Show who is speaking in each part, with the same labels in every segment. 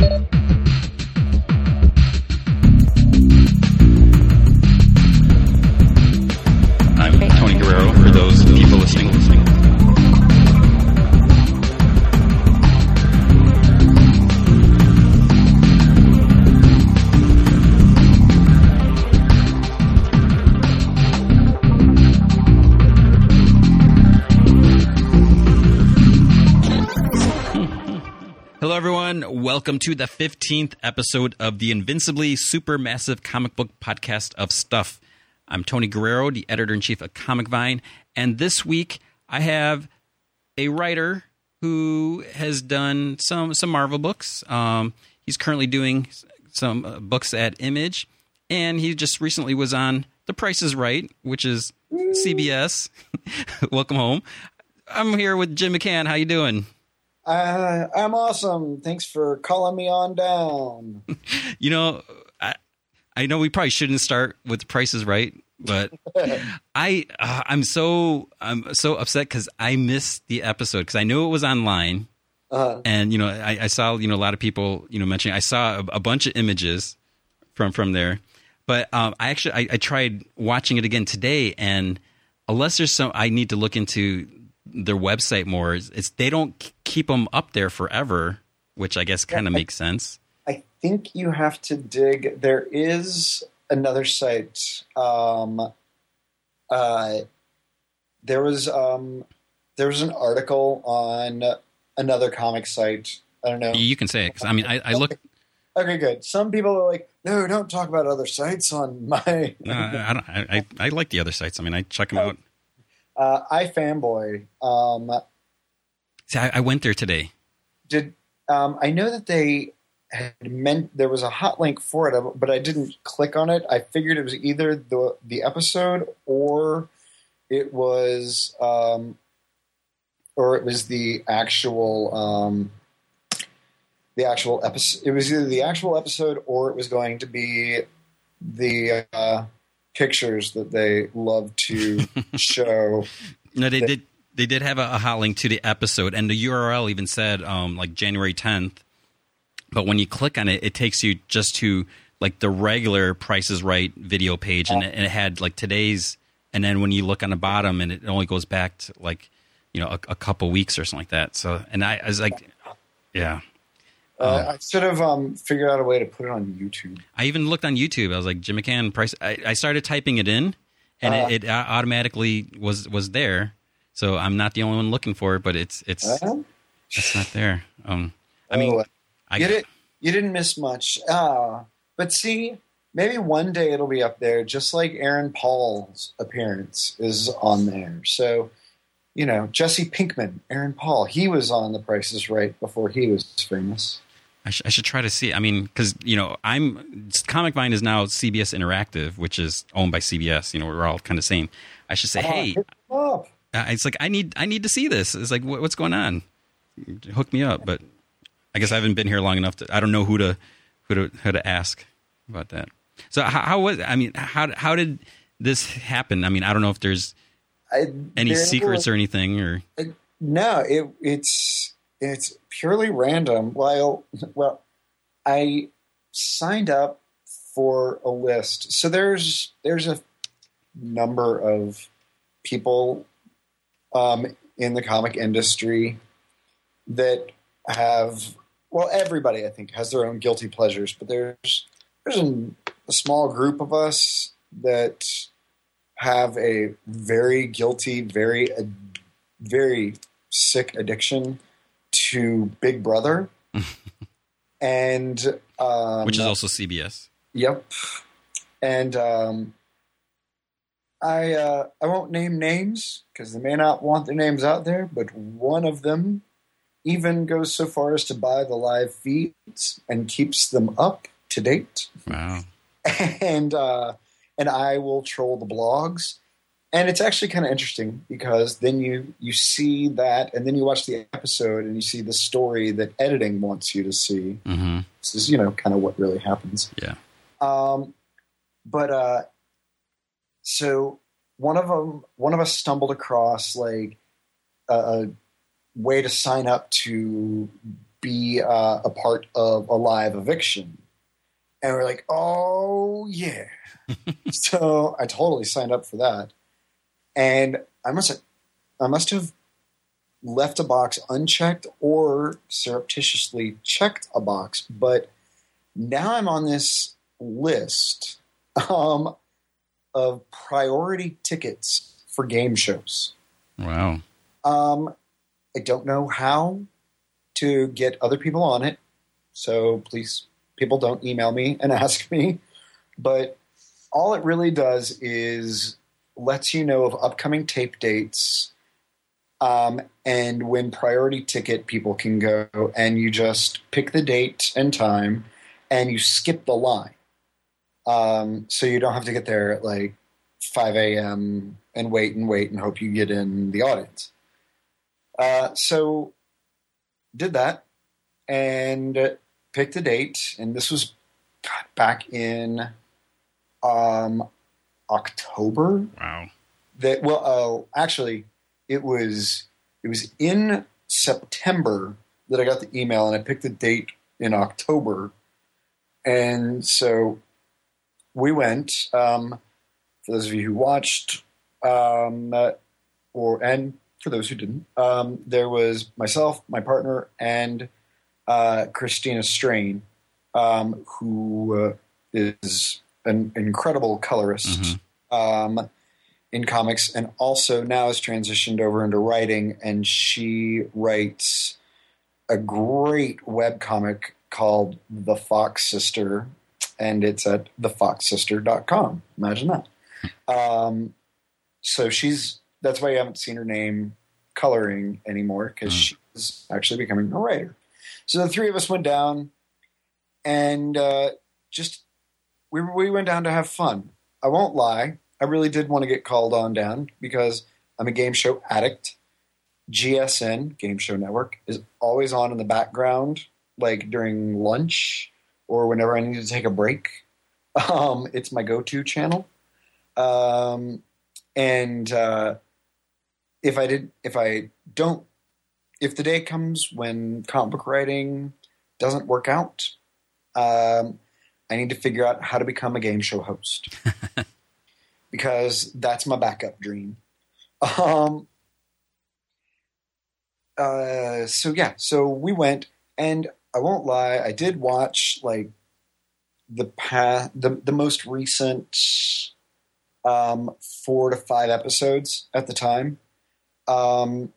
Speaker 1: I'm Welcome to the 15th episode of the Invincibly Supermassive Comic Book Podcast of Stuff. I'm Tony Guerrero, the editor in chief of Comic Vine, and this week I have a writer who has done some some Marvel books. Um, he's currently doing some uh, books at Image, and he just recently was on The Price Is Right, which is CBS. Welcome home. I'm here with Jim McCann. How you doing?
Speaker 2: Uh, I'm awesome. Thanks for calling me on down.
Speaker 1: You know, I I know we probably shouldn't start with prices right, but I uh, I'm so I'm so upset because I missed the episode because I knew it was online,
Speaker 2: Uh,
Speaker 1: and you know I, I saw you know a lot of people you know mentioning I saw a, a bunch of images from from there, but um, I actually I, I tried watching it again today, and unless there's some I need to look into their website more. It's, it's they don't keep them up there forever, which I guess kind of makes sense.
Speaker 2: I think you have to dig. There is another site. Um, uh, there was um, there was an article on another comic site. I don't know.
Speaker 1: You can say it because I mean I, I look.
Speaker 2: Okay, good. Some people are like, "No, don't talk about other sites on my."
Speaker 1: No, I, I don't. I, I I like the other sites. I mean, I check them out.
Speaker 2: Uh, I fanboy. Um,
Speaker 1: See, I, I went there today.
Speaker 2: did um, I know that they had meant there was a hot link for it, but I didn't click on it. I figured it was either the the episode or it was um, or it was the actual um, the actual episode. It was either the actual episode or it was going to be the uh, pictures that they love to show.
Speaker 1: No, they
Speaker 2: The-
Speaker 1: did. They did have a, a hot link to the episode, and the URL even said um, like January 10th. But when you click on it, it takes you just to like the regular Price is Right video page, and, it- and it had like today's. And then when you look on the bottom, and it only goes back to like you know a, a couple weeks or something like that. So, and I, I was like, yeah.
Speaker 2: Uh, I should have um, figured out a way to put it on YouTube.
Speaker 1: I even looked on YouTube. I was like, Jim McCann price. I, I started typing it in, and
Speaker 2: Uh.
Speaker 1: it, it uh, automatically was was there. So I'm not the only one looking for it, but it's it's
Speaker 2: Uh,
Speaker 1: it's not there. Um, I mean,
Speaker 2: oh,
Speaker 1: I
Speaker 2: you, did, you didn't miss much. Ah, but see, maybe one day it'll be up there, just like Aaron Paul's appearance is on there. So, you know, Jesse Pinkman, Aaron Paul, he was on The Price is Right before he was famous.
Speaker 1: I, sh- I should try to see. I mean, because you know, I'm Comic Vine is now CBS Interactive, which is owned by CBS. You know, we're all kind of same. I should say, hey,
Speaker 2: hit him up.
Speaker 1: uh, it's like I need I need to see this. It's like what, what's going on? Hook me up, but I guess I haven't been here long enough to. I don't know who to who to who to ask about that. So how, how was? I mean, how how did this happen? I mean, I don't know if there's
Speaker 2: I,
Speaker 1: any
Speaker 2: there
Speaker 1: secrets
Speaker 2: were-
Speaker 1: or anything, or
Speaker 2: No, it, it's it's purely random. Well, well, I signed up for a list. So there's there's a number of people um, in the comic industry that have well, everybody I think has their own guilty pleasures, but there's there's an, a small group of us that have a very guilty, very very sick addiction to Big Brother, and um,
Speaker 1: which is also CBS.
Speaker 2: Yep. And um, I uh, I won't name names because they may not want their names out there, but one of them even goes so far as to buy the live feeds and keeps them up to date.
Speaker 1: Wow.
Speaker 2: And uh, and I will troll the blogs. And it's actually kind of interesting because then you you see that, and then you watch the episode, and you see the story that editing wants you to see.
Speaker 1: hmm
Speaker 2: This is you know kind of what really happens.
Speaker 1: Yeah.
Speaker 2: Um, but uh, so one of them, one of us stumbled across like a, a way to sign up to be uh, a part of a live eviction. And we're like, oh, yeah. so I totally signed up for that. And I must have, I must have left a box unchecked or surreptitiously checked a box. But now I'm on this list um, of priority tickets for game shows.
Speaker 1: Wow.
Speaker 2: Um, I don't know how to get other people on it. So please, people don't email me and ask me. But all it really does is lets you know of upcoming tape dates um, and when priority ticket people can go, and you just pick the date and time and you skip the line. Um, so you don't have to get there at like 5 a.m. and wait and wait and hope you get in the audience. Uh, so did that and picked a date, and this was back in um, October.
Speaker 1: Wow.
Speaker 2: That well, uh, actually, it was it was in September that I got the email, and I picked the date in October, and so we went. Um, for those of you who watched, um, or and for those who didn't, um, there was myself, my partner, and uh, Christina Strain, um, who uh, is an incredible colorist
Speaker 1: Mhm.
Speaker 2: um, in comics, and also now has transitioned over into writing. And she writes a great web comic called The Fox Sister, and it's at thefoxsister.com. Imagine that. Um, so she's that's why you haven't seen her name coloring anymore because
Speaker 1: Mm.
Speaker 2: she's actually becoming a writer. So the three of us went down and uh, just we we went down to have fun. I won't lie, I really did want to get called on down because I'm a game show addict. GSN Game Show Network is always on in the background, like during lunch or whenever I need to take a break. Um, it's my go-to channel. Um, and uh, if I did, if I don't, if the day comes when comic book writing doesn't work out, um, I need to figure out how to become a game show host because that's my backup dream. Um, uh, so yeah, so we went, and I won't lie, I did watch like the pa- the the most recent um, four to five episodes at the time. Um,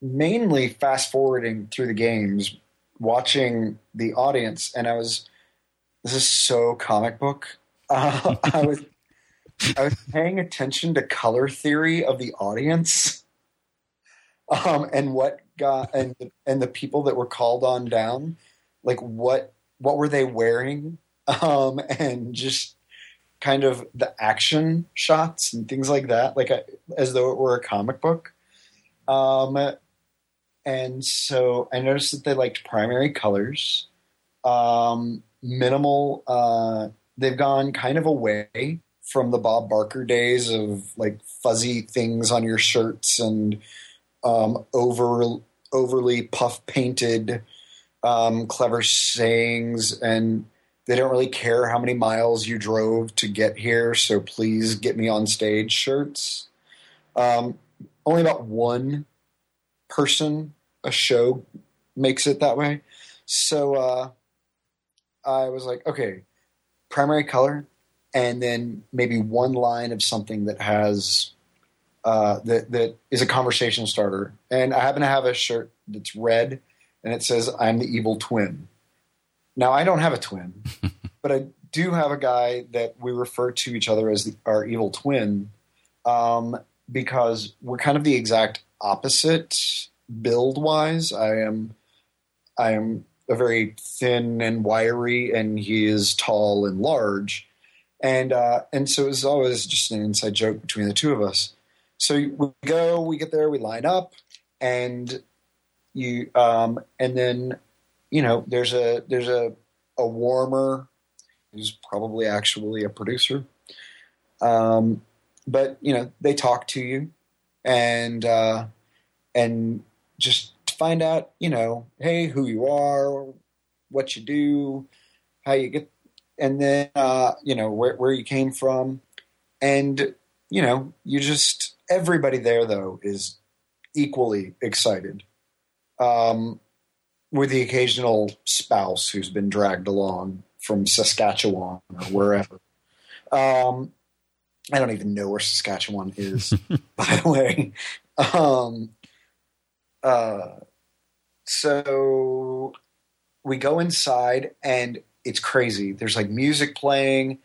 Speaker 2: mainly fast forwarding through the games, watching the audience, and I was this is so comic book. Uh, I was I was paying attention to color theory of the audience, um, and what got and and the people that were called on down, like what what were they wearing, um, and just kind of the action shots and things like that, like a, as though it were a comic book. Um, and so I noticed that they liked primary colors, um, minimal. Uh, they've gone kind of away from the Bob Barker days of like fuzzy things on your shirts and um, over overly puff painted um, clever sayings and they don't really care how many miles you drove to get here so please get me on stage shirts um, only about one person a show makes it that way so uh, i was like okay primary color and then maybe one line of something that has uh, that that is a conversation starter. And I happen to have a shirt that's red, and it says "I'm the evil twin." Now I don't have a twin, but I do have a guy that we refer to each other as the, our evil twin, um, because we're kind of the exact opposite build wise. I am I am a very thin and wiry, and he is tall and large and uh, and so it was always just an inside joke between the two of us. So we go, we get there, we line up, and you um, and then you know there's a there's a a warmer who's probably actually a producer, um, but you know they talk to you and uh, and just find out, you know, hey, who you are, what you do, how you get, and then uh, you know where where you came from, and you know you just everybody there though is equally excited, um, with the occasional spouse who's been dragged along from Saskatchewan or wherever. Um, I don't even know where Saskatchewan is, by the way. Um, uh, so we go inside and it's crazy. There's like music playing.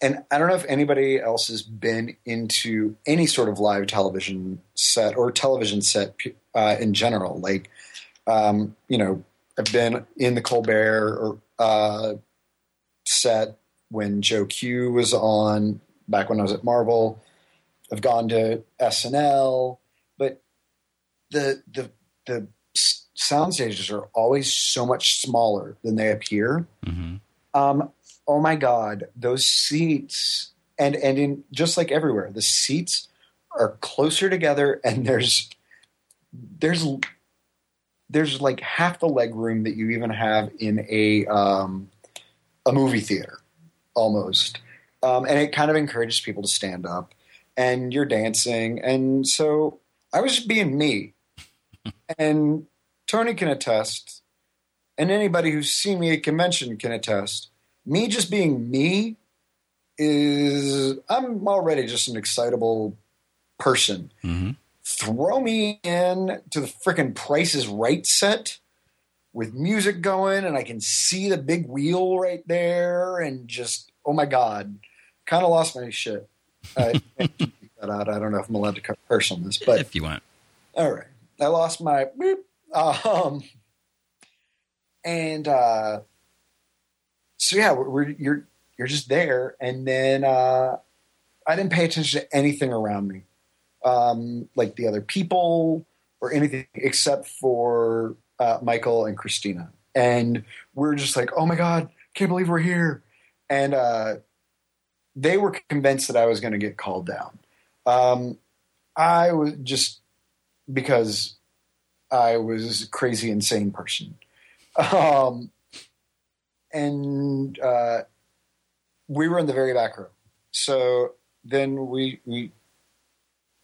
Speaker 2: And I don't know if anybody else has been into any sort of live television set or television set uh, in general. Like, um, you know, I've been in the Colbert or, uh, set when Joe Q was on back when I was at Marvel. I've gone to SNL, the the the sound stages are always so much smaller than they appear.
Speaker 1: Mm-hmm.
Speaker 2: Um, oh my god, those seats and and in just like everywhere, the seats are closer together, and there's there's there's like half the leg room that you even have in a um, a movie theater, almost. Um, and it kind of encourages people to stand up, and you're dancing, and so I was being me, and Tony can attest, and anybody who's seen me at convention can attest. Me just being me is I'm already just an excitable person.
Speaker 1: Mm-hmm.
Speaker 2: Throw me in to the freaking Price is Right set with music going, and I can see the big wheel right there, and just oh my god, kind of lost my shit. I. I don't know if I'm allowed to curse on this, but
Speaker 1: if you want,
Speaker 2: all right. I lost my beep. Um, and uh, so yeah, we're, we're, you're you're just there, and then uh, I didn't pay attention to anything around me, um, like the other people or anything except for uh, Michael and Christina, and we're just like, oh my god, can't believe we're here, and uh, they were convinced that I was going to get called down. Um, I was just because I was a crazy, insane person. Um, and uh, we were in the very back row. So then we we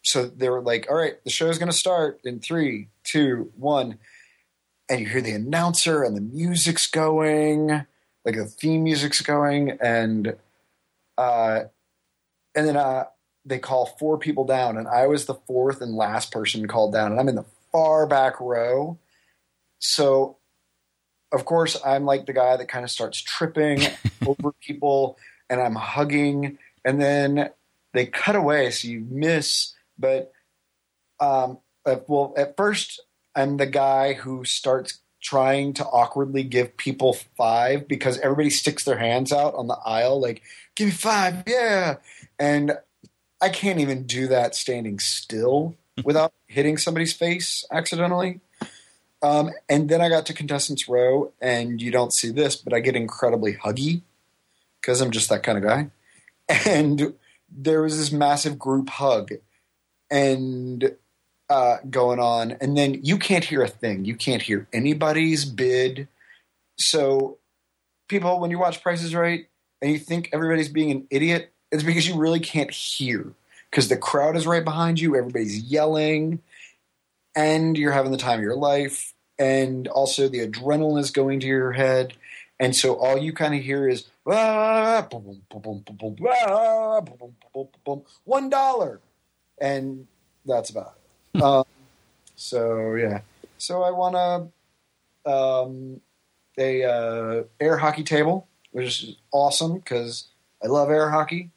Speaker 2: so they were like, "All right, the show's going to start in three, two, one," and you hear the announcer and the music's going, like the theme music's going, and uh, and then uh, they call four people down, and I was the fourth and last person called down, and I'm in the far back row. So, of course, I'm like the guy that kind of starts tripping over people and I'm hugging. And then they cut away, so you miss. But, um, well, at first, I'm the guy who starts trying to awkwardly give people five because everybody sticks their hands out on the aisle, like, give me five, yeah. And I can't even do that standing still without hitting somebody's face accidentally. Um, and then I got to contestants row, and you don't see this, but I get incredibly huggy because I'm just that kind of guy. And there was this massive group hug, and uh, going on, and then you can't hear a thing. You can't hear anybody's bid. So, people, when you watch Prices Right and you think everybody's being an idiot, it's because you really can't hear because the crowd is right behind you. Everybody's yelling, and you're having the time of your life. And also, the adrenaline is going to your head. And so, all you kind of hear is one dollar, and that's about it. um, so yeah, so I want a um, a uh, air hockey table, which is awesome because I love air hockey.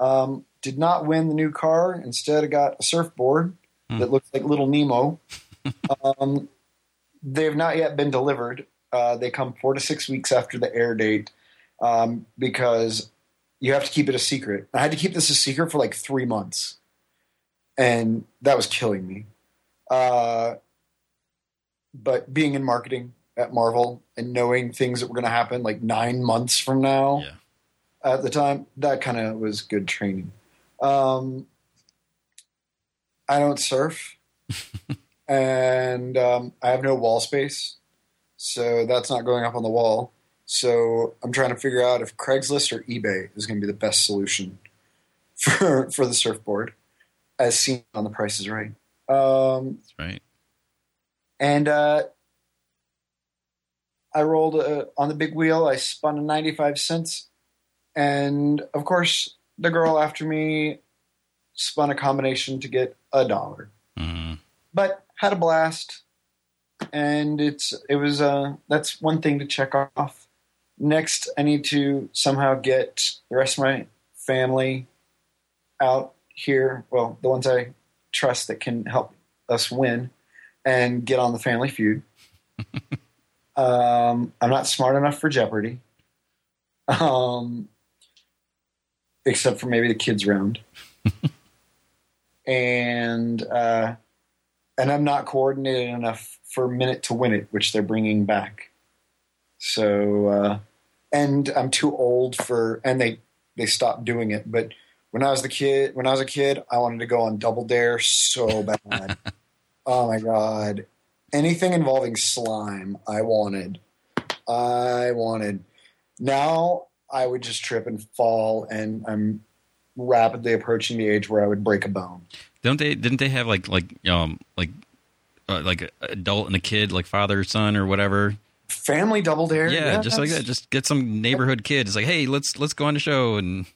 Speaker 2: Um, did not win the new car. Instead, I got a surfboard
Speaker 1: Hmm.
Speaker 2: that looks like Little Nemo. um, they have not yet been delivered. Uh, they come four to six weeks after the air date um, because you have to keep it a secret. I had to keep this a secret for like three months, and that was killing me. Uh, but being in marketing at Marvel and knowing things that were going to happen like nine months from now
Speaker 1: Yeah.
Speaker 2: At the time, that kind of was good training. Um, I don't surf, and um, I have no wall space, so that's not going up on the wall. So I'm trying to figure out if Craigslist or eBay is going to be the best solution for for the surfboard, as seen on The Price is Right. Um,
Speaker 1: That's right.
Speaker 2: and uh, I rolled uh, on the big wheel. I spun a 95 cents. And of course, the girl after me spun a combination to get a dollar.
Speaker 1: Mm.
Speaker 2: But had a blast. And it's it was uh that's one thing to check off. Next, I need to somehow get the rest of my family out here. Well, the ones I trust that can help us win and get on the Family Feud. um, I'm not smart enough for Jeopardy, um, except for maybe the kids round. and uh, and I'm not coordinated enough for Minute to Win It, which they're bringing back. So uh, and I'm too old for and they they stopped doing it, but. When I was the kid, when I was a kid, I wanted to go on Double Dare so bad. oh my god! Anything involving slime, I wanted. I wanted. Now I would just trip and fall, and I'm rapidly approaching the age where I would break a bone.
Speaker 1: Don't they? Didn't they have like like um like uh, like an adult and a kid, like father son or whatever?
Speaker 2: Family Double Dare,
Speaker 1: Yeah, just like that. Just get some neighborhood kid. It's like, hey, let's let's go on the show and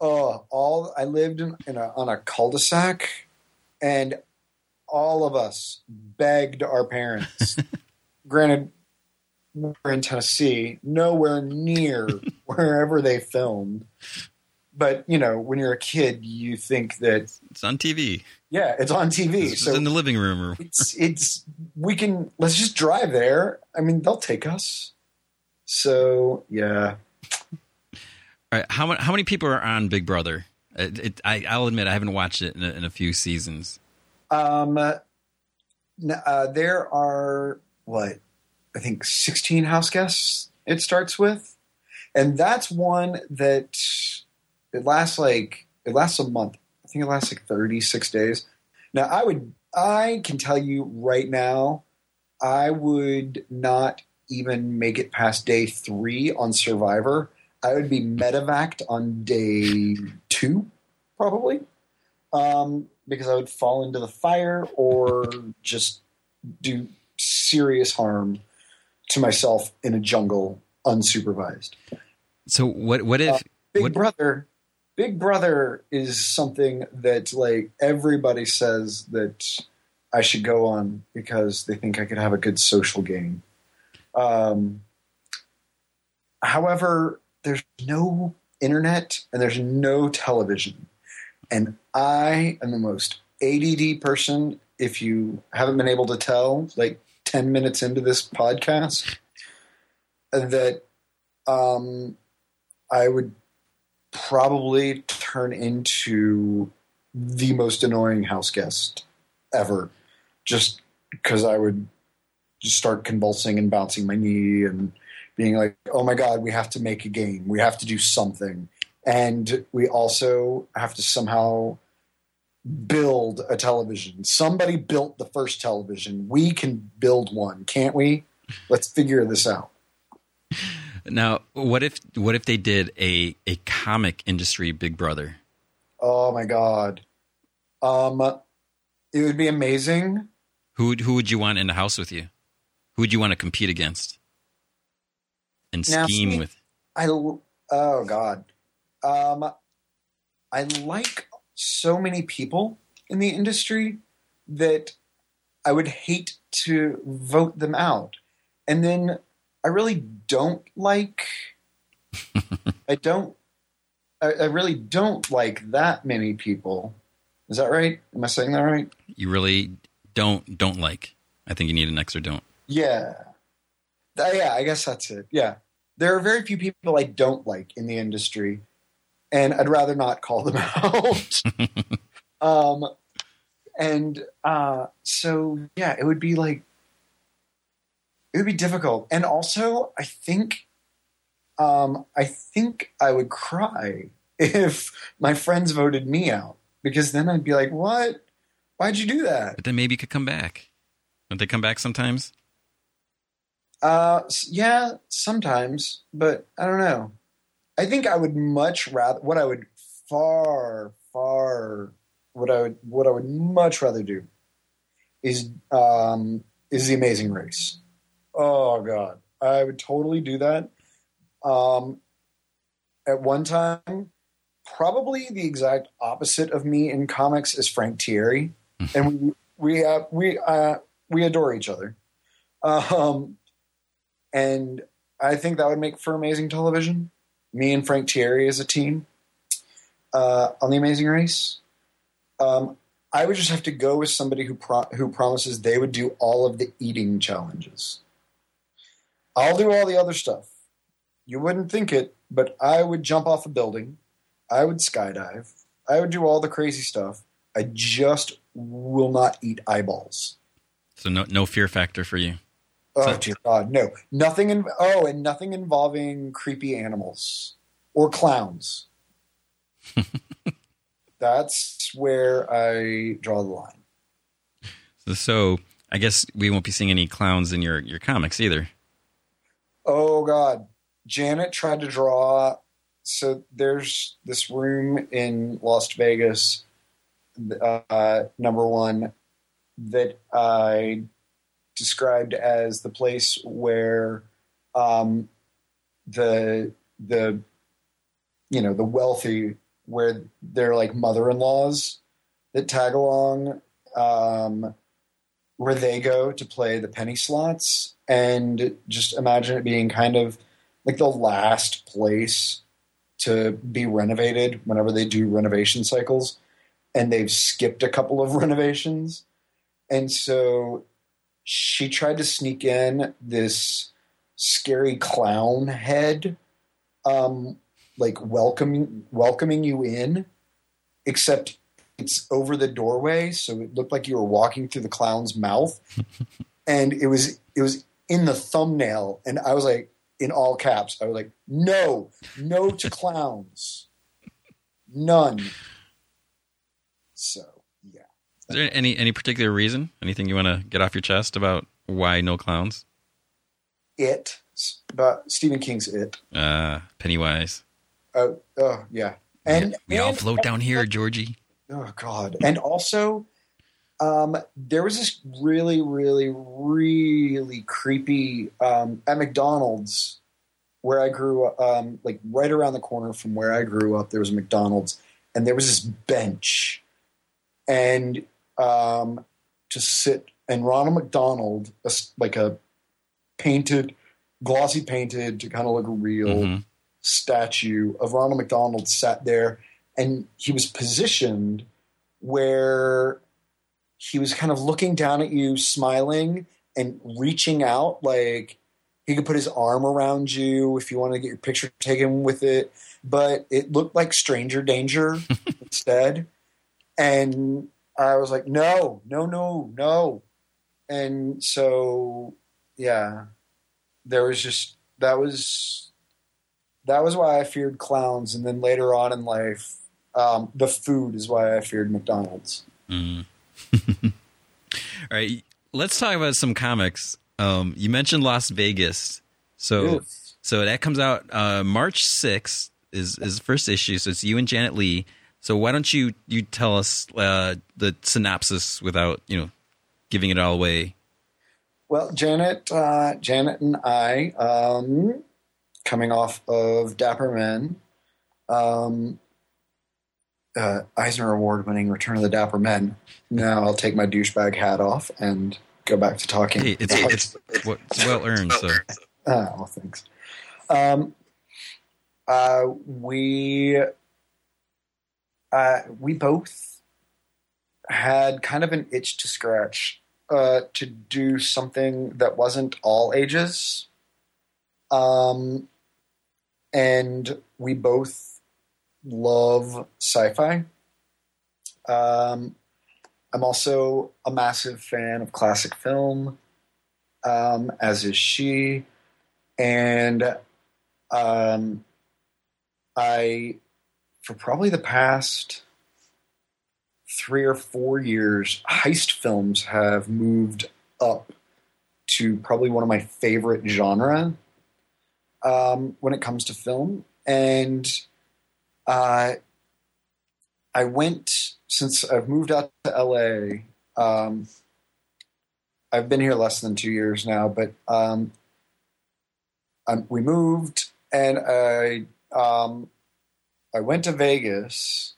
Speaker 2: Oh, all I lived in, in a, on a cul-de-sac, and all of us begged our parents. Granted, in Tennessee, nowhere near wherever they filmed. But you know, when you're a kid, you think that
Speaker 1: it's on TV.
Speaker 2: yeah, it's on TV,
Speaker 1: It's
Speaker 2: so
Speaker 1: in the living room or
Speaker 2: it's it's we can let's just drive there. I mean, they'll take us. So yeah,
Speaker 1: All right, how many how many people are on Big Brother? It, it, I, I'll admit I haven't watched it in a, in a few seasons.
Speaker 2: Um, uh, there are what I think sixteen house guests. It starts with, and that's one that it lasts like it lasts a month. I think it lasts like thirty six days. Now I would I can tell you right now, I would not even make it past day three on Survivor. I would be medevaced on day two, probably um, because I would fall into the fire or just do serious harm to myself in a jungle unsupervised.
Speaker 1: So what what if
Speaker 2: Big
Speaker 1: what,
Speaker 2: Brother, Big Brother is something that like everybody says that I should go on because they think I could have a good social game. Um, however, there's no internet and there's no television. And I am the most ADD person, if you haven't been able to tell, like 10 minutes into this podcast, that um, I would probably turn into the most annoying house guest ever just because I would just start convulsing and bouncing my knee and being like, oh my God, we have to make a game. We have to do something. And we also have to somehow build a television. Somebody built the first television. We can build one, can't we? Let's figure this out.
Speaker 1: now what if what if they did a a comic industry Big Brother?
Speaker 2: Oh my God. Um, it would be amazing.
Speaker 1: Who would- who would you want in the house with you? Who would you want to compete against and
Speaker 2: Now,
Speaker 1: scheme
Speaker 2: see-
Speaker 1: with?
Speaker 2: I oh god, um, I like so many people in the industry that I would hate to vote them out, and then I really don't like. I don't. I, I really don't like that many people. Is that right? Am I saying that right?
Speaker 1: You really don't don't like. I think you need an extra don't.
Speaker 2: Yeah. Uh, yeah, I guess that's it. Yeah. There are very few people I don't like in the industry, and I'd rather not call them out. um, and uh, so, yeah, it would be like, it would be difficult. And also, I think, um, I think I would cry if my friends voted me out because then I'd be like, what? Why'd you do that?
Speaker 1: But then maybe you could come back. Don't they come back sometimes?
Speaker 2: Uh, yeah, sometimes, but I don't know. I think I would much rather what I would far far what I would what I would much rather do is um is the Amazing Race. Oh God, I would totally do that. Um, at one time, probably the exact opposite of me in comics is Frank Tieri, and we we uh, we uh, we adore each other. Um, and I think that would make for amazing television. Me and Frank Tieri as a team uh, on the Amazing Race. Um, I would just have to go with somebody who pro- who promises they would do all of the eating challenges. I'll do all the other stuff. You wouldn't think it, but I would jump off a building. I would skydive. I would do all the crazy stuff. I just will not eat eyeballs.
Speaker 1: So no no fear factor for you.
Speaker 2: Oh
Speaker 1: So-
Speaker 2: dear God, no! Nothing. In, oh, and nothing involving creepy animals or clowns. That's where I draw the line.
Speaker 1: So, so I guess we won't be seeing any clowns in your your comics either.
Speaker 2: Oh God, Janet tried to draw. So there's this room in Lost Vegas, uh, number one, that I described as the place where um, the the you know the wealthy, where they're like mother-in-laws that tag along. Um, where they go to play the penny slots and just imagine it being kind of like the last place to be renovated whenever they do renovation cycles and they've skipped a couple of renovations and so she tried to sneak in this scary clown head um like welcoming welcoming you in except it's over the doorway, so it looked like you were walking through the clown's mouth, and it was it was in the thumbnail, and I was like, in all caps, I was like, no, no to clowns, none. So
Speaker 1: Is there any any particular reason? Anything you want to get off your chest about why no clowns?
Speaker 2: it, but Stephen King's it.
Speaker 1: Uh, Pennywise.
Speaker 2: Oh, oh yeah, and
Speaker 1: we all
Speaker 2: and-
Speaker 1: float down here, Georgie.
Speaker 2: Oh God! And also, um, there was this really, really, really creepy um, at McDonald's where I grew up. Um, like right around the corner from where I grew up, there was a McDonald's, and there was this bench, and um, to sit. And Ronald McDonald, a like a painted, glossy painted to kind of look real
Speaker 1: Mhm.
Speaker 2: statue of Ronald McDonald sat there and he was positioned where he was kind of looking down at you, smiling and reaching out like he could put his arm around you if you wanted to get your picture taken with it. But it looked like stranger danger instead. And I was like, no, no, no, no. And so, yeah, there was just, that was, that was why I feared clowns. And then later on in life, um, the food is why I feared McDonald's.
Speaker 1: Mm. All right, let's talk about some comics. Um, you mentioned Lost Vegas, so
Speaker 2: Yes.
Speaker 1: so that comes out uh, March sixth is is the first issue. So it's you and Janet Lee. So why don't you you tell us uh, the synopsis without you know giving it all away?
Speaker 2: Well, Janet, uh, Janet and I, um, coming off of Dapper Men, um, uh, Eisner Award-winning Return of the Dapper Men. Now I'll take my douchebag hat off and go back to talking.
Speaker 1: Hey, it's it's, well- it's well earned. So
Speaker 2: well, thanks. Um, uh, we uh, we both had kind of an itch to scratch uh, to do something that wasn't all ages, um, and we both love sci-fi. Um, I'm also a massive fan of classic film, um, as is she and um, I, for probably the past three or four years, heist films have moved up to probably one of my favorite genre um, when it comes to film. And uh, I went since I've moved out to LA. Um, I've been here less than two years now, but um, we moved and I um, I went to Vegas,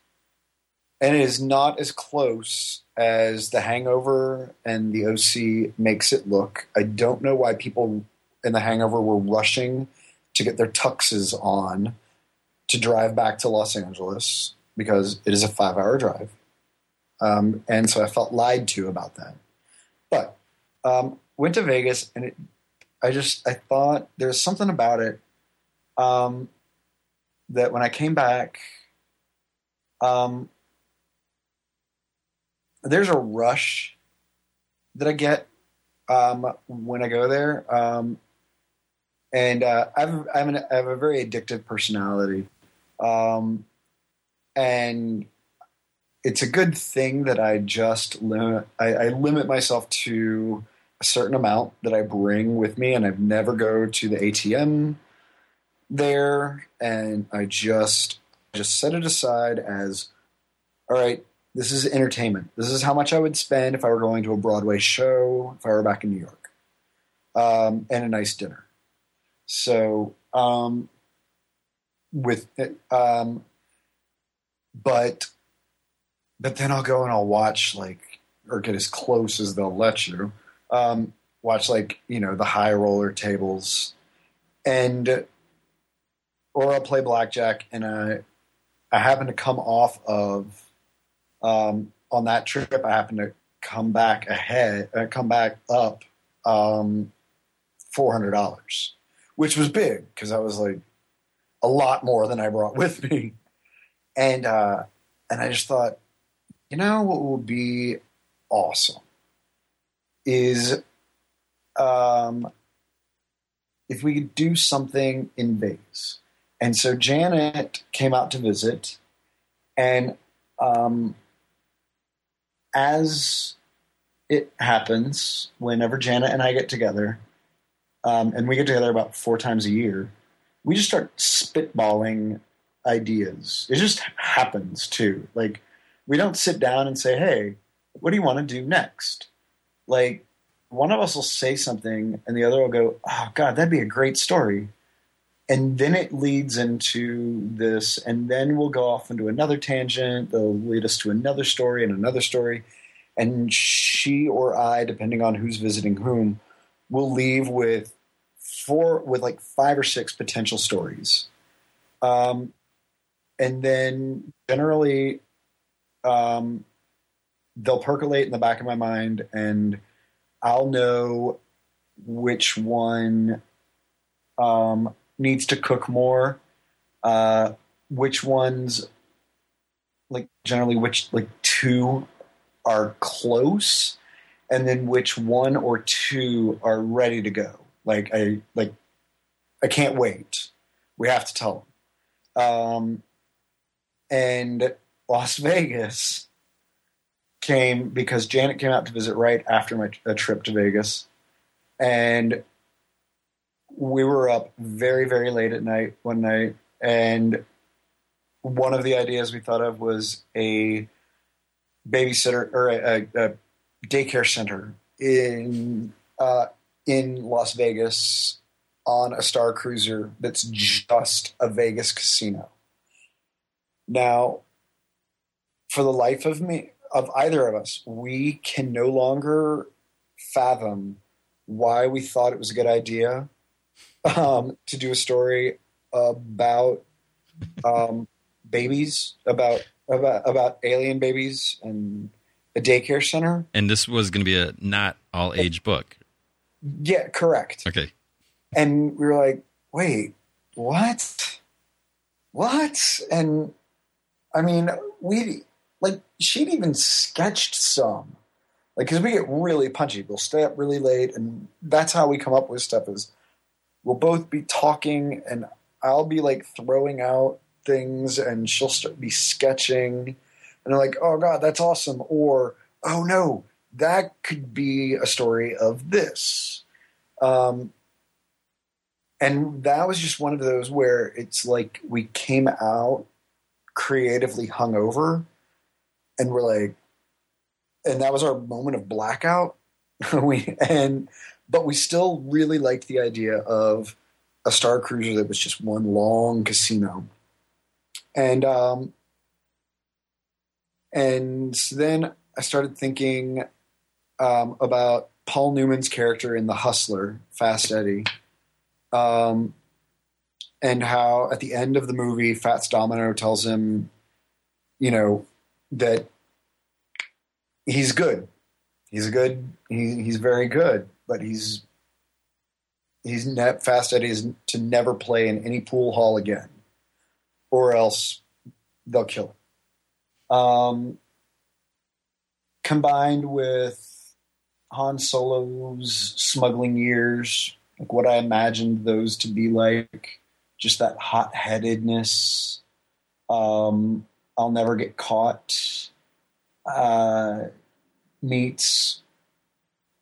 Speaker 2: and it is not as close as The Hangover and The OC makes it look. I don't know why people in The Hangover were rushing to get their tuxes on to drive back to Los Angeles because it is a five hour drive. Um, and so I felt lied to about that. But um, went to Vegas and it, I just I thought there's something about it um, that when I came back, um, there's a rush that I get um, when I go there. Um, and uh, I've, I, have an, I have a very addictive personality. Um, and it's a good thing that I just limit, I, I limit myself to a certain amount that I bring with me, and I never go to the ATM there, and I just just set it aside as, all right, this is entertainment. This is how much I would spend if I were going to a Broadway show, if I were back in New York, um, and a nice dinner. So, um, with it, um, but but then I'll go and I'll watch like or get as close as they'll let you. Um, watch like you know the high roller tables, and or I'll play blackjack, and I I happen to come off of um, on that trip. I happen to come back ahead, uh, come back up um, four hundred dollars, which was big because I was like a lot more than I brought with me, and uh, and I just thought, you know, what would be awesome is um, if we could do something in Vegas. And so Janet came out to visit, and um, as it happens, whenever Janet and I get together, um, and we get together about four times a year, we just start spitballing ideas. It just happens too. Like we don't sit down and say, "Hey, what do you want to do next?" Like one of us will say something, and the other will go, "Oh God, that'd be a great story." And then it leads into this, and then we'll go off into another tangent. They'll lead us to another story and another story. And she or I, depending on who's visiting whom, will leave with four, with like five or six potential stories. Um, and then generally, um, they'll percolate in the back of my mind, and I'll know which one um, needs to cook more, uh, which ones, like generally, which like two are close, and then which one or two are ready to go. Like I like, I can't wait. We have to tell them. Um, and Lost Vegas came because Janet came out to visit right after my a trip to Vegas, and we were up very, very late at night one night, and one of the ideas we thought of was a babysitter or a, a, a daycare center in uh, in Las Vegas on a Star Cruiser that's just a Vegas casino. Now, for the life of me, of either of us, we can no longer fathom why we thought it was a good idea um, to do a story about um, babies, about about about alien babies and a daycare center.
Speaker 1: And this was going to be a not all age book.
Speaker 2: Yeah, correct.
Speaker 1: Okay.
Speaker 2: And we were like, wait, what? What? And I mean, we like she'd even sketched some, like because we get really punchy. We'll stay up really late, and that's how we come up with stuff. Is we'll both be talking and I'll be like throwing out things and she'll start be sketching and they're like, oh God, that's awesome. Or, oh no, that could be a story of this. Um, and that was just one of those where it's like we came out creatively hungover and we're like, and that was our moment of blackout. we and but we still really liked the idea of a star cruiser that was just one long casino, and um, and then I started thinking um, about Paul Newman's character in The Hustler, Fast Eddie, um, and how at the end of the movie, Fats Domino tells him, you know, that he's good. He's good. He, he's very good, but he's he's net Fast Eddie is to never play in any pool hall again, or else they'll kill him. Um, combined with Han Solo's smuggling years, like what I imagined those to be like, just that hot headedness. Um, I'll never get caught. Uh, meets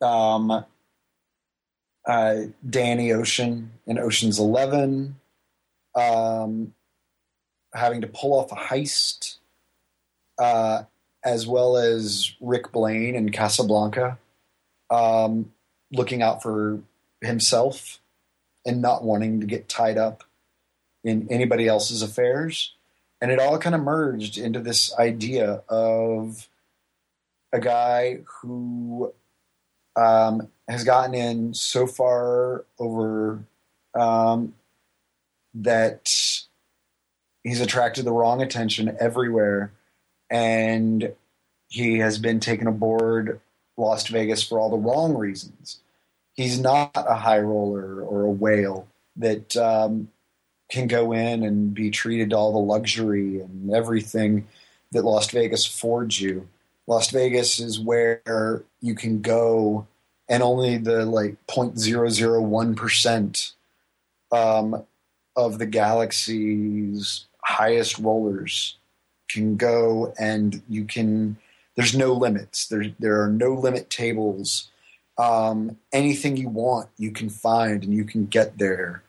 Speaker 2: um, uh, Danny Ocean in Ocean's Eleven, um, having to pull off a heist, uh, as well as Rick Blaine in Casablanca, um, looking out for himself and not wanting to get tied up in anybody else's affairs. And it all kind of merged into this idea of a guy who um, has gotten in so far over um, that he's attracted the wrong attention everywhere, and he has been taken aboard Lost Vegas for all the wrong reasons. He's not a high roller or a whale that um, can go in and be treated to all the luxury and everything that Lost Vegas affords you. Lost Vegas is where you can go and only the like 0.001 percent um, of the galaxy's highest rollers can go and you can there's no limits. There there are no limit tables. Um, anything you want you can find and you can get there.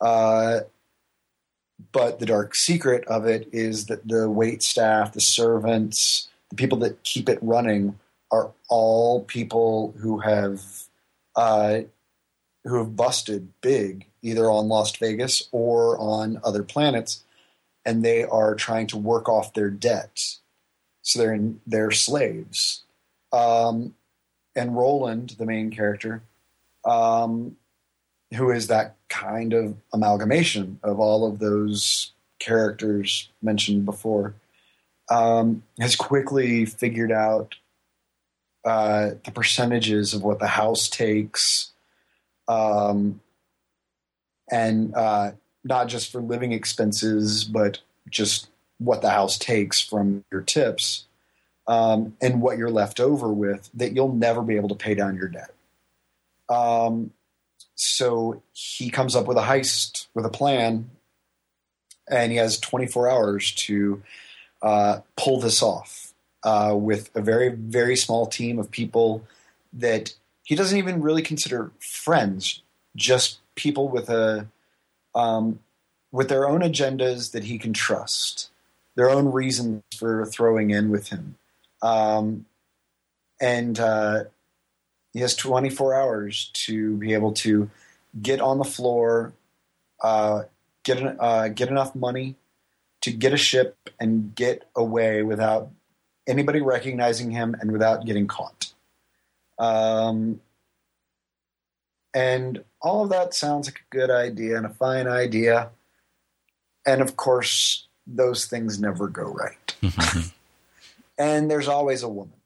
Speaker 2: Uh, but the dark secret of it is that the wait staff the servants the people that keep it running are all people who have uh, who have busted big either on Lost Vegas or on other planets, and they are trying to work off their debt. So they're in, they're slaves. Um, and Roland, the main character, um, who is that kind of amalgamation of all of those characters mentioned before, um, has quickly figured out uh, the percentages of what the house takes, um, and uh, not just for living expenses, but just what the house takes from your tips, um, and what you're left over with that you'll never be able to pay down your debt. Um, so he comes up with a heist with a plan, and he has 24 hours to uh, pull this off uh, with a very, very small team of people that he doesn't even really consider friends, just people with a um, with their own agendas that he can trust, their own reasons for throwing in with him, um, and uh, he has 24 hours to be able to get on the floor, uh, get uh, get enough money to get a ship and get away without anybody recognizing him and without getting caught. Um, and all of that sounds like a good idea and a fine idea. And of course, those things never go right. and there's always a woman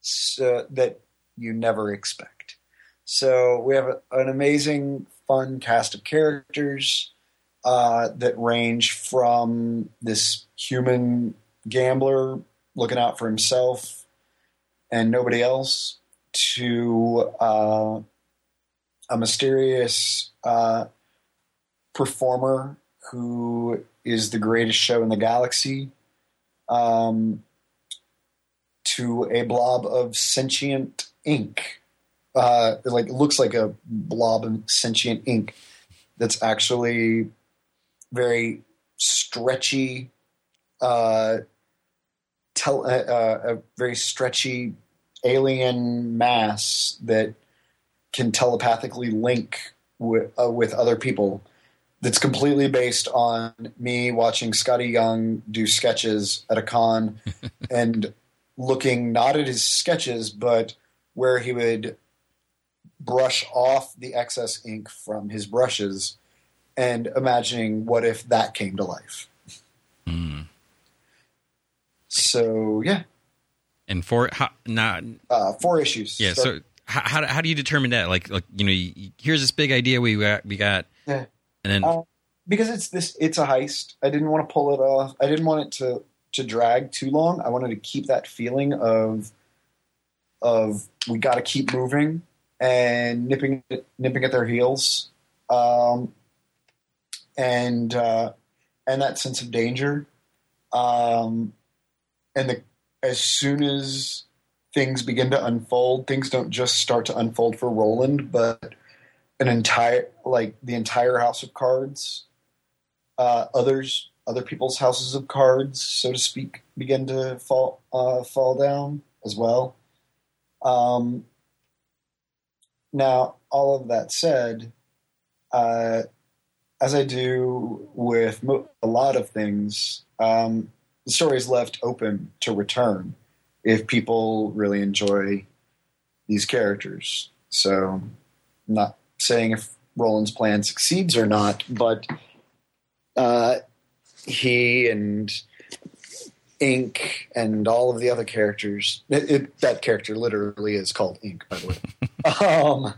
Speaker 2: so, that you never expect. So we have a, an amazing, fun cast of characters uh, that range from this human gambler looking out for himself and nobody else to uh, a mysterious uh, performer who is the greatest show in the galaxy. Um, to a blob of sentient ink. Uh, like it looks like a blob of sentient ink that's actually very stretchy, uh, tel- uh, uh, a very stretchy alien mass that can telepathically link with, uh, with other people. That's completely based on me watching Skottie Young do sketches at a con and looking not at his sketches, but where he would brush off the excess ink from his brushes and imagining what if that came to life.
Speaker 1: Mm.
Speaker 2: So, yeah,
Speaker 1: And for how, not
Speaker 2: uh, four issues.
Speaker 1: yeah. So how, how how do you determine that? Like like you know, you, here's this big idea we got we got,
Speaker 2: Yeah.
Speaker 1: and then
Speaker 2: Uh, because it's this it's a heist i didn't want to pull it off i didn't want it to to drag too long i wanted to keep that feeling of of we got to keep moving and nipping nipping at their heels um and uh and that sense of danger. Um and the as soon as things begin to unfold things don't just start to unfold for roland but an entire like the entire house of cards uh, others other people's houses of cards so to speak begin to fall uh, fall down as well. Um, now all of that said uh, as i do with mo- a lot of things um, the story is left open to return if people really enjoy these characters so I'm not saying if Roland's plan succeeds or not, but uh, he and Ink and all of the other characters. It, it, that character literally is called Ink, by the way, um,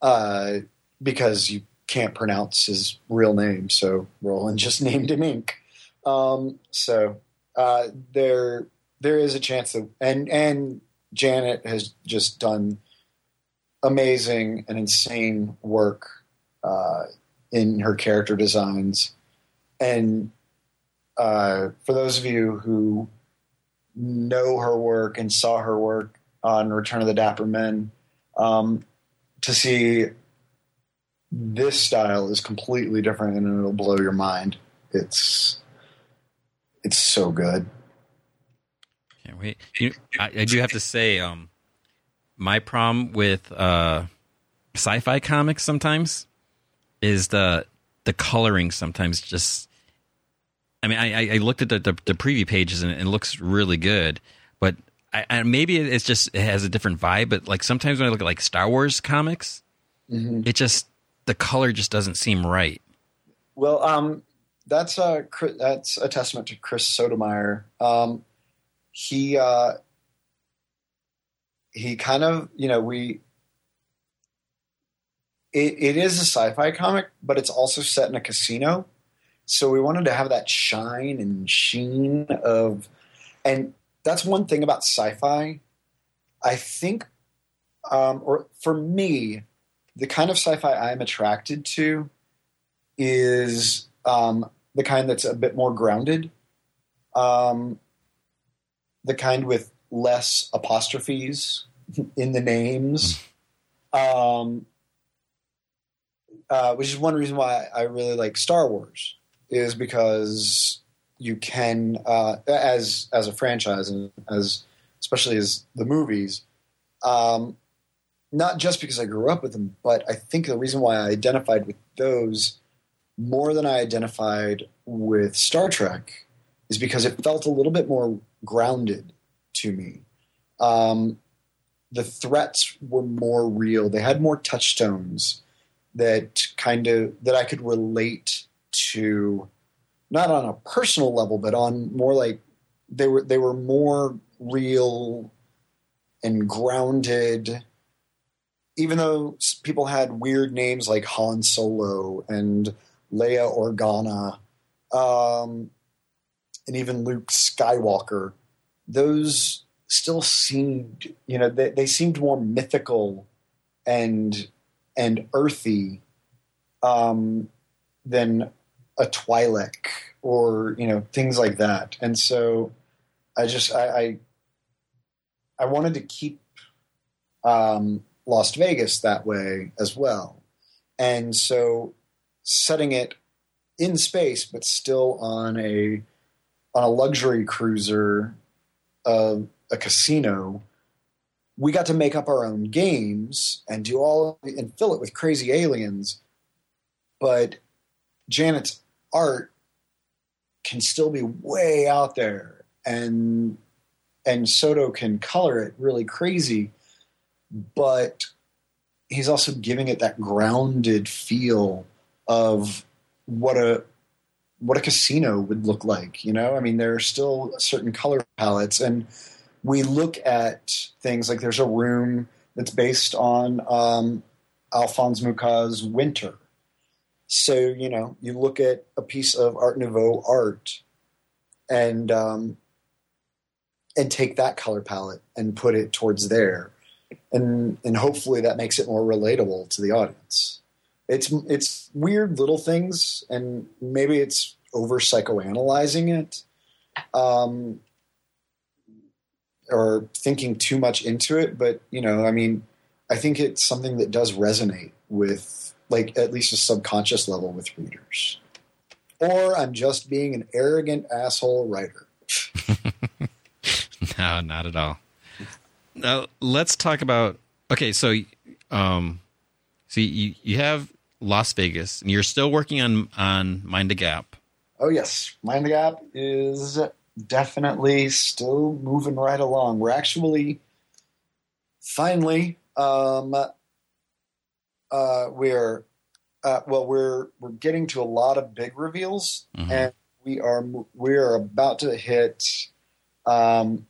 Speaker 2: uh, because you can't pronounce his real name, so Roland just named him Ink. Um, so uh, there, there is a chance that, and and Janet has just done amazing and insane work uh, in her character designs. And uh, for those of you who know her work and saw her work on Return of the Dapper Men, um, to see this style is completely different and it'll blow your mind. It's it's so good.
Speaker 1: Can't wait. You, I, I do have to say, um, my problem with uh, sci-fi comics sometimes is the the coloring. Sometimes just, I mean, I, I looked at the, the, the preview pages and it looks really good, but I, I, maybe it's just it has a different vibe. But like sometimes when I look at like Star Wars comics,
Speaker 2: Mm-hmm.
Speaker 1: it just the color just doesn't seem right.
Speaker 2: Well, um, that's a that's a testament to Chris Sotomayor. Um, he uh, he kind of you know we it, it is a sci-fi comic, but it's also set in a casino. So we wanted to have that shine and sheen of, and that's one thing about sci-fi. I think, um, or for me, the kind of sci-fi I'm attracted to is um, the kind that's a bit more grounded, um, the kind with less apostrophes in the names, um, uh, which is one reason why I really like Star Wars, is because you can, uh, as as a franchise and as especially as the movies, um, not just because I grew up with them, but I think the reason why I identified with those more than I identified with Star Trek is because it felt a little bit more grounded to me. Um, the threats were more real. They had more touchstones that kind of that I could relate to, not on a personal level, but on more like they were they were more real and grounded even though people had weird names like Han Solo and Leia Organa, um, and even Luke Skywalker, those still seemed, you know, they, they seemed more mythical and and earthy um, than a Twi'lek or you know things like that. And so I just I I, I wanted to keep um, Lost Vegas that way as well, and so setting it in space, but still on a on a luxury cruiser, uh, a casino. We got to make up our own games and do all and fill it with crazy aliens, but Janet's art can still be way out there. And and Soto can color it really crazy, but he's also giving it that grounded feel of what a what a casino would look like. You know, I mean, there are still certain color palettes, and we look at things like there's a room that's based on um, Alphonse Mucha's Winter. So you know, you look at a piece of Art Nouveau art, and um, and take that color palette and put it towards there, and and hopefully that makes it more relatable to the audience. It's it's weird little things, and maybe it's over psychoanalyzing it, um, or thinking too much into it. But you know, I mean, I think it's something that does resonate with, like, at least a subconscious level with readers. Or I'm just being an arrogant asshole writer.
Speaker 1: no, not at all. Now let's talk about. Okay, so um, so you you have Lost Vegas, and you're still working on on Mind the Gap.
Speaker 2: Oh yes, Mind the Gap is definitely still moving right along. We're actually finally um, uh, we're uh, well we're we're getting to a lot of big reveals,
Speaker 1: Mhm.
Speaker 2: and we are we are about to hit um,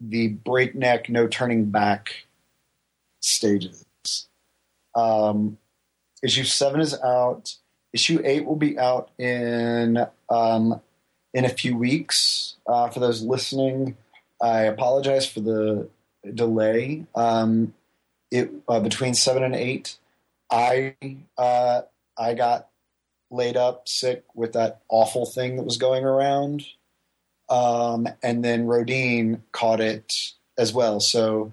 Speaker 2: the breakneck, no turning back stages. Um, issue seven is out. Issue eight will be out in um, in a few weeks. Uh, for those listening, I apologize for the delay. Um, it uh, between seven and eight, I uh, I got laid up sick with that awful thing that was going around, um, and then Rodin caught it as well. So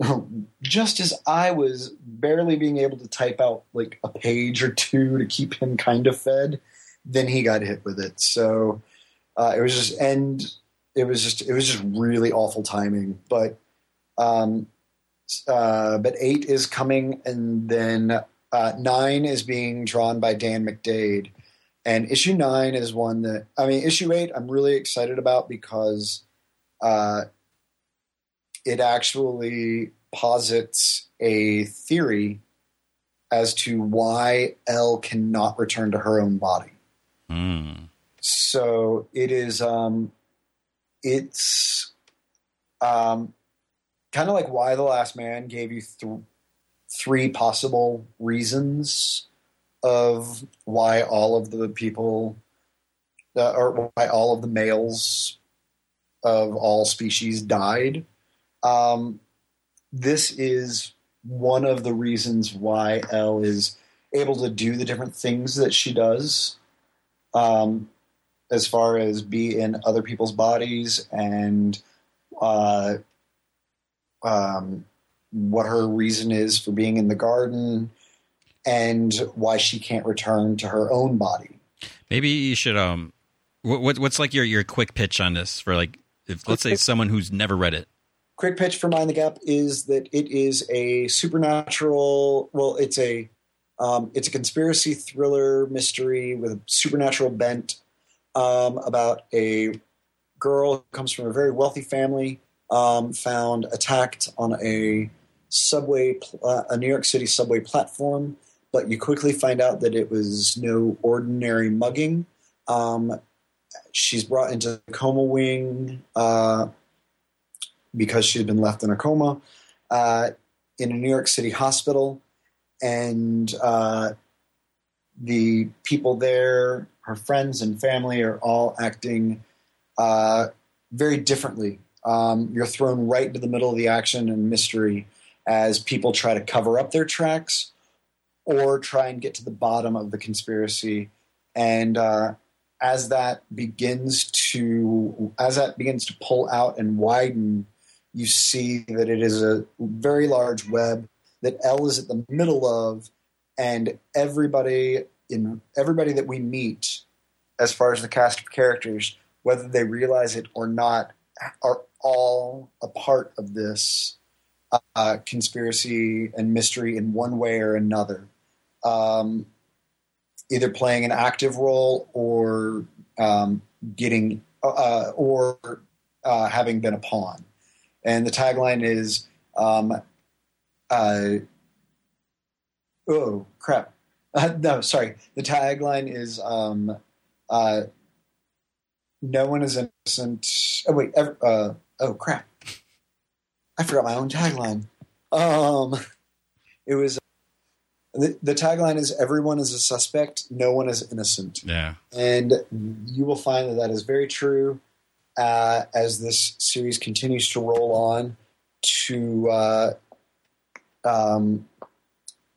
Speaker 2: just as I was barely being able to type out like a page or two to keep him kind of fed, then he got hit with it. So uh, it was just and it was just it was just really awful timing. But um, uh, but eight is coming, and then uh, nine is being drawn by Dan McDaid. And issue nine is one that I mean, issue eight I'm really excited about because uh, it actually posits a theory as to why Elle cannot return to her own body.
Speaker 1: Hmm.
Speaker 2: So it is um it's um kind of like Y: The Last Man gave you th- three possible reasons of why all of the people uh, or why all of the males of all species died. Um this is one of the reasons why Elle is able to do the different things that she does um, as far as be in other people's bodies and uh, um, what her reason is for being in the garden and why she can't return to her own body.
Speaker 1: Maybe you should um, what, what what's like your your quick pitch on this for like if let's say someone who's never read it.
Speaker 2: quick pitch for Mind the Gap is that it is a supernatural. Well, it's a um, it's a conspiracy thriller mystery with a supernatural bent um, about a girl who comes from a very wealthy family, um, found attacked on a subway, pl- uh, a New York City subway platform. But you quickly find out that it was no ordinary mugging. Um, she's brought into the coma wing. Uh, because she had been left in a coma uh, in a New York City hospital. And uh, the people there, her friends and family, are all acting uh, very differently. Um, you're thrown right into the middle of the action and mystery as people try to cover up their tracks or try and get to the bottom of the conspiracy. And uh, as that begins to as that begins to pull out and widen, you see that it is a very large web that Elle is at the middle of, and everybody in everybody that we meet, as far as the cast of characters, whether they realize it or not, are all a part of this uh, conspiracy and mystery in one way or another. Um, either playing an active role or um, getting uh, or uh, having been a pawn. And the tagline is, um, uh, "Oh crap!" no, sorry. The tagline is, um, uh, "No one is innocent." Oh wait, uh, oh crap! I forgot my own tagline. Um, it was the, the tagline is everyone is a suspect, no one is innocent.
Speaker 1: Yeah.
Speaker 2: And you will find that that is very true uh, as this series continues to roll on to uh, um,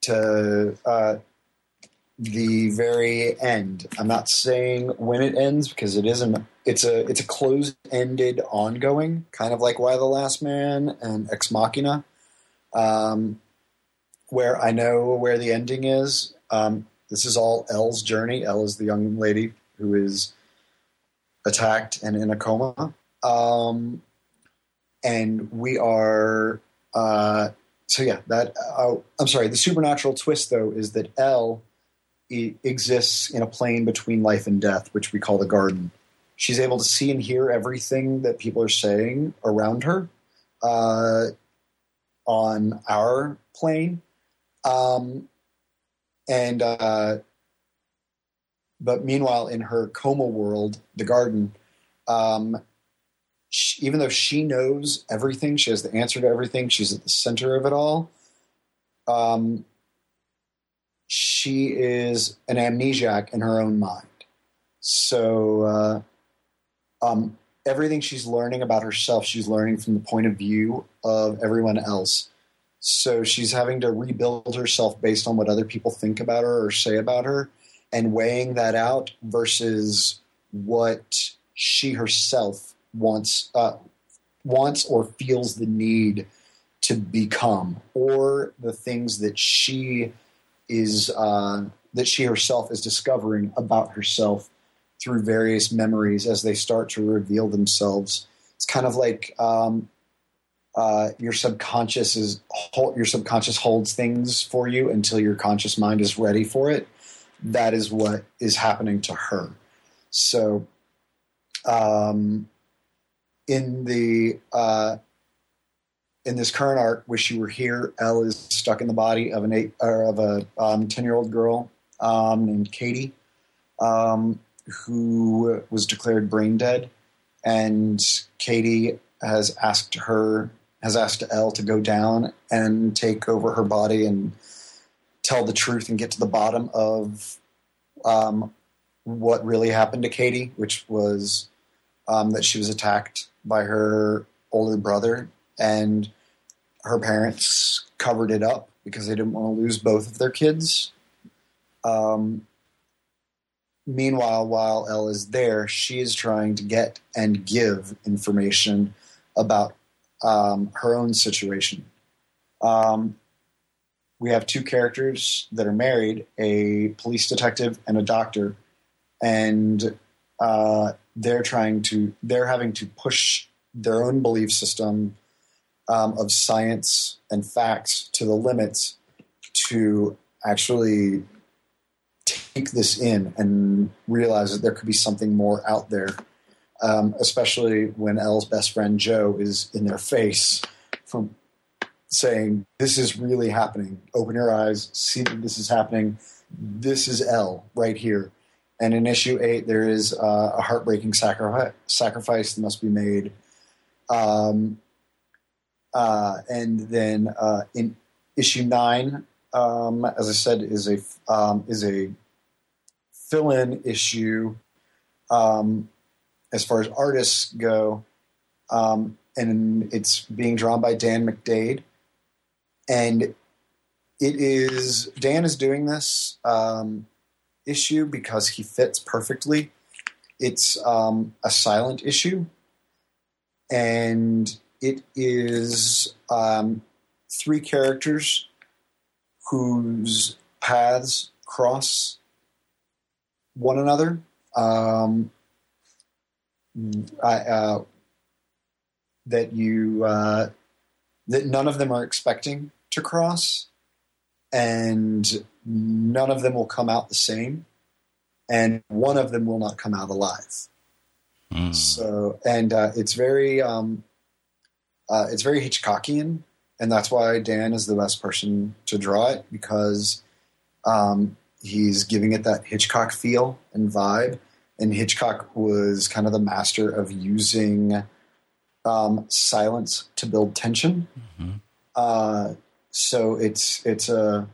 Speaker 2: to uh, the very end. I'm not saying when it ends because it isn't. It's a it's a closed ended ongoing, kind of like Y: The Last Man and Ex Machina. Um, where I know where the ending is. Um, this is all Elle's journey. Elle is the young lady who is attacked and in a coma. Um, and we are, uh, so yeah, that, uh, I'm sorry, the supernatural twist though is that Elle exists in a plane between life and death, which we call the garden. She's able to see and hear everything that people are saying around her uh, on our plane um, and uh, but meanwhile, in her coma world, the garden, um, she, even though she knows everything, she has the answer to everything. She's at the center of it all. Um, she is an amnesiac in her own mind. So uh, um, everything she's learning about herself, she's learning from the point of view of everyone else. So she's having to rebuild herself based on what other people think about her or say about her and weighing that out versus what she herself wants uh, wants or feels the need to become or the things that she is uh, that she herself is discovering about herself through various memories as they start to reveal themselves. It's kind of like um, uh, your subconscious is your subconscious holds things for you until your conscious mind is ready for it. That is what is happening to her. So, um, in the uh, in this current arc, wish you were here. Elle is stuck in the body of an eight or of a um, ten year old girl um, named Katie, um, who was declared brain dead, and Katie has asked her has asked Elle to go down and take over her body and tell the truth and get to the bottom of um, what really happened to Katie, which was um, that she was attacked by her older brother and her parents covered it up because they didn't want to lose both of their kids. Um, meanwhile, while Elle is there, she is trying to get and give information about um, her own situation. Um, we have two characters that are married a police detective and a doctor and uh, they're trying to they're having to push their own belief system um, of science and facts to the limits to actually take this in and realize that there could be something more out there um, especially when Elle's best friend Joe is in their face from saying, This is really happening. Open your eyes, see that this is happening. This is Elle right here. And in issue eight, there is uh, a heartbreaking sacrifice, sacrifice that must be made. Um, uh, and then uh, in issue nine, um, as I said, is a um, is a fill-in issue um, as far as artists go, um, and it's being drawn by Dan McDaid, and it is Dan is doing this um, issue because he fits perfectly. It's um, a silent issue, and it is um, three characters whose paths cross one another. Um, I, uh, that you uh, that none of them are expecting to cross, and none of them will come out the same, and one of them will not come out alive.
Speaker 1: Mm.
Speaker 2: So, and uh, it's very, um, uh, it's very Hitchcockian, and that's why Dan is the best person to draw it because um, he's giving it that Hitchcock feel and vibe. And Hitchcock was kind of the master of using um, silence to build tension.
Speaker 1: Mhm.
Speaker 2: Uh, so it's it's a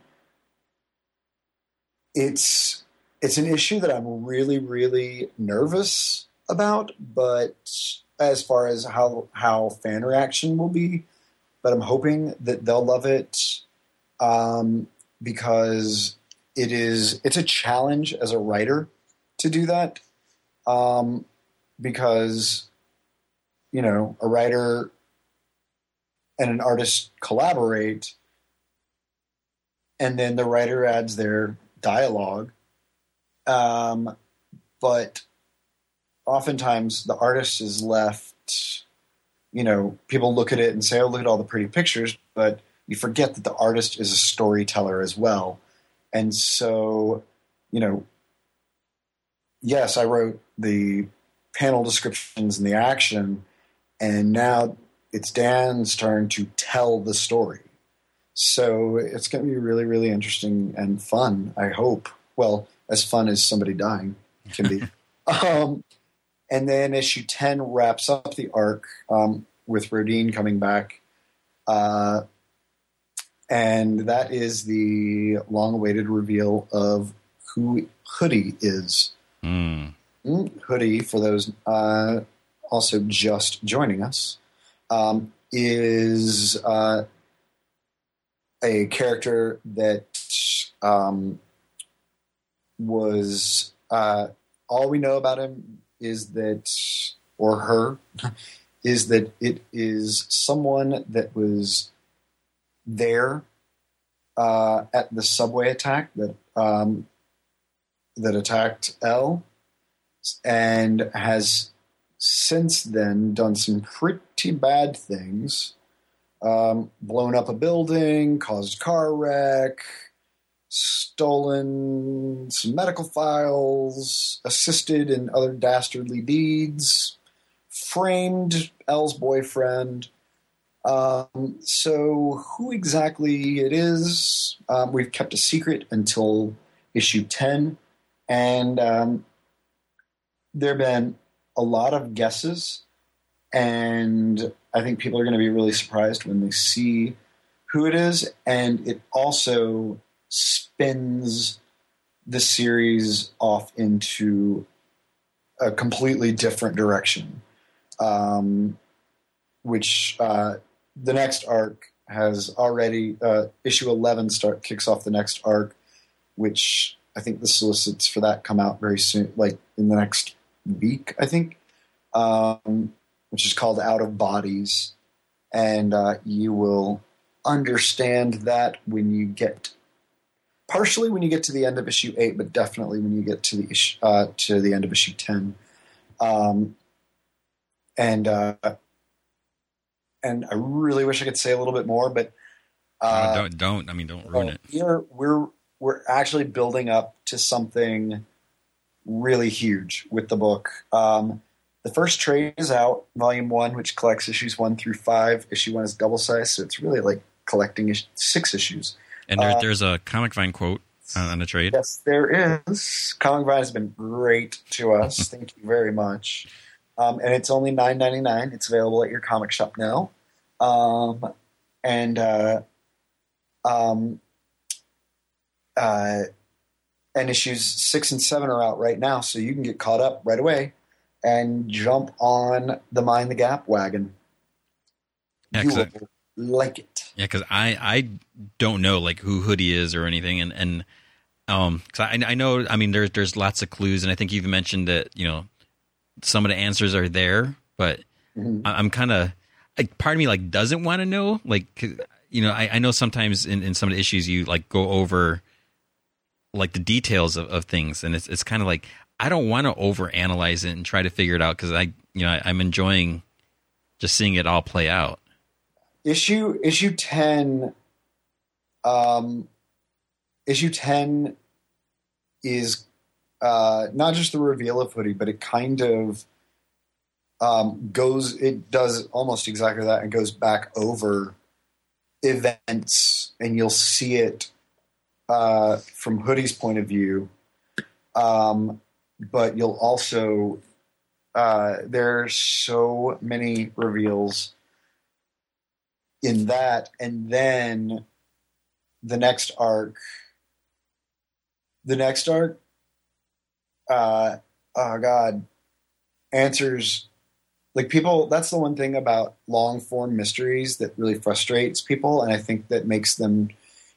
Speaker 2: it's it's an issue that I'm really really nervous about, but as far as how how fan reaction will be, but I'm hoping that they'll love it um, because it is it's a challenge as a writer to do that um, because you know a writer and an artist collaborate and then the writer adds their dialogue. Um, but oftentimes the artist is left you know people look at it and say oh look at all the pretty pictures but you forget that the artist is a storyteller as well. And so you know yes i wrote the panel descriptions and the action and now it's dan's turn to tell the story so it's going to be really really interesting and fun i hope well as fun as somebody dying can be um, and then issue 10 wraps up the arc um, with Rodin coming back. Uh, and that is the long awaited reveal of who Hoodie is.
Speaker 1: Mm.
Speaker 2: Hoodie, for those uh, also just joining us, um, is uh, a character that um, was uh, all we know about him is that, or her, is that it is someone that was there uh, at the subway attack that um, that attacked Elle, and has since then done some pretty bad things. Um, blown up a building, caused car wreck, stolen some medical files, assisted in other dastardly deeds, framed Elle's boyfriend. Um, so, who exactly it is, um, we've kept a secret until issue 10. And um, there have been a lot of guesses. And I think people are going to be really surprised when they see who it is. And it also spins the series off into a completely different direction. Um, which uh, the next arc has already uh, issue eleven start kicks off the next arc, which I think the solicits for that come out very soon, like in the next week, I think, um, which is called Out of Bodies, and uh, you will understand that when you get partially when you get to the end of issue eight, but definitely when you get to the issue, uh, to the end of issue ten. Um, and uh, and I really wish I could say a little bit more, but uh,
Speaker 1: No, don't don't. I mean, don't ruin it.
Speaker 2: we're we're we're actually building up to something really huge with the book. Um, the first trade is out, volume one, which collects issues one through five. Issue one is double size, so it's really like collecting is- six issues.
Speaker 1: And there,
Speaker 2: uh,
Speaker 1: there's a Comic Vine quote on, on the trade.
Speaker 2: Yes, there is. Comic Vine has been great to us. Thank you very much. Um, and it's only nine ninety nine. It's available at your comic shop now. Um, and uh, um, uh, and issues six and seven are out right now, so you can get caught up right away and jump on the Mind the Gap wagon.
Speaker 1: Yeah,
Speaker 2: you will like it.
Speaker 1: Yeah, because I I don't know like who Hoodie is or anything, and and um, cause I I know I mean there's there's lots of clues, and I think you've mentioned that you know some of the answers are there, but
Speaker 2: Mhm.
Speaker 1: I- I'm kind of like part of me like doesn't want to know. Like 'cause, you know, I, I know sometimes in, in some of the issues you like go over like the details of, of things, and it's it's kind of like I don't want to overanalyze it and try to figure it out because I you know I, I'm enjoying just seeing it all play out.
Speaker 2: issue issue 10 um issue 10 is uh not just the reveal of hoodie but it kind of um goes it does almost exactly that and goes back over events and you'll see it uh from hoodie's point of view um but you'll also uh there's so many reveals in that, and then the next arc, the next arc, uh, oh god, answers like people. That's the one thing about long form mysteries that really frustrates people, and I think that makes them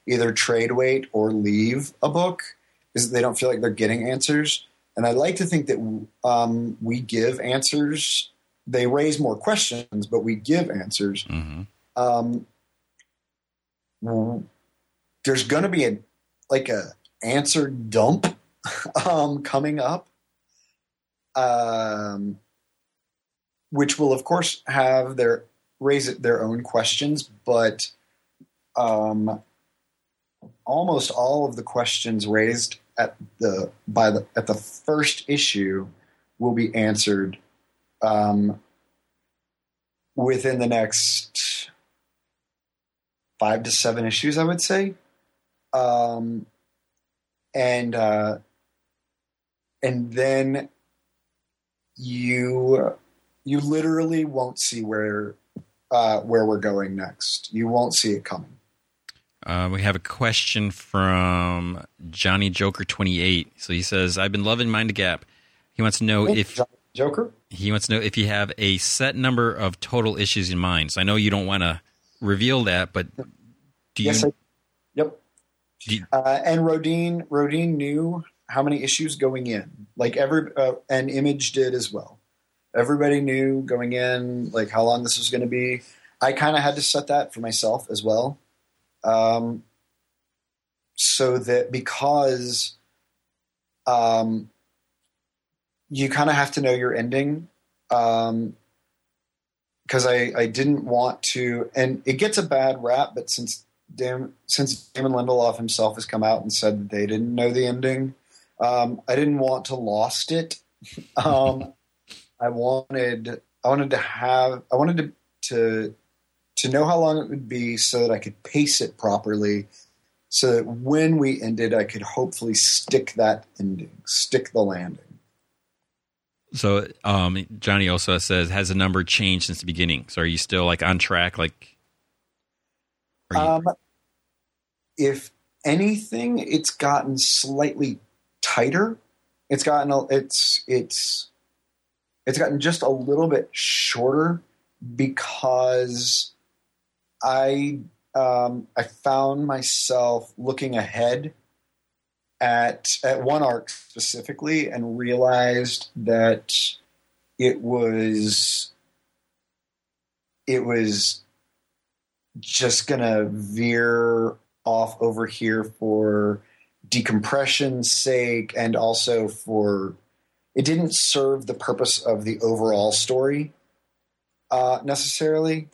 Speaker 2: either trade wait or leave a book is that they don't feel like they're getting answers. And I like to think that um, we give answers. They raise more questions, but we give answers
Speaker 1: hmm
Speaker 2: um, there's going to be a like a answer dump um, coming up, um, which will of course have their raise their own questions, but um, almost all of the questions raised at the by the at the first issue will be answered um, within the next five to seven issues, I would say. Um, and uh, and then you you literally won't see where uh, where we're going next. You won't see it coming.
Speaker 1: Uh, we have a question from Johnny Joker twenty eight. So he says, "I've been loving Mind the Gap." He wants to know if
Speaker 2: Joker.
Speaker 1: he wants to know if you have a set number of total issues in mind. So I know you don't want to reveal that, but do you?
Speaker 2: Yes, I, yep.
Speaker 1: do you-
Speaker 2: Uh, and Rodin, Rodin knew how many issues going in. Like every, uh, and Image did as well. Everybody knew going in, like how long this was going to be. I kind of had to set that for myself as well, um, so that because um, you kind of have to know your ending. Um, because I, I didn't want to, and it gets a bad rap, but since Dam, since Damon Lindelof himself has come out and said that they didn't know the ending, um, I didn't want to lost it. Um, I wanted I wanted to have I wanted to, to to know how long it would be so that I could pace it properly, so that when we ended, I could hopefully stick that ending, stick the landing.
Speaker 1: So um, Johnny also says, "Has the number changed since the beginning?" So are you still like on track? Like, you,
Speaker 2: Um, if anything, it's gotten slightly tighter. It's gotten a, it's it's it's gotten just a little bit shorter because I um, I found myself looking ahead at at one arc specifically and realized that it was it was just gonna veer off over here for decompression's sake and also for it didn't serve the purpose of the overall story uh, necessarily.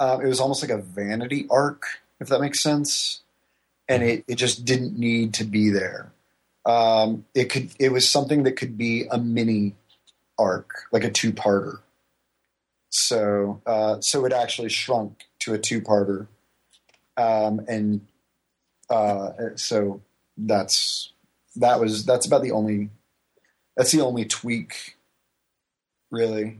Speaker 2: Uh, it was almost like a vanity arc, if that makes sense, and it, it just didn't need to be there. Um, it could it was something that could be a mini arc, like a two parter. So uh, so it actually shrunk to a two parter, um, and uh, so that's that was that's about the only that's the only tweak, really.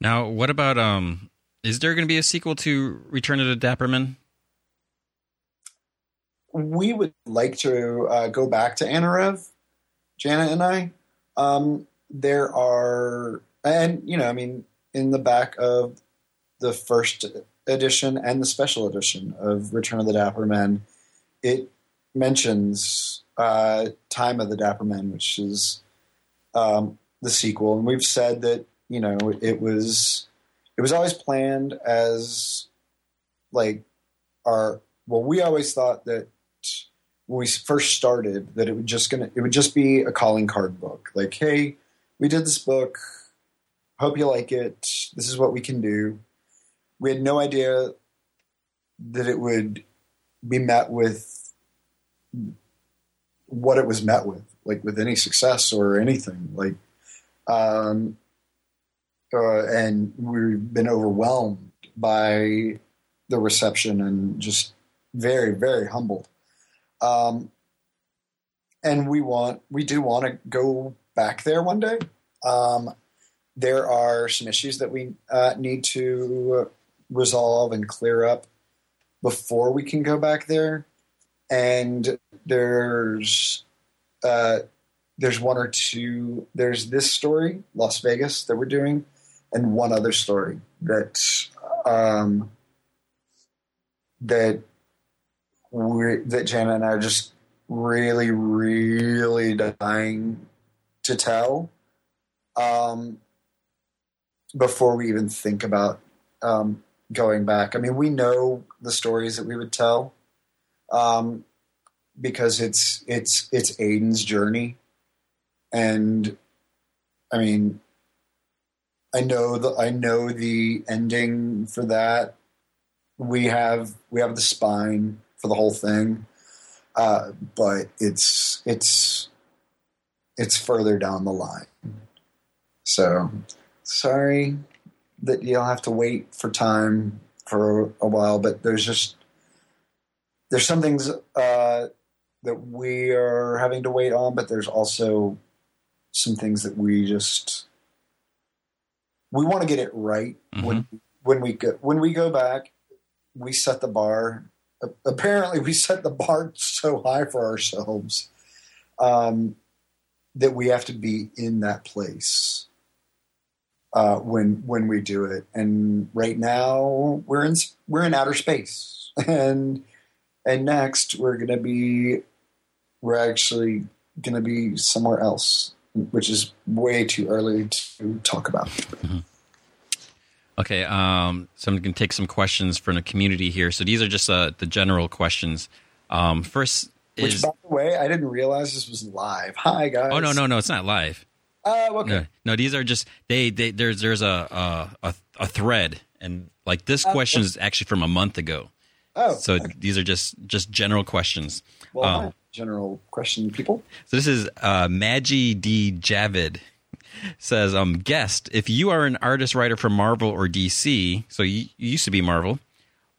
Speaker 1: Now what about um? Is there going to be a sequel to Return of the Dapper Men?
Speaker 2: we would like to uh, go back to Anorev, Janet and I. Um, there are, and you know, I mean, in the back of the first edition and the special edition of Return of the Dapper Men, it mentions uh, Time of the Dapper Men, which is um, the sequel, and we've said that you know it was it was always planned as like our well, we always thought that when we first started that it would just gonna it would just be a calling card book. Like, hey, we did this book. Hope you like it. This is what we can do. We had no idea that it would be met with what it was met with, like with any success or anything. Like, um, uh, and we've been overwhelmed by the reception and just very, very humbled. Um, and we want, we do want to go back there one day. Um, there are some issues that we uh, need to resolve and clear up before we can go back there. And there's uh, there's one or two. There's this story, Lost Vegas, that we're doing, and one other story that um, that we that Janet and I are just really, really dying to tell. Um, before we even think about um, going back. I mean, we know the stories that we would tell um, because it's it's it's Aiden's journey, and I mean, I know the I know the ending for that. We have we have the spine for the whole thing, uh, but it's it's it's further down the line. So sorry that you'll have to wait for time for a while, but there's just there's some things uh, that we are having to wait on, but there's also some things that we just we want to get it right mm-hmm. when when we go when we go back. We set the bar. Apparently, we set the bar so high for ourselves um, that we have to be in that place uh, when when we do it. And right now we're in we're in outer space, and and next we're gonna be we're actually gonna be somewhere else, which is way too early to talk about. Mm-hmm.
Speaker 1: Okay, um, so I'm going to take some questions from the community here. So these are just uh, the general questions. Um, first is,
Speaker 2: Which, by the way, I didn't realize this was live. Hi, guys.
Speaker 1: Oh no, no, no, it's not live.
Speaker 2: Oh, okay.
Speaker 1: No, no, these are just they. they there's there's a a, a thread, and like this uh, question is actually from a month ago.
Speaker 2: Oh,
Speaker 1: so okay. these are just just general questions.
Speaker 2: Well, um, general question, people.
Speaker 1: So this is uh, Maggie D Javid says, um, guest, if you are an artist writer for Marvel or DC, so you, you used to be Marvel,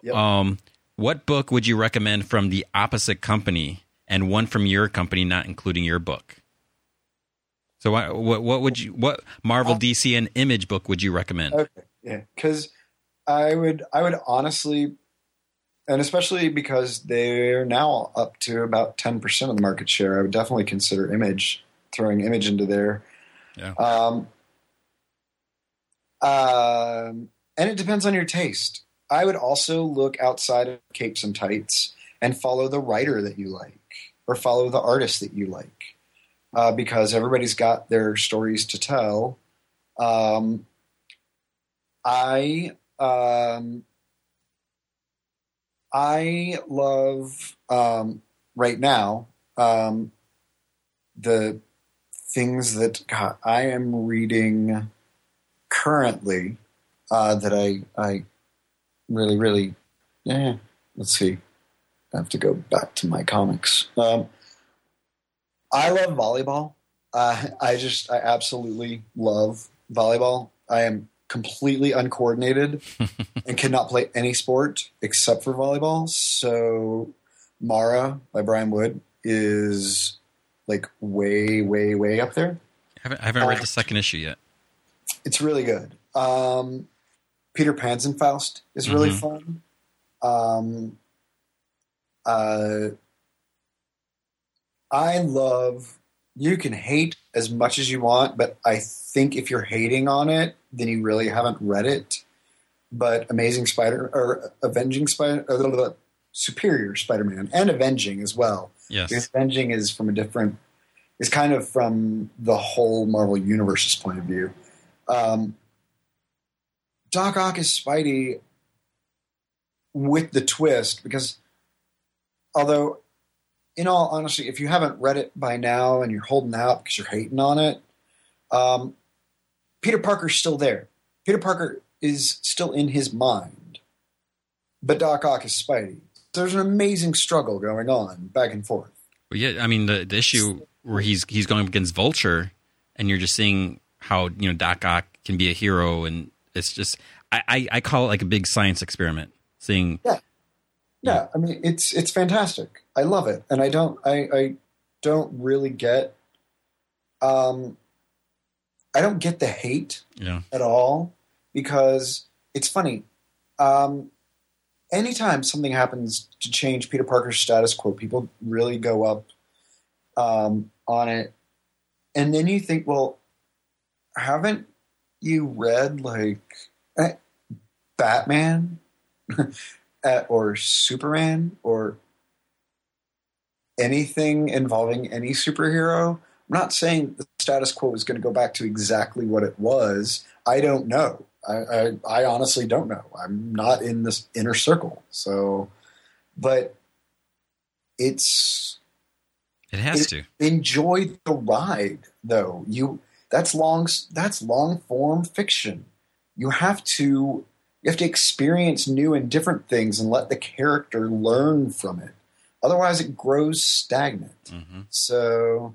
Speaker 2: yep.
Speaker 1: um, what book would you recommend from the opposite company and one from your company, not including your book? So what what, what would you what Marvel, uh, DC, and Image book would you recommend?
Speaker 2: Okay, yeah, because I would I would honestly, and especially because they're now up to about ten percent of the market share, I would definitely consider Image throwing Image into there.
Speaker 1: Yeah.
Speaker 2: Um, um, and it depends on your taste. I would also look outside of capes and tights and follow the writer that you like or follow the artist that you like uh, because everybody's got their stories to tell. Um, I um, I love um, right now um, the things that God, I am reading currently uh, that I I really really yeah. Let's see. I have to go back to my comics. Um, I love volleyball. Uh, I just, I absolutely love volleyball. I am completely uncoordinated and cannot play any sport except for volleyball. So, Mara by Brian Wood is like way, way, way up there.
Speaker 1: I haven't, I haven't uh, read the second issue yet.
Speaker 2: It's really good. Um, Peter Panzerfaust is really mm-hmm. fun. Um, uh, I love. You can hate as much as you want, but I think if you're hating on it, then you really haven't read it. But Amazing Spider or Avenging Spider, or Superior Spider-Man, and Avenging as well.
Speaker 1: Yes,
Speaker 2: because Avenging is from a different. is kind of from the whole Marvel Universe's point of view. Um, Doc Ock is Spidey with the twist because although in all honesty if you haven't read it by now and you're holding out because you're hating on it um, peter parker's still there. Peter parker is still in his mind. But doc ock is spidey. There's an amazing struggle going on back and forth.
Speaker 1: Well, yeah, I mean the, the issue where he's he's going against Vulture, and you're just seeing how you know Doc Ock can be a hero, and it's just I, I, I call it like a big science experiment. Seeing
Speaker 2: Yeah. yeah i mean it's it's fantastic. I love it. And i don't i i don't really get um i don't get the hate
Speaker 1: know
Speaker 2: at all because it's funny. Um, anytime something happens to change Peter Parker's status quo, people really go up um, on it. And then you think, well, haven't you read like eh, Batman or Superman or anything involving any superhero? I'm not saying the status quo is going to go back to exactly what it was. I don't know. I, I, I honestly don't know. I'm not in this inner circle. So, but it's
Speaker 1: it has
Speaker 2: it-
Speaker 1: to.
Speaker 2: enjoy the ride though. You that's long that's long form fiction. You have to you have to experience new and different things and let the character learn from it. Otherwise, it grows stagnant.
Speaker 1: hmm
Speaker 2: So,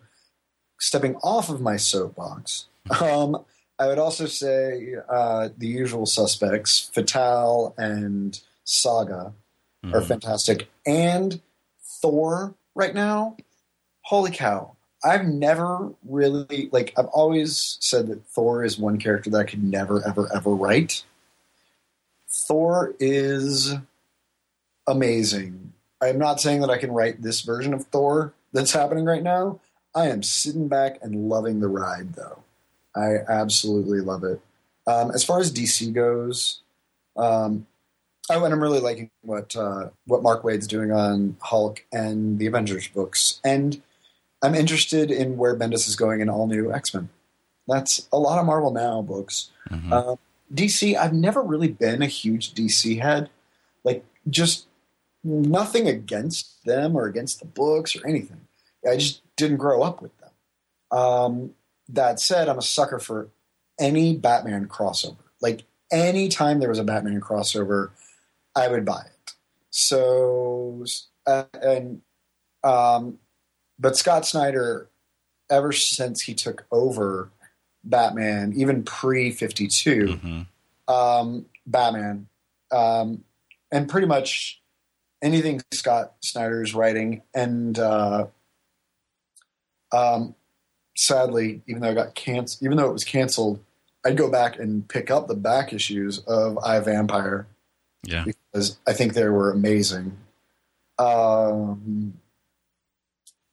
Speaker 2: stepping off of my soapbox, um, I would also say uh, the usual suspects, Fatal and Saga, are
Speaker 1: Mhm.
Speaker 2: fantastic. And Thor, right now, holy cow. I've never really, like, I've always said that Thor is one character that I could never, ever, ever write. Thor is amazing. I'm not saying that I can write this version of Thor that's happening right now. I am sitting back and loving the ride, though. I absolutely love it. Um, as far as DC goes, um, oh, and I'm really liking what uh, what Mark Waid's doing on Hulk and the Avengers books, and I'm interested in where Bendis is going in all new X Men. That's a lot of Marvel Now books.
Speaker 1: Mhm.
Speaker 2: Um, DC, I've never really been a huge DC head. Like, just nothing against them or against the books or anything. I just didn't grow up with them. Um, that said, I'm a sucker for any Batman crossover. Like, anytime there was a Batman crossover, I would buy it. So, uh, and, um, but Scott Snyder, ever since he took over Batman, even pre 52,
Speaker 1: Mhm.
Speaker 2: um, Batman, um, and pretty much anything Scott Snyder's writing. And uh, um, sadly, even though I got canceled, even though it was canceled, I'd go back and pick up the back issues of I Vampire
Speaker 1: Yeah.
Speaker 2: because I think they were amazing. Um,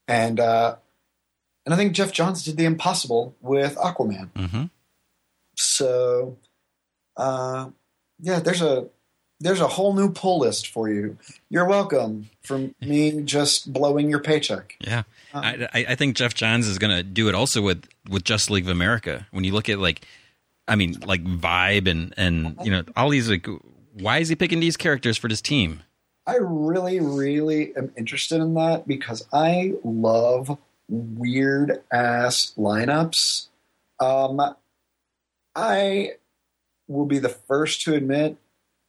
Speaker 2: and uh, and I think Geoff Johns did the impossible with Aquaman.
Speaker 1: hmm
Speaker 2: So, uh, yeah, there's a there's a whole new pull list for you. You're welcome from me just blowing your paycheck.
Speaker 1: Yeah. I, I think Geoff Johns is going to do it also with with Just League of America. When you look at like, I mean, like Vibe and and you know all these like, why is he picking these characters for this team?
Speaker 2: I really, really am interested in that because I love weird ass lineups. Um, I will be the first to admit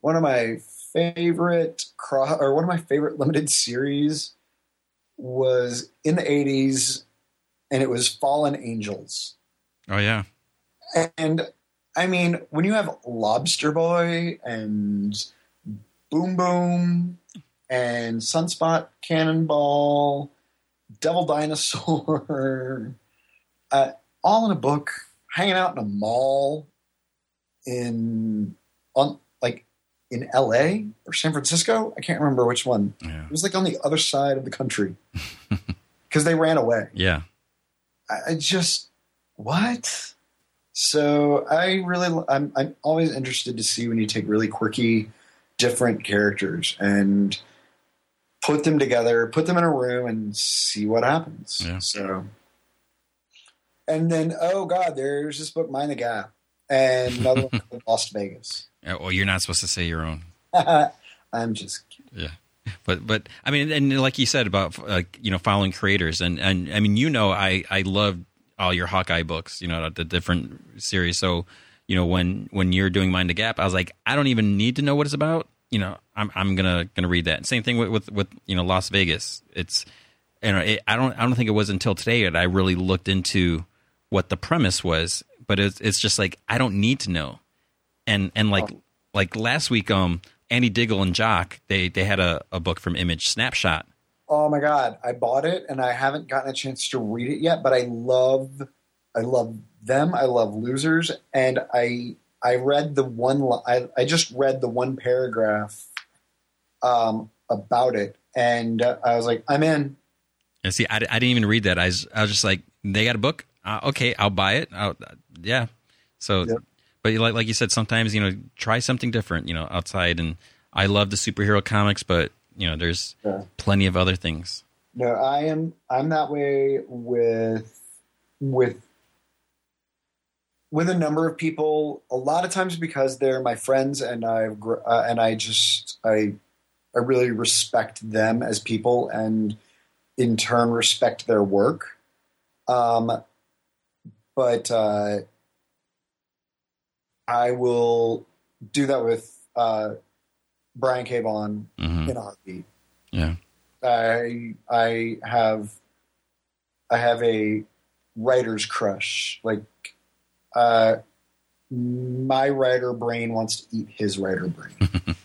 Speaker 2: one of my favorite cro- or one of my favorite limited series was in the 80s and it was Fallen Angels.
Speaker 1: Oh yeah.
Speaker 2: And I mean, when you have Lobster Boy and Boom Boom and Sunspot Cannonball, Devil Dinosaur, uh, all in a book, hanging out in a mall in on in L.A. or San Francisco. I can't remember which one.
Speaker 1: Yeah.
Speaker 2: It was like on the other side of the country because they ran away.
Speaker 1: Yeah.
Speaker 2: I, I just what? So I really, I'm, I'm always interested to see when you take really quirky, different characters and put them together, put them in a room, and see what happens.
Speaker 1: Yeah.
Speaker 2: So and then oh god, there's this book, Mind the Gap, and another one called Lost Vegas.
Speaker 1: Uh, Well, you're not supposed to say your own.
Speaker 2: I'm just kidding.
Speaker 1: Yeah, but but I mean, and like you said about uh, you know following creators, and and I mean, you know, I I love all your Hawkeye books, you know, the different series. So you know, when when you're doing Mind the Gap, I was like, I don't even need to know what it's about. You know, I'm I'm gonna gonna read that. Same thing with with, with you know Lost Vegas. It's you know, it, I don't I don't think it was until today that I really looked into what the premise was. But it's it's just like I don't need to know. And and like like last week, um, Andy Diggle and Jock they they had a, a book from Image Snapshot.
Speaker 2: Oh my god, I bought it and I haven't gotten a chance to read it yet, but I love I love them. I love losers and I I read the one I I just read the one paragraph um about it and uh, I was like I'm in.
Speaker 1: And see, I, I didn't even read that. I was, I was just like, they got a book. Uh, okay, I'll buy it. I'll, yeah. So,
Speaker 2: Yep.
Speaker 1: But like like you said, sometimes you know, try something different. You know, outside. And I love the superhero comics, but you know, there's
Speaker 2: Yeah.
Speaker 1: plenty of other things.
Speaker 2: No, I am I'm that way with with with a number of people a lot of times because they're my friends and I've gr- uh, and I just I I really respect them as people and in turn respect their work. Um but uh I will do that with uh Brian K. Vaughan
Speaker 1: hmm
Speaker 2: in a heartbeat.
Speaker 1: Yeah.
Speaker 2: I I have I have a writer's crush. Like uh my writer brain wants to eat his writer brain.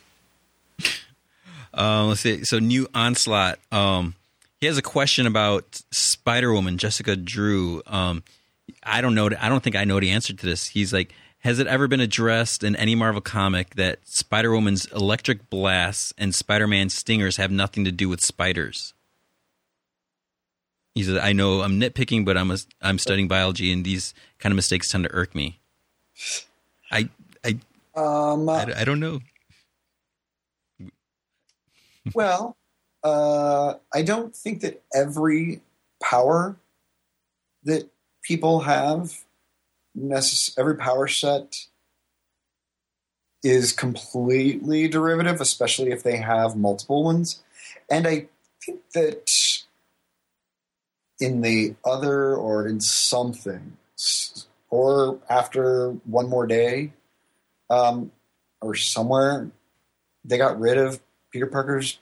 Speaker 1: Uh, let's see. So, new onslaught. Um, he has a question about Spider Woman, Jessica Drew. Um, I don't know. I don't think I know the answer to this. He's like, has it ever been addressed in any Marvel comic that Spider Woman's electric blasts and Spider Man's stingers have nothing to do with spiders? He says, "I know I'm nitpicking, but I'm a, I'm studying biology, and these kind of mistakes tend to irk me." I I
Speaker 2: um
Speaker 1: I, I don't know.
Speaker 2: well, uh I don't think that every power that people have necess- every power set is completely derivative, especially if they have multiple ones. And I think that in the other or in something, or after one more day, um, or somewhere, they got rid of Peter Parker's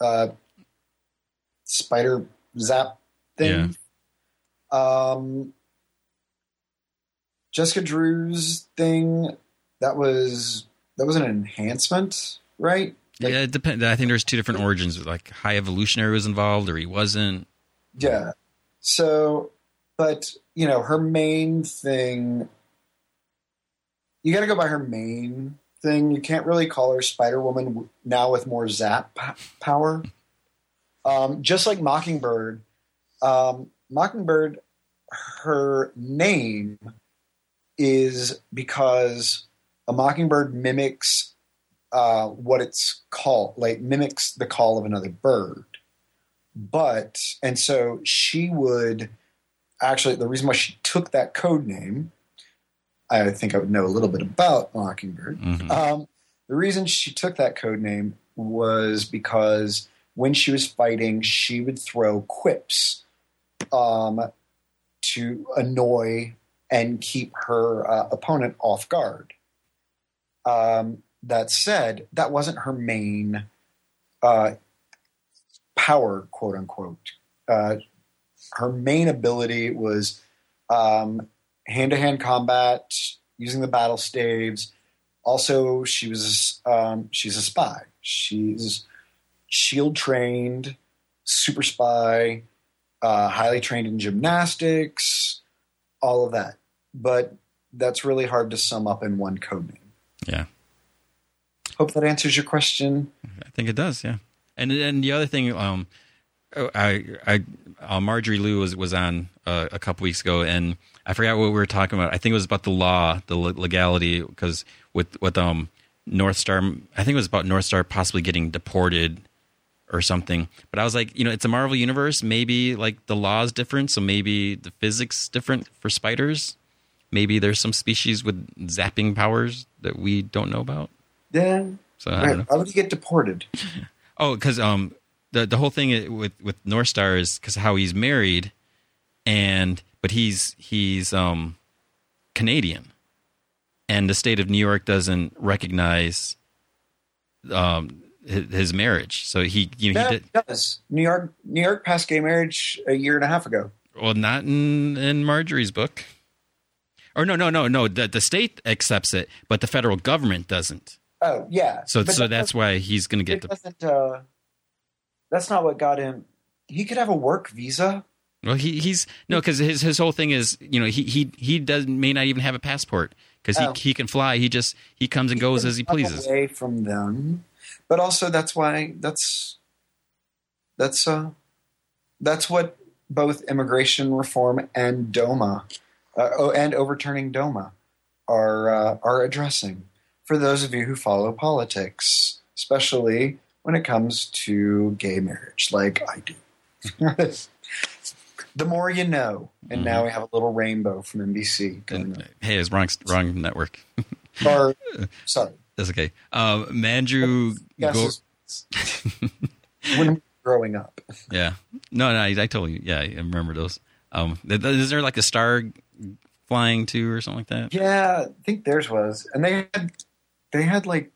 Speaker 2: uh, spider zap thing. Um, Jessica Drew's thing that was that was an enhancement, right? Like-
Speaker 1: yeah, it depends. I think there's two different origins. Like High Evolutionary was involved, or he wasn't.
Speaker 2: Yeah. So, but you know, her main thing. You got to go by her main thing. You can't really call her Spider Woman now with more zap p- power. Um, just like Mockingbird, um, Mockingbird, her name is because a mockingbird mimics uh, what it's called, like mimics the call of another bird but and so she would actually the reason why she took that code name i think i would know a little bit about mockingbird
Speaker 1: Mhm.
Speaker 2: um, the reason she took that code name was because when she was fighting she would throw quips um, to annoy and keep her uh, opponent off guard um, that said that wasn't her main uh, power, quote unquote. Uh, her main ability was um, hand-to-hand combat, using the battle staves. Also, she was um, she's a spy. She's shield trained, super spy, uh, highly trained in gymnastics, all of that. But that's really hard to sum up in one code name.
Speaker 1: Yeah.
Speaker 2: Hope that answers your question.
Speaker 1: I think it does. Yeah. And and the other thing, um, I I uh, Marjorie Liu was was on uh, a couple weeks ago, and I forgot what we were talking about. I think it was about the law, the le- legality, because with with um North Star, I think it was about North Star possibly getting deported or something. But I was like, you know, it's a Marvel universe. Maybe like the law is different, so maybe the physics different for spiders. Maybe there's some species with zapping powers that we don't know about.
Speaker 2: Yeah.
Speaker 1: So I
Speaker 2: Right.
Speaker 1: don't know.
Speaker 2: Why would you get deported?
Speaker 1: Oh, because um, the the whole thing with with North Star is because how he's married, and but he's he's um Canadian, and the state of New York doesn't recognize um his, his marriage. So he you know he did
Speaker 2: does. New York, New York passed gay marriage a year and a half ago.
Speaker 1: well not in in Marjorie's book, or no no no no the the state accepts it, but the federal government doesn't.
Speaker 2: Oh yeah.
Speaker 1: So
Speaker 2: But
Speaker 1: so
Speaker 2: that
Speaker 1: that's why he's going to get the.
Speaker 2: Uh, that's not what got him. He could have a work visa.
Speaker 1: Well, he, he's no, because his his whole thing is, you know, he he he does may not even have a passport because
Speaker 2: Oh.
Speaker 1: he he can fly. He just he comes and goes as he pleases.
Speaker 2: Away from them, but also that's why that's that's uh that's what both immigration reform and DOMA uh, oh, and overturning DOMA are uh, are addressing. For those of you who follow politics, especially when it comes to gay marriage, like I do. the more you know. And now we have a little rainbow from NBC
Speaker 1: Mm-hmm. Hey, it's wrong wrong network.
Speaker 2: Or, sorry.
Speaker 1: That's okay. Um, Mandrew,
Speaker 2: Yes,
Speaker 1: Go-
Speaker 2: when growing up.
Speaker 1: yeah, no, no, I, I told you, yeah, I remember those. Um, is there like a star flying to or something like that?
Speaker 2: Yeah, I think theirs was, and they had they had like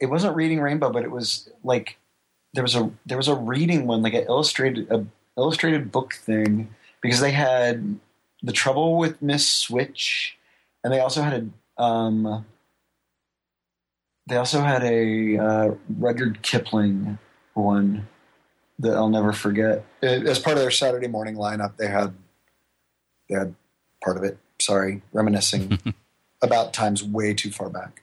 Speaker 2: it wasn't reading rainbow, but it was like there was a there was a reading one like an illustrated a illustrated book thing because they had the trouble with Miss Switch, and they also had a um they also had a uh, Rudyard Kipling one that I'll never forget. As part of their Saturday morning lineup, they had they had part of it. Sorry, reminiscing about times way too far back.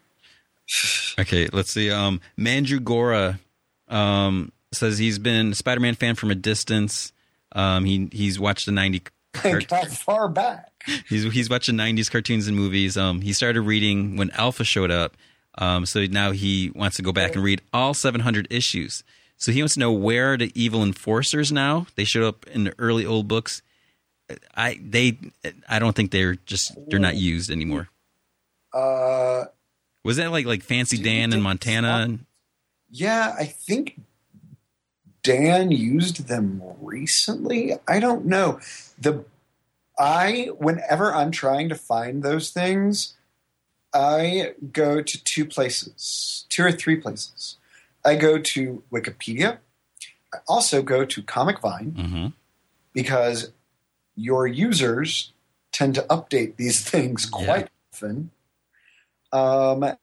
Speaker 1: Okay, let's see. Um, Mandragora um, says he's been a Spider-Man fan from a distance. Um, he he's watched the ninety.
Speaker 2: Like how far back?
Speaker 1: He's he's watching '90s cartoons and movies. Um, he started reading when Alpha showed up. Um, so now he wants to go back and read all 700 issues. So he wants to know where are the evil enforcers now. They showed up in the early old books. I they I don't think they're just they're not used anymore.
Speaker 2: Uh,
Speaker 1: Was that like like Fancy Dan in Montana?
Speaker 2: so? yeah, I think Dan used them recently. I don't know. The I whenever I'm trying to find those things, I go to two places, two or three places. I go to Wikipedia. I also go to Comic Vine.
Speaker 1: hmm
Speaker 2: because your users tend to update these things quite often. Um,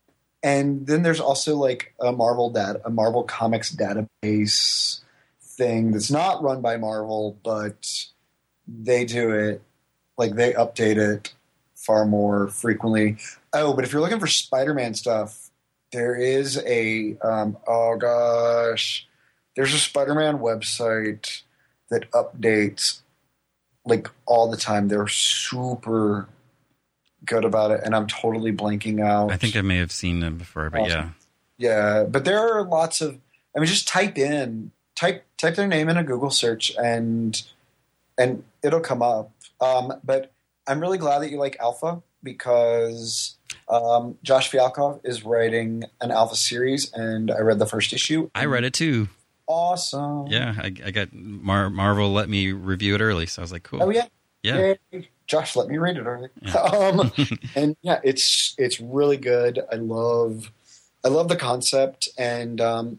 Speaker 2: and then there's also like a Marvel data, a Marvel Comics database thing that's not run by Marvel, but they do it like they update it far more frequently. Oh, but if you're looking for Spider-Man stuff, there is a um, oh gosh, there's a Spider-Man website that updates like all the time. They're super good about it, and I'm totally blanking out.
Speaker 1: I think I may have seen them before, but yeah.
Speaker 2: Yeah, but there are lots of. I mean, just type in type type their name in a Google search, and and it'll come up. Um, but I'm really glad that you like Alpha because um, Josh Fialkov is writing an Alpha series, and I read the first issue.
Speaker 1: I read it too.
Speaker 2: Awesome.
Speaker 1: Yeah, I, I got Mar- Marvel let me review it early, so I was like, cool.
Speaker 2: Oh yeah.
Speaker 1: yeah.
Speaker 2: Yay. Josh, let me read it early.
Speaker 1: Yeah.
Speaker 2: um, and yeah, it's it's really good. I love I love the concept and um,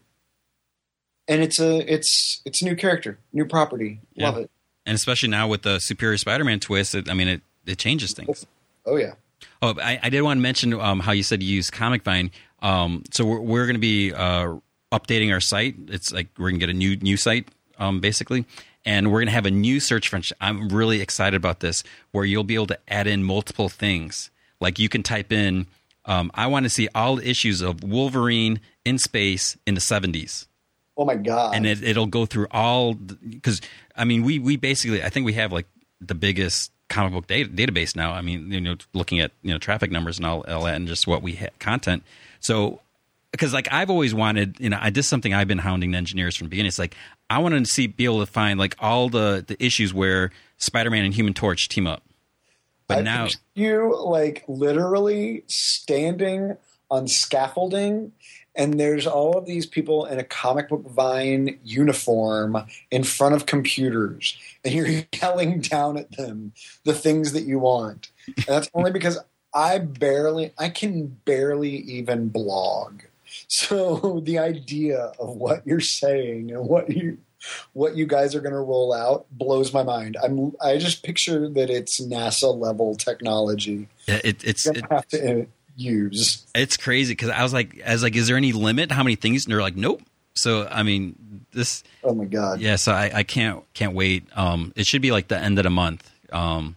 Speaker 2: and it's a it's it's a new character, new property.
Speaker 1: Yeah.
Speaker 2: Love it.
Speaker 1: and especially now with the Superior Spider-Man twist, it, I mean, it it changes things.
Speaker 2: Oh yeah.
Speaker 1: Oh, I, I did want to mention um, how you said you use Comic Vine. Um, so we're, we're going to be uh, updating our site. It's like we're going to get a new new site, um, basically, and we're going to have a new search function. I'm really excited about this, where you'll be able to add in multiple things. Like you can type in, um, "I want to see all issues of Wolverine in space in the '70s."
Speaker 2: Oh my god.
Speaker 1: and it, it'll go through all because I mean we we basically I think we have like the biggest comic book data, database now. I mean you know looking at you know traffic numbers and all, all that and just what we ha- content. So because like I've always wanted, you know, I this something I've been hounding engineers from the beginning. It's like I want to see be able to find like all the the issues where Spider-Man and Human Torch team up. But
Speaker 2: I
Speaker 1: now,
Speaker 2: you like literally standing on scaffolding, and there's all of these people in a comic book vine uniform in front of computers, and you're yelling down at them the things that you want. And that's only because I barely, I can barely even blog. So the idea of what you're saying and what you what you guys are going to roll out blows my mind. I'm I just picture that it's NASA level technology.
Speaker 1: yeah, it, it's it,
Speaker 2: have to uh, use.
Speaker 1: it's crazy because I was like, I was like, is there any limit how many things? And they're like, nope. So I mean, this
Speaker 2: Oh my god!
Speaker 1: yeah. So I, I can't can't wait. Um, it should be like the end of the month. Um,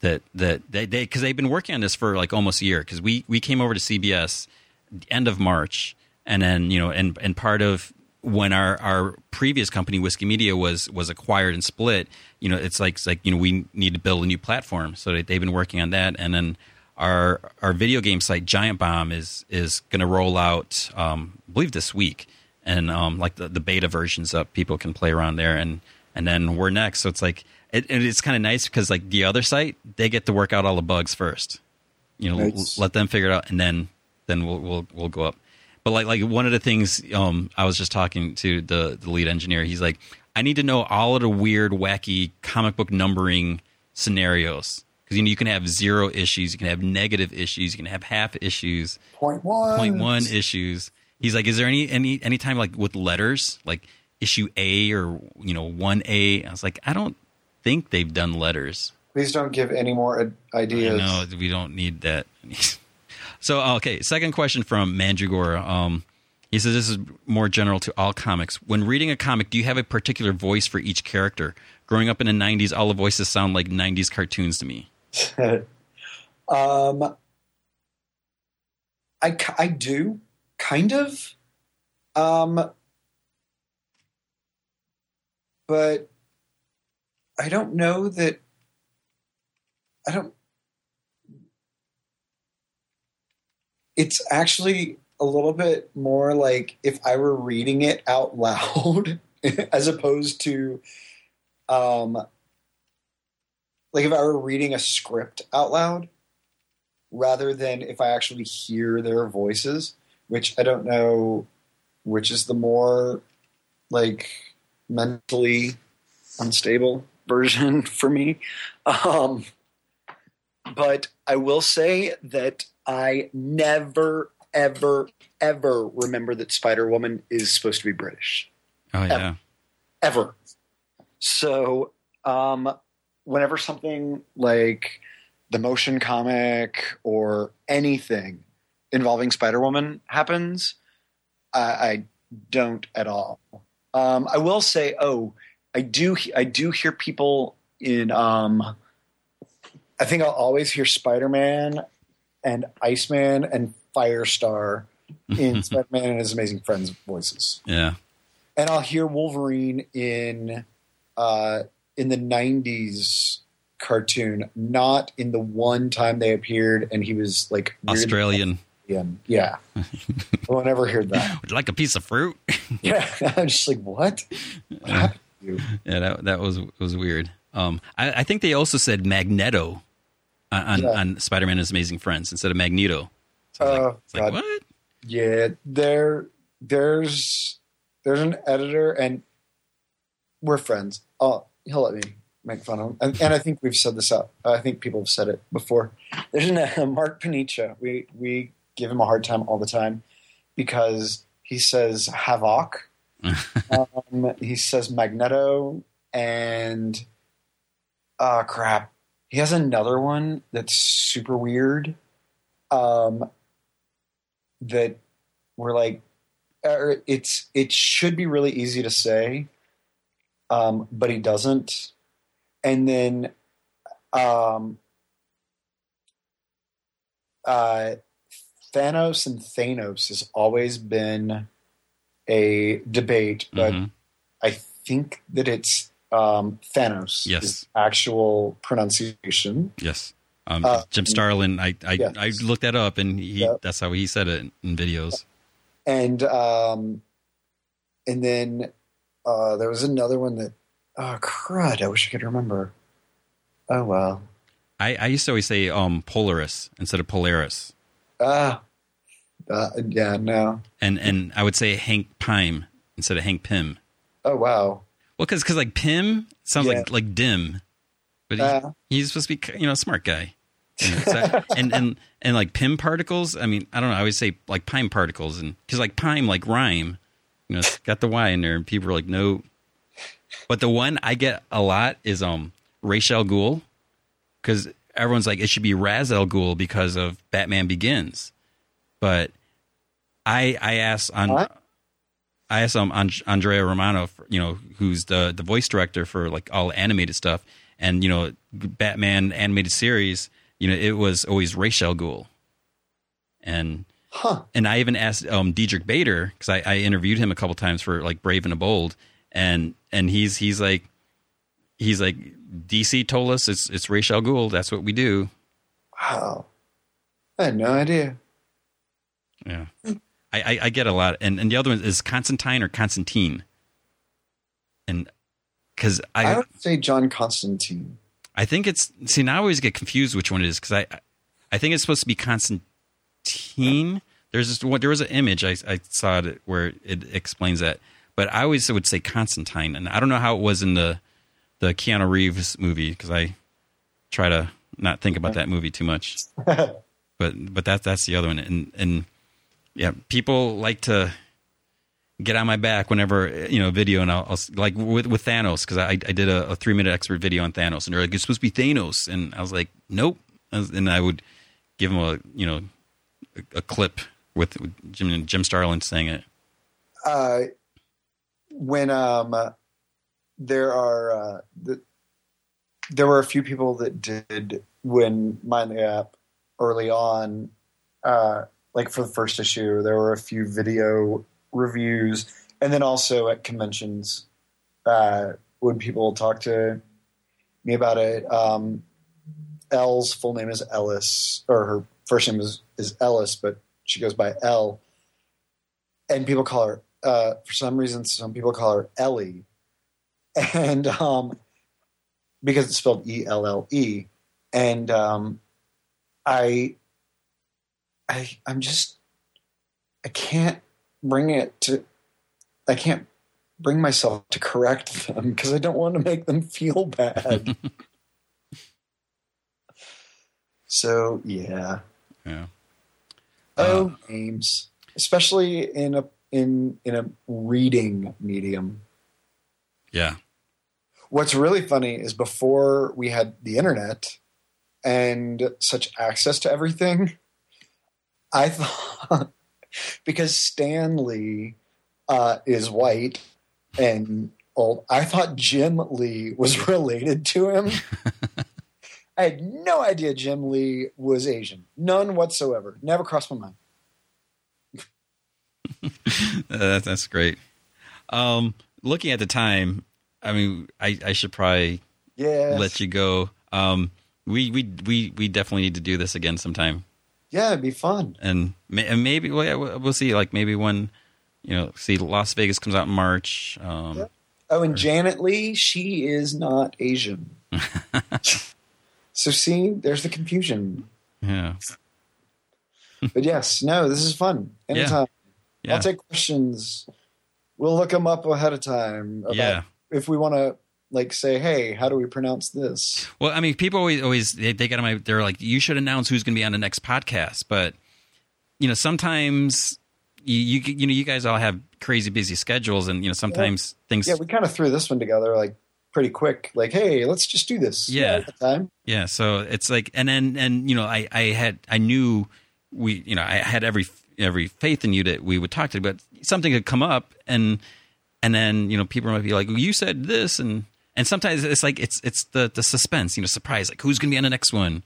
Speaker 1: that that they they because they've been working on this for like almost a year because we we came over to CBS end of March and then you know and and part of when our our previous company Whiskey Media was was acquired and split you know it's like it's like you know we need to build a new platform. So they, they've been working on that. And then our our video game site Giant Bomb is is going to roll out um, I believe this week. And um, like the, the beta versions up. People can play around there. And and then we're next. So it's like it, and it's kind of nice because like the other site they get to work out all the bugs first. You know
Speaker 2: Nice.
Speaker 1: let them figure it out. And then then we'll we'll we'll go up but like like one of the things um I was just talking to the the lead engineer he's like I need to know all of the weird wacky comic book numbering scenarios because you know you can have zero issues you can have negative issues you can have half issues
Speaker 2: Point one.
Speaker 1: point one issues. He's like, is there any any any time like with letters, like issue A or you know one A? I was like, I don't think they've done letters.
Speaker 2: Please don't give any more ideas.
Speaker 1: No, we don't need that. so okay, second question from Mandragora. Um, he says this is more general to all comics. When reading a comic, do you have a particular voice for each character? Growing up in the '90s, all the voices sound like '90s cartoons to me.
Speaker 2: um, I I do kind of, um, but I don't know that. I don't. It's actually a little bit more like if I were reading it out loud, as opposed to, um, like if I were reading a script out loud rather than if I actually hear their voices, which I don't know which is the more like mentally unstable version for me. Um, but I will say that I never, ever, ever remember that Spider Woman is supposed to be British
Speaker 1: Oh yeah,
Speaker 2: ever. So, um, whenever something like the motion comic or anything involving Spider Woman happens, I, I don't at all. Um, I will say, oh, I do. I do hear people in. Um, I think I'll always hear Spider Man and Iceman and Firestar in Spider Man and His Amazing Friends voices
Speaker 1: yeah.
Speaker 2: and I'll hear Wolverine in uh, in the '90s cartoon, not in the one time they appeared and he was like
Speaker 1: Australian.
Speaker 2: Australian. Yeah, I'll never hear that.
Speaker 1: Would you like a piece of fruit?
Speaker 2: Yeah, I'm just like, what? What happened to you?
Speaker 1: Yeah, that that was was weird. Um, I, I think they also said Magneto on on,
Speaker 2: Yeah.
Speaker 1: on Spider-Man and His Amazing Friends instead of Magneto. So I was
Speaker 2: Oh,
Speaker 1: like, like, what?
Speaker 2: Yeah, there, there's there's an editor, and we're friends. Oh, he'll let me make fun of him, and, and I think we've said this out. I think people have said it before. There's an uh, Mark Paniccia. We we give him a hard time all the time because he says havoc. um, he says Magneto, and uh crap. He has another one that's super weird. Um, that we're like, er, it's it should be really easy to say, um, but he doesn't. And then, um, uh, Thanos and Thanos has always been a debate, but
Speaker 1: Mhm.
Speaker 2: I think that it's um, Thanos.
Speaker 1: Yes.
Speaker 2: is actual pronunciation.
Speaker 1: Yes. Um,
Speaker 2: Uh,
Speaker 1: Jim Starlin, I I,
Speaker 2: yes.
Speaker 1: I looked that up, and he
Speaker 2: Yep.
Speaker 1: that's how he said it in videos.
Speaker 2: and um, and then uh, there was another one that oh crud, I wish I could remember. Oh well.
Speaker 1: I, I used to always say um, Polaris instead of Polaris,
Speaker 2: Ah, uh, yeah, no.
Speaker 1: and and I would say Hank Pym instead of Hank Pym.
Speaker 2: Oh wow.
Speaker 1: Well, because cause like Pim sounds
Speaker 2: Yeah.
Speaker 1: like like dim, but he,
Speaker 2: Uh.
Speaker 1: he's supposed to be you know a smart guy. So- and and and like pim particles. I mean, I don't know. I always say like Pym particles, and because like Pym like rhyme, you know, it's got the Y in there, and people are like no. But the one I get a lot is um Ra's al Ghul, because everyone's like it should be Raz al Ghul because of Batman Begins, but I I asked on
Speaker 2: What?
Speaker 1: I asked um An- Andrea Romano, for, you know, who's the the voice director for like all animated stuff, and you know, Batman animated series. You know, it was always Ra's al Ghul, and
Speaker 2: Huh.
Speaker 1: and I even asked um Diedrich Bader because I, I interviewed him a couple times for like Brave and the Bold, and and he's he's like he's like DC told us it's it's Ra's al Ghul. That's what we do.
Speaker 2: Wow. I had no idea.
Speaker 1: Yeah, I, I I get a lot, and and the other one is Constantine or Constantine, and because
Speaker 2: I, would say John Constantine.
Speaker 1: I think it's see now I always get confused which one it is because I I think it's supposed to be Constantine. There's this one there was an image I I saw it where it explains that, but I always would say Constantine, and I don't know how it was in the the Keanu Reeves movie because I try to not think about that movie too much. but but that that's the other one, and and yeah, people like to get on my back whenever you know video and I'll, I'll like with with Thanos because I I did a, a three minute expert video on Thanos and they're like it's supposed to be Thanos and I was like nope and I would give them a you know a, a clip with, with Jim Jim Starlin saying it.
Speaker 2: Uh, when um, uh, there are uh, the, there were a few people that did when Mind the Gap early on, uh, like for the first issue, there were a few video reviews, and then also at conventions uh, when people talk to me about it. Um, Elle's full name is Ellis, or her first name is, is Ellis, but she goes by Elle. And people call her uh, for some reason some people call her Ellie, and um, because it's spelled E L L E, and um, I, I I'm just I can't bring it to I can't bring myself to correct them because I don't want to make them feel bad. so yeah.
Speaker 1: yeah
Speaker 2: Oh, uh, names, especially in a in in a reading medium.
Speaker 1: yeah
Speaker 2: What's really funny is before we had the internet and such access to everything, I thought because Stan Lee uh, is white and old, I thought Jim Lee was related to him. I had no idea Jim Lee was Asian. None whatsoever. Never crossed my mind.
Speaker 1: Uh, that, that's great um looking at the time I mean I I should probably
Speaker 2: Yeah.
Speaker 1: let you go um we we we we definitely need to do this again sometime
Speaker 2: Yeah, it'd be fun.
Speaker 1: and, may, and maybe well, yeah, we'll we'll see. Like maybe when you know, see Lost Vegas comes out in March. Um,
Speaker 2: Yeah. Oh, and Janet Lee, she is not Asian. so see, there's the confusion.
Speaker 1: yeah,
Speaker 2: But yes, no, this is fun. Anytime.
Speaker 1: yeah,
Speaker 2: I'll take questions. We'll look them up ahead of time. About
Speaker 1: yeah.
Speaker 2: If we want to, like, say, hey, how do we pronounce this?
Speaker 1: Well, I mean, people always always they, they get on my. They're like, you should announce who's going to be on the next podcast. But you know, sometimes you, you you know you guys all have crazy busy schedules, and you know sometimes things.
Speaker 2: Yeah, we kind of threw this one together, like, pretty quick. Like, hey, let's just do this.
Speaker 1: Yeah.
Speaker 2: time.
Speaker 1: Yeah, so it's like, and then, and you know, I, I had, I knew we, you know, I had every, every faith in you that we would talk to, but something could come up, and, and then, you know, people might be like, well, you said this, and, and sometimes it's like, it's, it's the, the suspense, you know, surprise, like who's gonna be on the next one.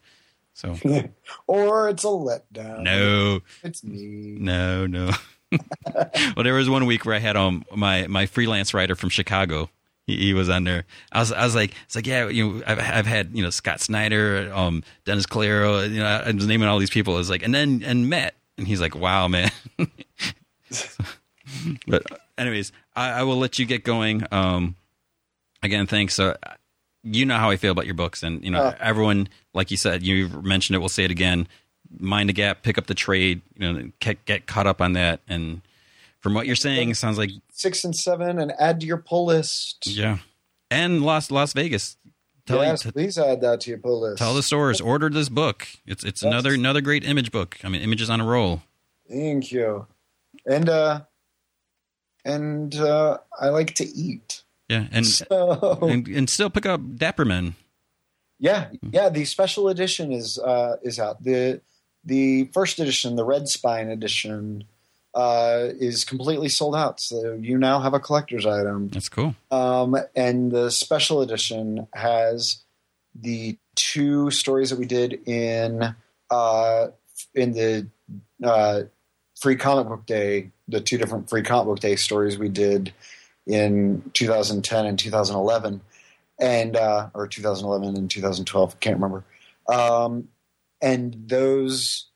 Speaker 1: So
Speaker 2: or it's a letdown.
Speaker 1: no,
Speaker 2: It's me.
Speaker 1: no, no. well, there was one week where I had um my my freelance writer from Chicago. He, he was on there. I was I was like it's like yeah you know I've I've had you know Scott Snyder, um Dennis Calero, you know I was naming all these people. It's like and then and Matt and he's like wow man. but anyways, I, I, will let you get going. Um, again, thanks. Uh, you know how I feel about your books, and you know uh, everyone, like you said, you mentioned it. We'll say it again. Mind the gap, pick up the trade. You know, get, get caught up on that. And from what you're saying, it sounds like
Speaker 2: six and seven, and add to your pull list.
Speaker 1: Yeah, and Las Lost Vegas.
Speaker 2: Tell yes, t- please add that to your pull list.
Speaker 1: Tell the stores order this book. It's it's another another great image book. I mean, images on a roll.
Speaker 2: Thank you. And uh, and uh, I like to eat.
Speaker 1: Yeah, and so, and, and still pick up Dapper Men.
Speaker 2: Yeah, yeah. The special edition is uh, is out. the The first edition, the Red Spine edition, uh, is completely sold out. So you now have a collector's item.
Speaker 1: That's cool.
Speaker 2: Um, and the special edition has the two stories that we did in uh, in the uh, free comic book day, the two different free comic book day stories we did in 2010 and 2011, and uh, or 2011 and 2012, can't remember. Um, and those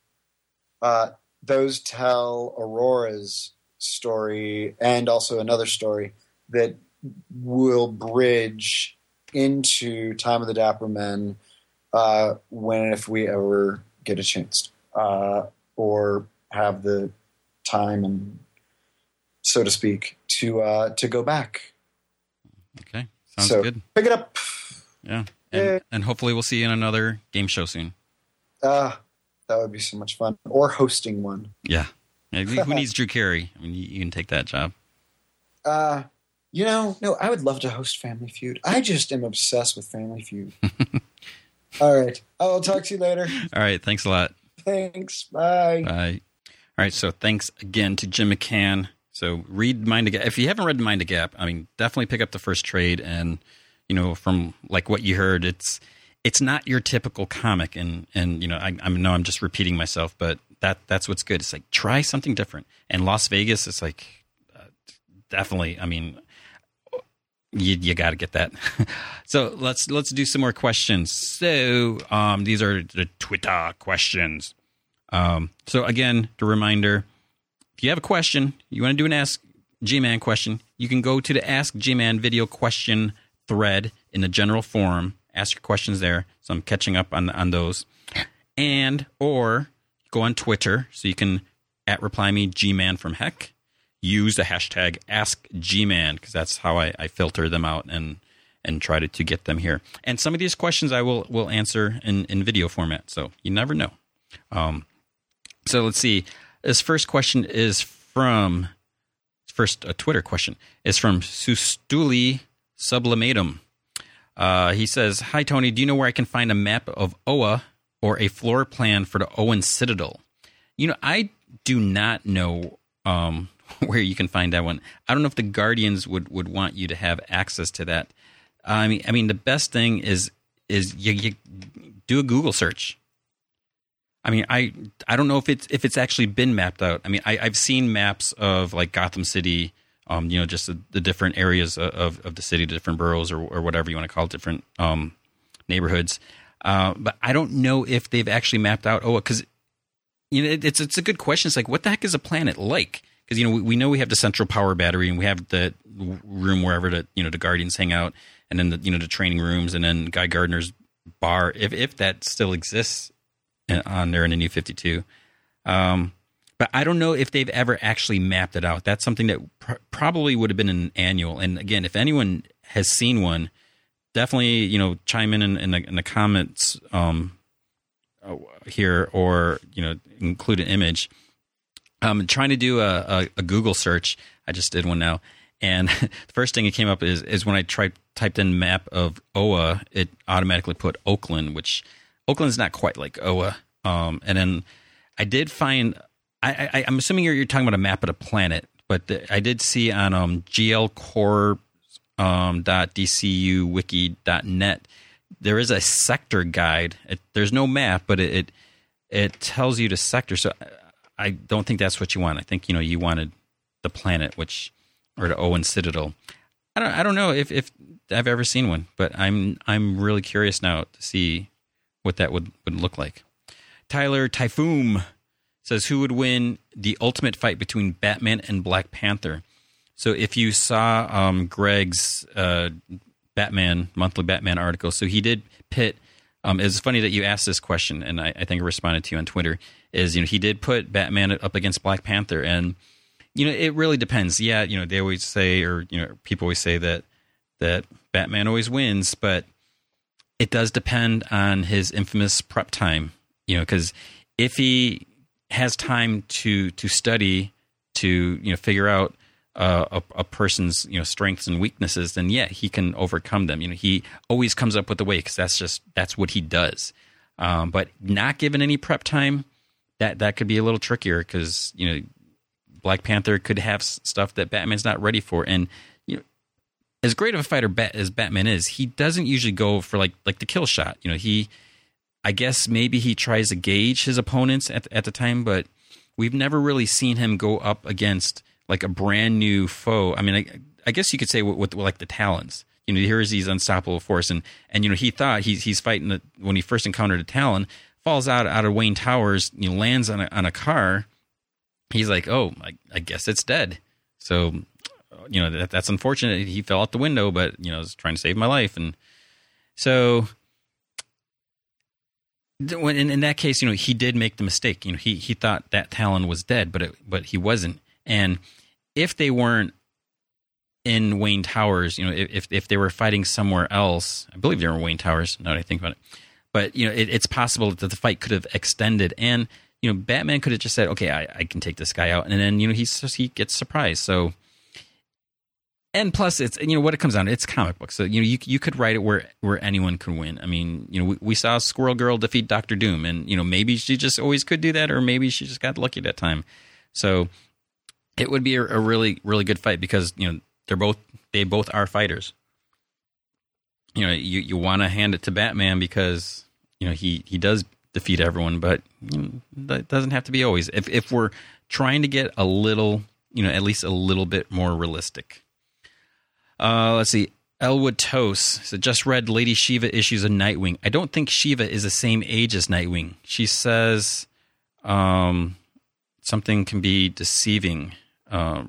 Speaker 2: uh, those tell Aurora's story and also another story that will bridge into Time of the Dapper Men uh, when if we ever get a chance uh, or have the time and so to speak to uh, to go back.
Speaker 1: Okay, sounds so, good.
Speaker 2: Pick it up.
Speaker 1: Yeah, and, yeah. and hopefully we'll see you in another game show soon.
Speaker 2: Uh that would be so much fun. Or hosting one.
Speaker 1: Yeah. Who needs Drew Carey? I mean, you, you can take that job.
Speaker 2: Uh, you know, no, I would love to host Family Feud. I just am obsessed with Family Feud. All right. I'll talk to you later.
Speaker 1: All right. Thanks a lot.
Speaker 2: Thanks. Bye.
Speaker 1: Bye. All right. So thanks again to Jim McCann. So read Mind the Gap. If you haven't read Mind the Gap, I mean, definitely pick up the first trade. And, you know, from like what you heard, it's it's not your typical comic, and and you know I, I know I'm just repeating myself, but that that's what's good. It's like try something different. And Lost Vegas, it's like uh, definitely. I mean, you you got to get that. so let's let's do some more questions. So um, these are the Twitter questions. Um, so again, the reminder: if you have a question, you want to do an Ask G-Man question, you can go to the Ask G-Man video question thread in the general forum ask your questions there. So I'm catching up on on those, and or go on Twitter so you can at reply me G-man from heck. Use the hashtag Ask G-man because that's how I, I filter them out and and try to, to get them here. And some of these questions I will will answer in, in video format. So you never know. Um, so let's see. This first question is from first a Twitter question is from Sustuli Sublimatum. Uh, he says, Hi, Tony. Do you know where I can find a map of Oa or a floor plan for the Oan Citadel? You know, I do not know um, where you can find that one. I don't know if the Guardians would, would want you to have access to that. I mean, I mean, the best thing is is you, you do a Google search. I mean, I I don't know if it's if it's actually been mapped out. I mean, I, I've seen maps of like Gotham City um, you know, just the, the, different areas of, of the city, the different boroughs or, or whatever you want to call it, different um, neighborhoods. Uh, but I don't know if they've actually mapped out Oh, because you know it, it's it's a good question. It's like what the heck is a planet like? Because you know we, we, know we have the central power battery and we have the room wherever the you know the guardians hang out, and then the you know the training rooms, and then Guy Gardner's bar, if if that still exists on there in the New Fifty Two. Um, but I don't know if they've ever actually mapped it out. That's something that pr- probably would have been an annual. And again, if anyone has seen one, definitely you know chime in in, in, the, in the, comments um, uh, here, or you know include an image. I'm trying to do a, a, a, Google search. I just did one now, and the first thing that came up is is when I tried typed in map of Oa, it automatically put Oakland, which Oakland's not quite like Oa. Um, and then I did find I, am assuming you're, you're, talking about a map of the planet, but the, I did see on um, um, there is a sector guide. It, there's no map, but it, it, it tells you the sector. So I don't think that's what you want. I think you know you wanted the planet, which or the Oan Citadel. I don't I don't know if, if I've ever seen one, but I'm I'm really curious now to see what that would, would look like. Tyler Typhoon says who would win the ultimate fight between Batman and Black Panther. So if you saw um, Greg's uh, Batman monthly Batman article, so he did pit. Um, it's funny that you asked this question, and I, I think I responded to you on Twitter. Is you know he did put Batman up against Black Panther, and you know it really depends. Yeah, you know they always say, or you know people always say that that Batman always wins, but it does depend on his infamous prep time. You know, because if he has time to to study to you know figure out uh, a, a, person's you know strengths and weaknesses, then yeah, he can overcome them. You know, he always comes up with a way because that's just that's what he does. Um, but not given any prep time, that that could be a little trickier because you know Black Panther could have stuff that Batman's not ready for, and as great of a fighter as Batman is, he doesn't usually go for like like the kill shot. You know, he I guess maybe he tries to gauge his opponents at at the time, but we've never really seen him go up against like a brand new foe. I mean, I, I guess you could say with, with, like the Talons. You know, here's these unstoppable force, and and you know he thought he's he's fighting the, when he first encountered a Talon, falls out out of Wayne Towers, you know, lands on a on a car. He's like, oh, I, I guess it's dead. So, you know, that, that's unfortunate. He fell out the window, but you know, was trying to save my life, and so when in, in that case, you know, he did make the mistake. You know, he he thought that Talon was dead, but it, but he wasn't. And if they weren't in Wayne Towers, you know, if if they were fighting somewhere else, I believe they were in Wayne Towers. Now that I think about it, but you know, it, it's possible that the fight could have extended, and you know, Batman could have just said, "Okay, I, I can take this guy out," and then you know, he's he gets surprised. So and plus it's you know what it comes down to it's comic books. So you know you you could write it where where anyone can win. I mean you know we, we saw squirrel girl defeat dr doom and you know maybe she just always could do that or maybe she just got lucky that time. So it would be a, a really really good fight because you know they're both they both are fighters. You know you you want to hand it to batman because you know he he does defeat everyone but you know, that doesn't have to be always. If if we're trying to get a little you know at least a little bit more realistic uh, let's see. Elwood Toast so just read Lady Shiva issues of Nightwing. I don't think Shiva is the same age as Nightwing. She says um, something can be deceiving uh,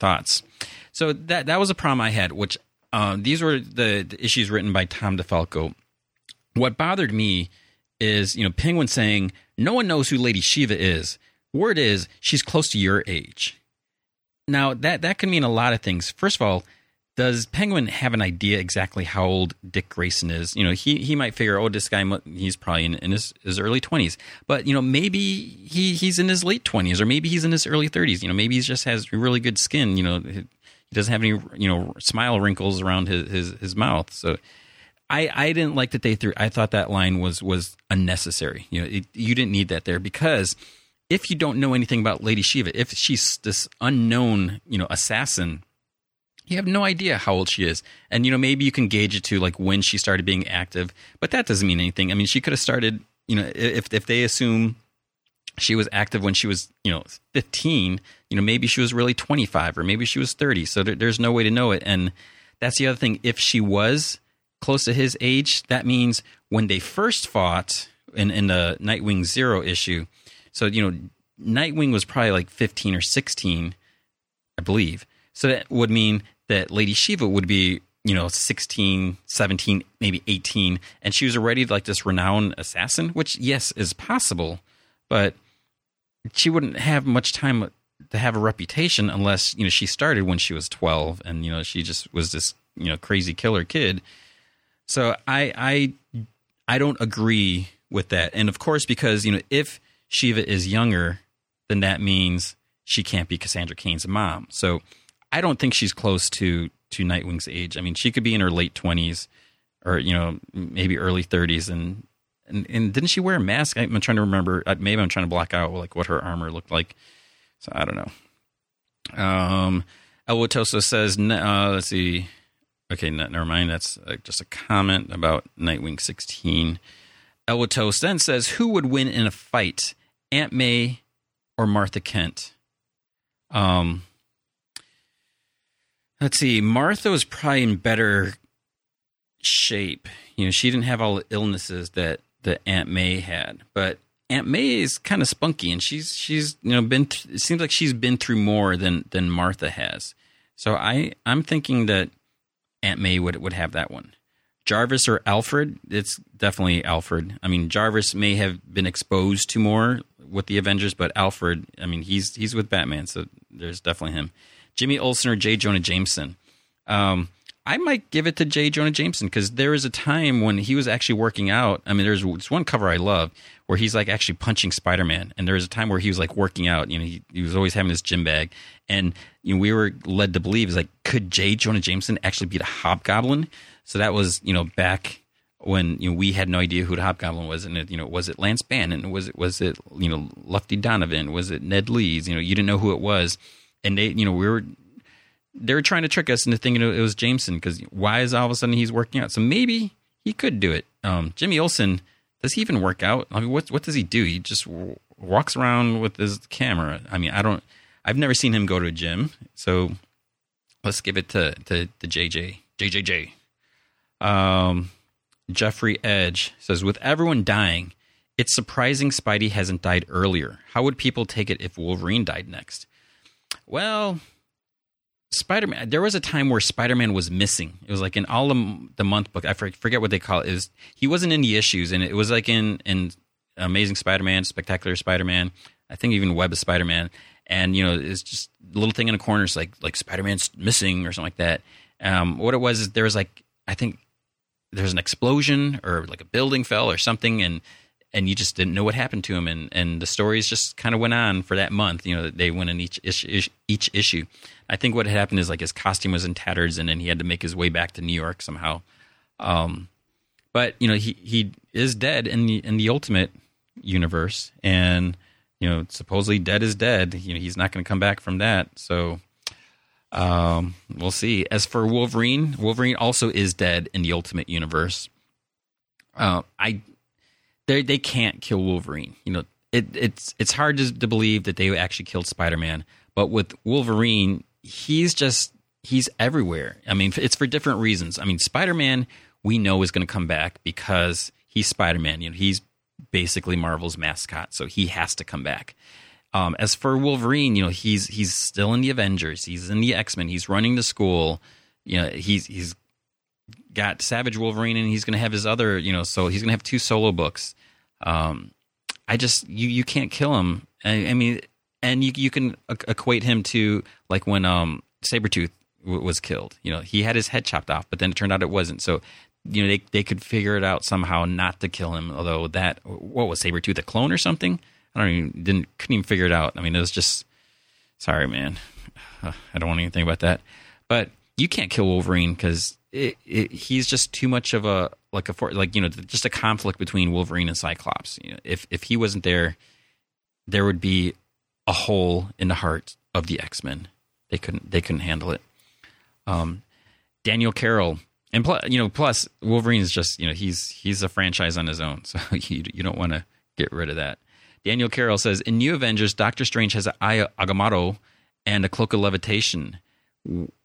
Speaker 1: thoughts. So that that was a problem I had. Which uh, these were the, the, issues written by Tom DeFalco. What bothered me is you know Penguin saying no one knows who Lady Shiva is. Word is she's close to your age. Now that that can mean a lot of things. First of all does Penguin have an idea exactly how old Dick Grayson is? You know, he he might figure, oh, this guy, he's probably in, in his, his early twenties, but you know, maybe he he's in his late twenties, or maybe he's in his early thirties. You know, maybe he just has really good skin. You know, he doesn't have any you know smile wrinkles around his his, his mouth. So, I I didn't like that they threw. I thought that line was was unnecessary. You know, it, you didn't need that there because if you don't know anything about Lady Shiva, if she's this unknown you know assassin you have no idea how old she is. And, you know, maybe you can gauge it to like when she started being active, but that doesn't mean anything. I mean, she could have started, you know, if, if they assume she was active when she was, you know, 15, you know, maybe she was really 25 or maybe she was 30. So there, there's no way to know it. And that's the other thing. If she was close to his age, that means when they first fought in, in the Nightwing Zero issue, so, you know, Nightwing was probably like 15 or 16, I believe. So that would mean that Lady Shiva would be, you know, 16, 17, maybe 18, and she was already like this renowned assassin, which, yes, is possible, but she wouldn't have much time to have a reputation unless, you know, she started when she was 12 and, you know, she just was this, you know, crazy killer kid. So I, I, I don't agree with that. And of course, because, you know, if Shiva is younger, then that means she can't be Cassandra Cain's mom. So, I don't think she's close to to Nightwing's age. I mean, she could be in her late twenties or you know maybe early thirties, and, and and didn't she wear a mask? I'm trying to remember. Uh, maybe I'm trying to block out like what her armor looked like. So I don't know. Um, Elwood Toso says, uh, let's see. Okay, never mind. That's uh, just a comment about Nightwing 16. Elwood then says, Who would win in a fight, Aunt May or Martha Kent? Um, Let's see. Martha was probably in better shape. You know, she didn't have all the illnesses that that Aunt May had. But Aunt May is kind of spunky, and she's she's you know been. Th- it seems like she's been through more than than Martha has. So I I'm thinking that Aunt May would would have that one. Jarvis or Alfred? It's definitely Alfred. I mean, Jarvis may have been exposed to more with the Avengers, but Alfred, I mean, he's he's with Batman, so there's definitely him. Jimmy Olsen or J. Jonah Jameson. Um, I might give it to J. Jonah Jameson because there was a time when he was actually working out. I mean, there's one cover I love where he's like actually punching Spider Man, and there was a time where he was like working out. You know, he, he was always having this gym bag, and you know, we were led to believe is like, could J. Jonah Jameson actually beat a Hobgoblin? So that was you know back when you know we had no idea who the Hobgoblin was, and it, you know was it Lance Bannon? Was it was it you know Lefty Donovan? Was it Ned Leeds? You know, you didn't know who it was, and they you know we were they were trying to trick us into thinking it was Jameson because why is all of a sudden he's working out? So maybe he could do it. Um, Jimmy Olsen, does he even work out? I mean, what what does he do? He just w- walks around with his camera. I mean, I don't. I've never seen him go to a gym. So let's give it to to, to JJ JJJ. Um, Jeffrey Edge says, with everyone dying, it's surprising Spidey hasn't died earlier. How would people take it if Wolverine died next? Well, Spider Man. There was a time where Spider Man was missing. It was like in all the, the month book. I forget what they call it. it was, he wasn't in the issues, and it was like in in Amazing Spider Man, Spectacular Spider Man. I think even Web of Spider Man. And you know, it's just a little thing in the corner. It's like like Spider Man's missing or something like that. Um, what it was is there was like I think there's an explosion or like a building fell or something, and and you just didn't know what happened to him, and and the stories just kind of went on for that month. You know, they went in each issue, each issue. I think what had happened is like his costume was in tatters, and then he had to make his way back to New York somehow. Um, but you know, he he is dead in the in the Ultimate universe, and you know, supposedly dead is dead. You know, he's not going to come back from that. So, um, we'll see. As for Wolverine, Wolverine also is dead in the Ultimate universe. Uh, I they they can't kill Wolverine. You know, it, it's it's hard to, to believe that they actually killed Spider Man, but with Wolverine, he's just he's everywhere. I mean, it's for different reasons. I mean, Spider Man we know is going to come back because he's Spider Man. You know, he's basically Marvel's mascot, so he has to come back. Um, as for Wolverine, you know, he's he's still in the Avengers. He's in the X Men. He's running the school. You know, he's he's got Savage Wolverine, and he's going to have his other. You know, so he's going to have two solo books. Um, I just you you can't kill him. I, I mean, and you you can equate him to like when um Sabretooth w- was killed. You know, he had his head chopped off, but then it turned out it wasn't. So you know they they could figure it out somehow not to kill him. Although that what was Sabretooth a clone or something? I don't even didn't couldn't even figure it out. I mean, it was just sorry, man. I don't want anything about that. But you can't kill Wolverine because he's just too much of a like a like you know just a conflict between Wolverine and Cyclops. You know, if if he wasn't there, there would be a hole in the heart of the X Men. They couldn't they couldn't handle it. Um, Daniel Carroll and plus, you know plus Wolverine is just you know he's he's a franchise on his own, so you you don't want to get rid of that. Daniel Carroll says in New Avengers, Doctor Strange has an eye Agamotto and a cloak of levitation.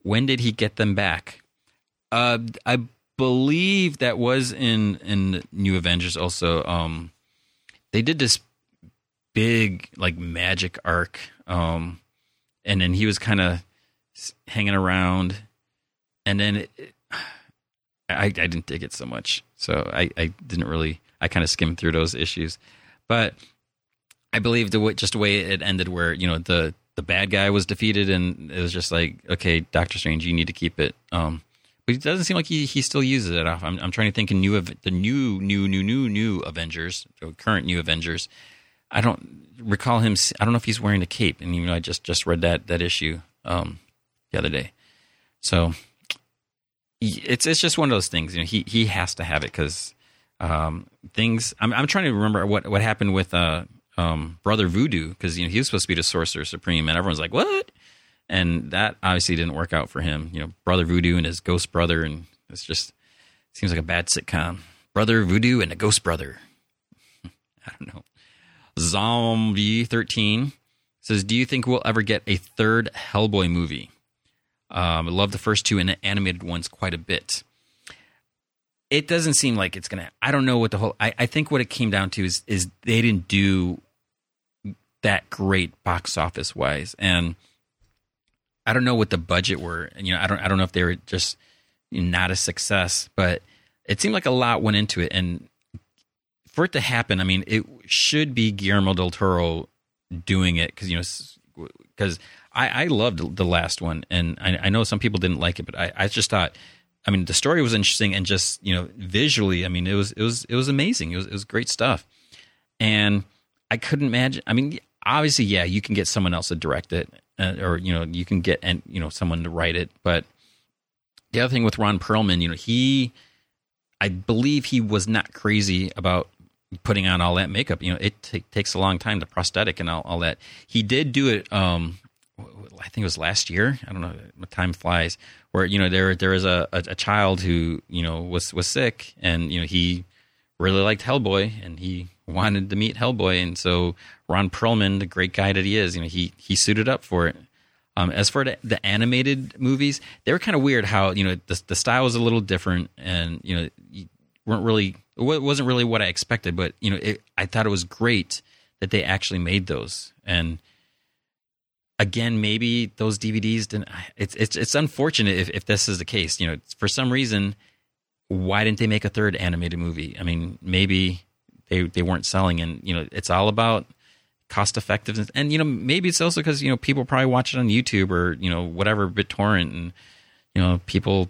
Speaker 1: When did he get them back? Uh, I believe that was in in New Avengers. Also, um, they did this big like magic arc, um, and then he was kind of hanging around, and then it, I I didn't dig it so much, so I I didn't really I kind of skimmed through those issues, but I believe the just the way it ended, where you know the the bad guy was defeated, and it was just like, okay, Doctor Strange, you need to keep it. Um, but it doesn't seem like he, he still uses it. I'm, I'm trying to think of new the new new new new new Avengers, current new Avengers. I don't recall him. I don't know if he's wearing a cape, and even though I just just read that that issue um, the other day, so it's it's just one of those things. You know, he he has to have it because um, things. I'm I'm trying to remember what what happened with uh, um, Brother Voodoo because you know he was supposed to be the Sorcerer Supreme, and everyone's like, "What?" And that obviously didn't work out for him. You know, Brother Voodoo and his ghost brother, and it's just seems like a bad sitcom. Brother Voodoo and a ghost brother. I don't know. Zombie thirteen says, "Do you think we'll ever get a third Hellboy movie?" Um, I love the first two and the animated ones quite a bit. it doesn't seem like it's gonna. I don't know what the whole. I, I think what it came down to is is they didn't do that great box office wise, and I don't know what the budget were. And you know, I don't I don't know if they were just not a success, but it seemed like a lot went into it, and for it to happen, I mean, it should be Guillermo del Toro doing it because you know because I, I loved the last one, and I, I, know some people didn't like it, but I, I just thought I mean, the story was interesting and just you know visually, I mean, it was it was it was amazing. It was it was great stuff, and I couldn't imagine. I mean, obviously, yeah, you can get someone else to direct it, uh, or you know, you can get and you know someone to write it. But the other thing with Ron Perlman, you know, he, I believe he was not crazy about putting on all that makeup. You know, it t- takes a long time, the prosthetic and all, all that. He did do it. Um, I think it was last year. I don't know. Time flies. Where you know there there was a, a, a child who you know was was sick, and you know he really liked Hellboy, and he wanted to meet Hellboy, and so Ron Perlman, the great guy that he is, you know he he suited up for it. Um, as for the, animated movies, they were kind of weird. How you know the the style was a little different, and you know you weren't really it wasn't really what I expected. But you know it, I thought it was great that they actually made those, and again, maybe those DVDs didn't. It's it's it's unfortunate if, if this is the case. You know, for some reason, why didn't they make a third animated movie? I mean, maybe they they weren't selling, and you know, it's all about cost effectiveness. And you know, maybe it's also because you know people probably watch it on YouTube or you know whatever BitTorrent, and you know people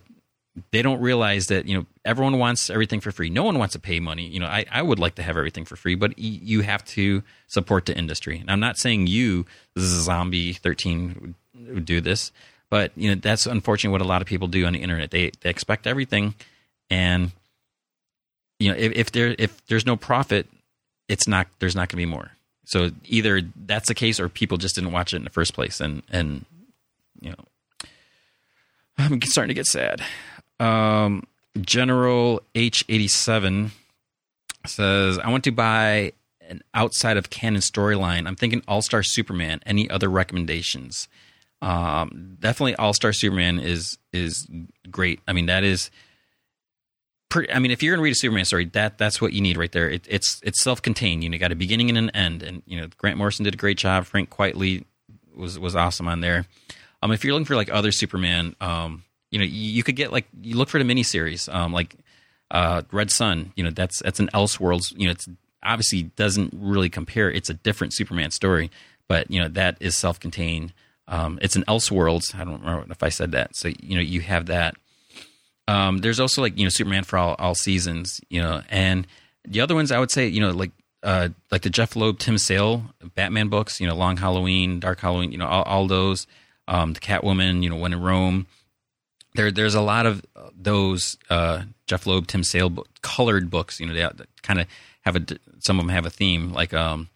Speaker 1: they don't realize that you know everyone wants everything for free. No one wants to pay money. You know, I, I would like to have everything for free, but you have to support the industry. And I'm not saying you, Zombie Thirteen, would do this, but you know that's unfortunately what a lot of people do on the internet. They they expect everything, and you know if, if there if there's no profit, it's not there's not going to be more. So either that's the case, or people just didn't watch it in the first place, and and you know I'm starting to get sad. Um, General H87 says, I want to buy an outside of canon storyline. I'm thinking All Star Superman. Any other recommendations? Um, definitely All Star Superman is is great. I mean, that is. Pretty, I mean, if you're going to read a Superman story, that that's what you need right there. It, it's it's self contained. You know, you got a beginning and an end, and you know Grant Morrison did a great job. Frank Quitely was was awesome on there. Um, if you're looking for like other Superman, um, you know, you could get like you look for the miniseries, um, like uh, Red Sun. You know, that's that's an Elseworlds. You know, it's obviously doesn't really compare. It's a different Superman story, but you know that is self-contained. Um, it's an Elseworlds. I don't remember if I said that. So you know, you have that. Um, there's also like you know Superman for all, all seasons. You know, and the other ones I would say you know like uh, like the Jeph Loeb, Tim Sale Batman books. You know, Long Halloween, Dark Halloween. You know, all, all those. Um, the Catwoman. You know, When in Rome there there's a lot of those uh, Jeph Loeb, Tim Sale book, colored books. You know, they kind of have a some of them have a theme like um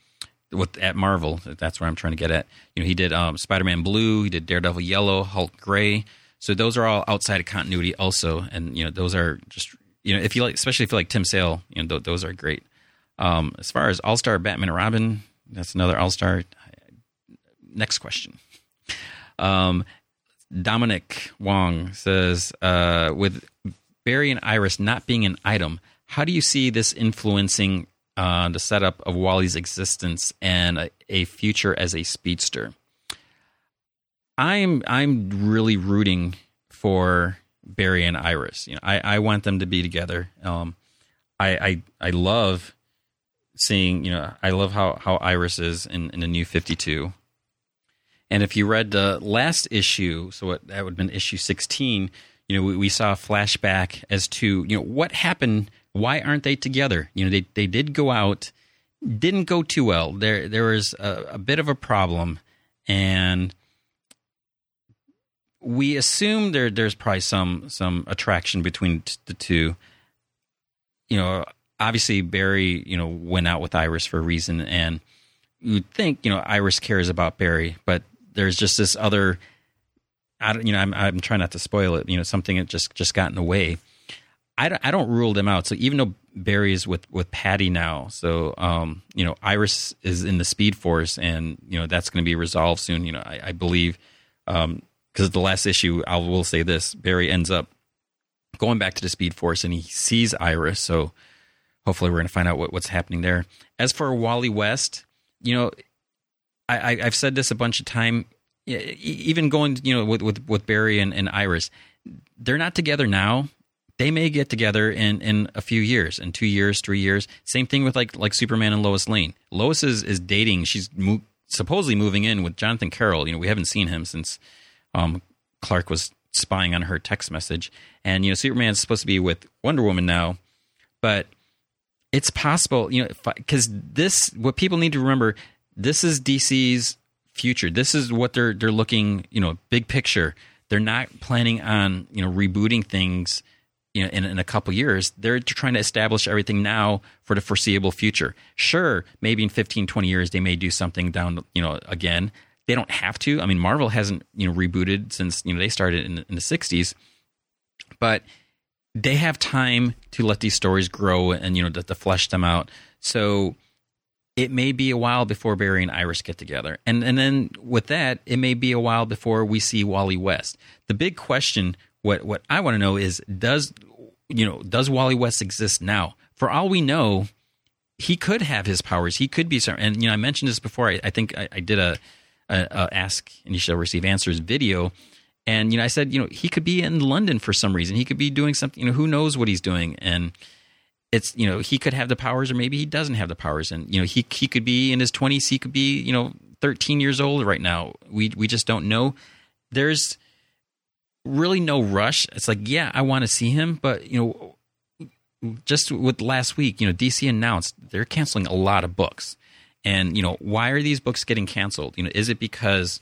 Speaker 1: with at Marvel. That's where I'm trying to get at. You know, he did um, Spider Man Blue, he did Daredevil Yellow, Hulk Gray. So those are all outside of continuity also, and you know those are just you know if you like, especially if you like Tim Sale, you know th- those are great. Um, as far as All Star Batman and Robin, that's another All Star. Next question. Um, Dominic Wong says, uh, with Barry and Iris not being an item, how do you see this influencing uh, the setup of Wally's existence and a, a, future as a speedster? I'm I'm really rooting for Barry and Iris. You know, I, I want them to be together. Um, I, I I love seeing you know I love how how Iris is in, in the new Fifty Two. And if you read the last issue, so that would have been issue 16, you know, we, we, saw a flashback as to, you know, what happened. Why aren't they together? You know, they, they did go out, didn't go too well. There, there was a, a bit of a problem. And we assume there, there's probably some, some attraction between t- the two. You know, obviously Barry, you know, went out with Iris for a reason. And you'd think, you know, Iris cares about Barry, but there's just this other I don't, you know, I'm, I'm trying not to spoil it. You know, something that just just got in the way. I don't, I don't rule them out. So even though Barry's with with Patty now, so um, you know, Iris is in the Speed Force, and you know that's going to be resolved soon. You know, I, I believe because the last issue, I will say this: Barry ends up going back to the Speed Force, and he sees Iris. So hopefully, we're going to find out what, what's happening there. As for Wally West, you know, I, have said this a bunch of time. Even going, you know, with with, with Barry and, and Iris, they're not together now. They may get together in, in a few years, in two years, three years. Same thing with like like Superman and Lois Lane. Lois is, is dating. She's mo- supposedly moving in with Jonathan Carroll. You know, we haven't seen him since um, Clark was spying on her text message. And you know, Superman's supposed to be with Wonder Woman now, but it's possible. You know, because this what people need to remember. This is DC's future. This is what they're they're looking. You know, big picture. They're not planning on you know rebooting things you know in, in a couple years they're trying to establish everything now for the foreseeable future sure maybe in 15 20 years they may do something down you know again they don't have to i mean marvel hasn't you know rebooted since you know they started in, in the 60s but they have time to let these stories grow and you know to, to flesh them out so it may be a while before Barry and Iris get together. And and then with that, it may be a while before we see Wally West. The big question what what I want to know is does you know does Wally West exist now? For all we know, he could have his powers. He could be and you know I mentioned this before. I, I think I, I did a, a, a, ask and you shall receive answers video. And you know, I said, you know, he could be in London for some reason. He could be doing something. You know, who knows what he's doing? And it's you know, he could have the powers, or maybe he doesn't have the powers. And you know, he he could be in his twenties. He could be you know, thirteen years old right now. We we just don't know. There's really no rush. It's like, yeah, I want to see him, but you know, just with last week, you know, DC announced they're canceling a lot of books. And, you know, why are these books getting canceled? You know, is it because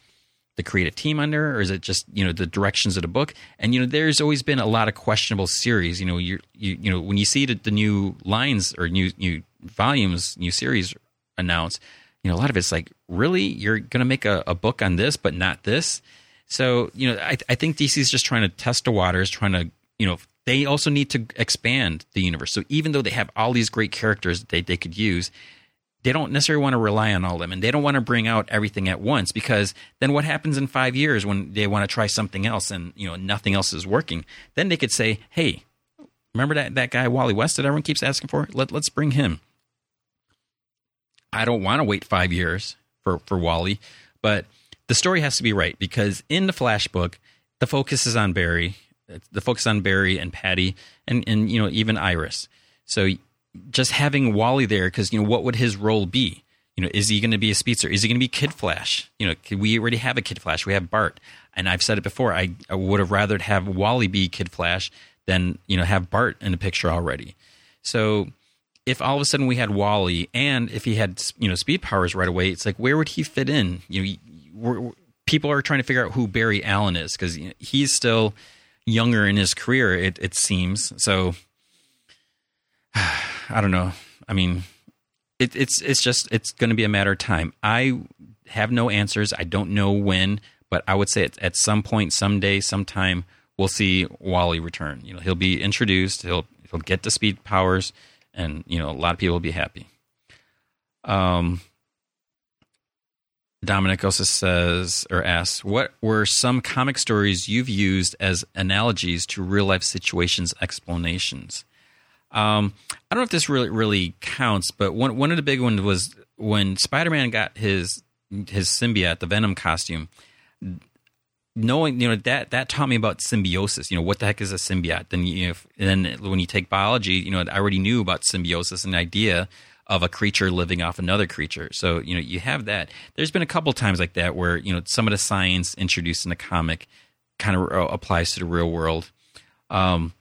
Speaker 1: the creative team under, or is it just, you know, the directions of the book? And, you know, there's always been a lot of questionable series. You know, you you you know, when you see the, the new lines or new new volumes, new series announced, you know, a lot of it's like, really, you're going to make a, a book on this, but not this. So, you know, I, I think DC is just trying to test the waters, trying to, you know, they also need to expand the universe. So even though they have all these great characters that they, they could use, they don't necessarily want to rely on all of them and they don't want to bring out everything at once because then what happens in five years when they want to try something else and you know nothing else is working? Then they could say hey remember that, that guy wally west that everyone keeps asking for? Let, let's bring him. I don't want to wait five years for, for wally but the story has to be right because in the Flash book, the focus is on Barry, the focus on Barry and Patty, and and you know even Iris. So just having Wally there, because you know what would his role be? You know, is he going to be a speedster? Is he going to be Kid Flash? You know, we already have a Kid Flash. We have Bart, and I've said it before. I, I would have rather have Wally be Kid Flash than you know have Bart in the picture already. So if all of a sudden we had Wally, and if he had you know speed powers right away, it's like where would he fit in? You know, people are trying to figure out who Barry Allen is because he's still younger in his career. It, it seems so. I don't know. I mean, it, it's it's just it's going to be a matter of time. I have no answers. I don't know when, but I would say at, at some point, someday, sometime, we'll see Wally return. You know, he'll be introduced. He'll he'll get the speed powers, and you know, a lot of people will be happy. Um, Dominic also says or asks, what were some comic stories you've used as analogies to real life situations explanations? Um, I don't know if this really really counts, but one one of the big ones was when Spider Man got his his symbiote, the Venom costume. Knowing you know that that taught me about symbiosis. You know what the heck is a symbiote? Then you know, then when you take biology, you know I already knew about symbiosis and the idea of a creature living off another creature. So, you know, you have that. There's been a couple times like that where, you know, some of the science introduced in the comic kind of uh, applies to the real world. Um,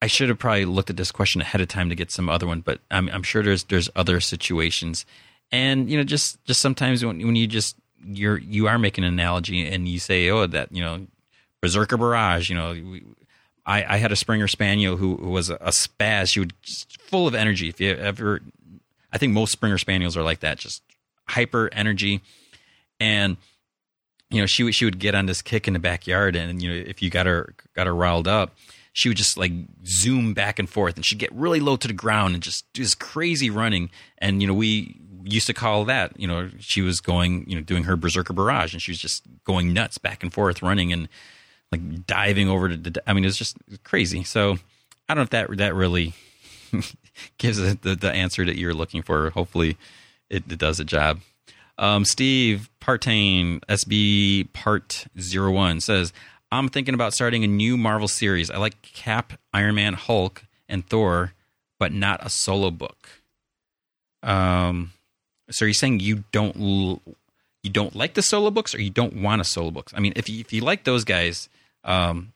Speaker 1: I should have probably looked at this question ahead of time to get some other one, but I'm, I'm sure there's there's other situations, and you know, just just sometimes when when you just you're you are making an analogy and you say, oh, that you know, Berserker Barrage, you know, we, I, I had a Springer Spaniel who, who was a, a spaz. She was full of energy. If you ever, I think most Springer Spaniels are like that, just hyper energy. And you know, she would she would get on this kick in the backyard, and you know, if you got her got her riled up, she would just like zoom back and forth, and she'd get really low to the ground and just do this crazy running. And you know, we used to call that, you know, she was going, you know, doing her berserker barrage, and she was just going nuts back and forth running and like diving over to. The, I mean, it's just crazy. So I don't know if that that really gives the, the, the answer that you're looking for. Hopefully, it, it does a job. Um, Steve Partain, SB Part Zero One says, I'm thinking about starting a new Marvel series. I like Cap, Iron Man, Hulk, and Thor, but not a solo book. Um, so are you saying you don't l- you don't like the solo books, or you don't want a solo books? I mean, if you if you like those guys, um,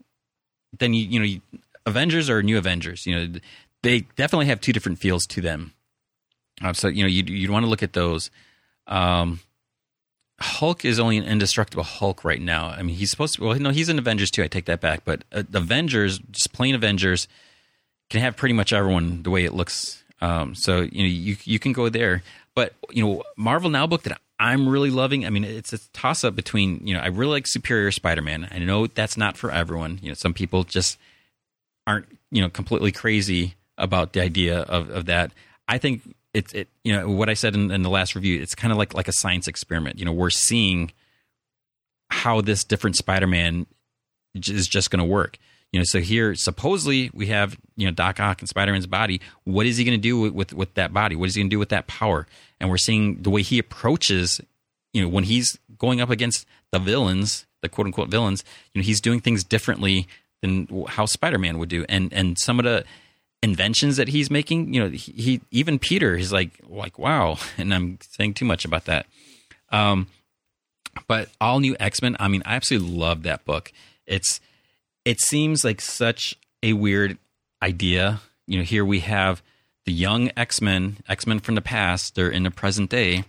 Speaker 1: then you you know you, Avengers or New Avengers, you know they definitely have two different feels to them. Um, so you know you you want to look at those. Um, Hulk is only an indestructible Hulk right now. I mean, he's supposed to. Well, no, he's in Avengers too. I take that back. But uh, Avengers, just plain Avengers, can have pretty much everyone the way it looks. Um, so you know, you you can go there. But you know, Marvel Now book that I'm really loving. I mean, it's a toss up between you know, I really like Superior Spider-Man. I know that's not for everyone. You know, some people just aren't you know completely crazy about the idea of of that. I think it's it you know what I said in, in the last review. It's kind of like like a science experiment. You know, we're seeing how this different Spider-Man is just going to work. You know, so here supposedly we have you know Doc Ock and Spider-Man's body. What is he going to do with, with with that body? What is he going to do with that power? And we're seeing the way he approaches. You know, when he's going up against the villains, the quote unquote villains, you know, he's doing things differently than how Spider-Man would do. And and some of the inventions that he's making, you know, he, he even Peter is like like wow, and I'm saying too much about that. Um, but all new X Men, I mean, I absolutely love that book. It's it seems like such a weird idea. You know, here we have the young X Men, X Men from the past, they're in the present day,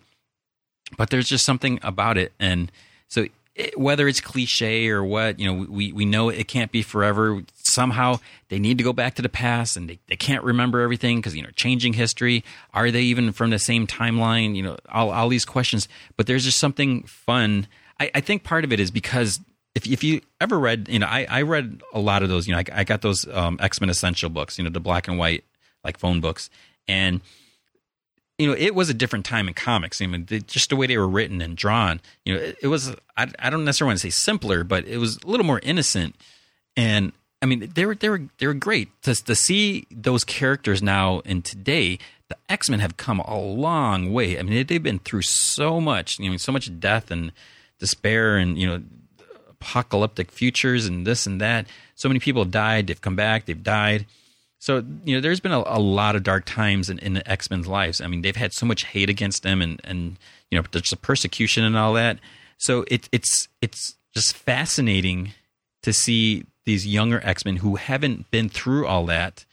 Speaker 1: but there's just something about it, and so it, whether it's cliche or what, you know, we, we know it can't be forever. Somehow they need to go back to the past and they, they can't remember everything because, you know, changing history. Are they even from the same timeline? You know, all, all these questions. But there's just something fun. I, I think part of it is because if, if you ever read, you know, I, I read a lot of those, you know, I, I got those um, X Men Essential books, you know, the black and white, like phone books. And you know, it was a different time in comics. I mean, just the way they were written and drawn, you know, it, it was, I, I, don't necessarily want to say simpler, but it was a little more innocent. And I mean, they were, they were, they were great to, to see those characters now and today. The X Men have come a long way. I mean, they've been through so much, you know, so much death and despair and, you know, apocalyptic futures and this and that. So many people have died. They've come back. They've died so you know, there's been a, a lot of dark times in, in the X Men's lives. I mean, they've had so much hate against them, and and you know, there's the persecution and all that. So it, it's it's just fascinating to see these younger X Men who haven't been through all that,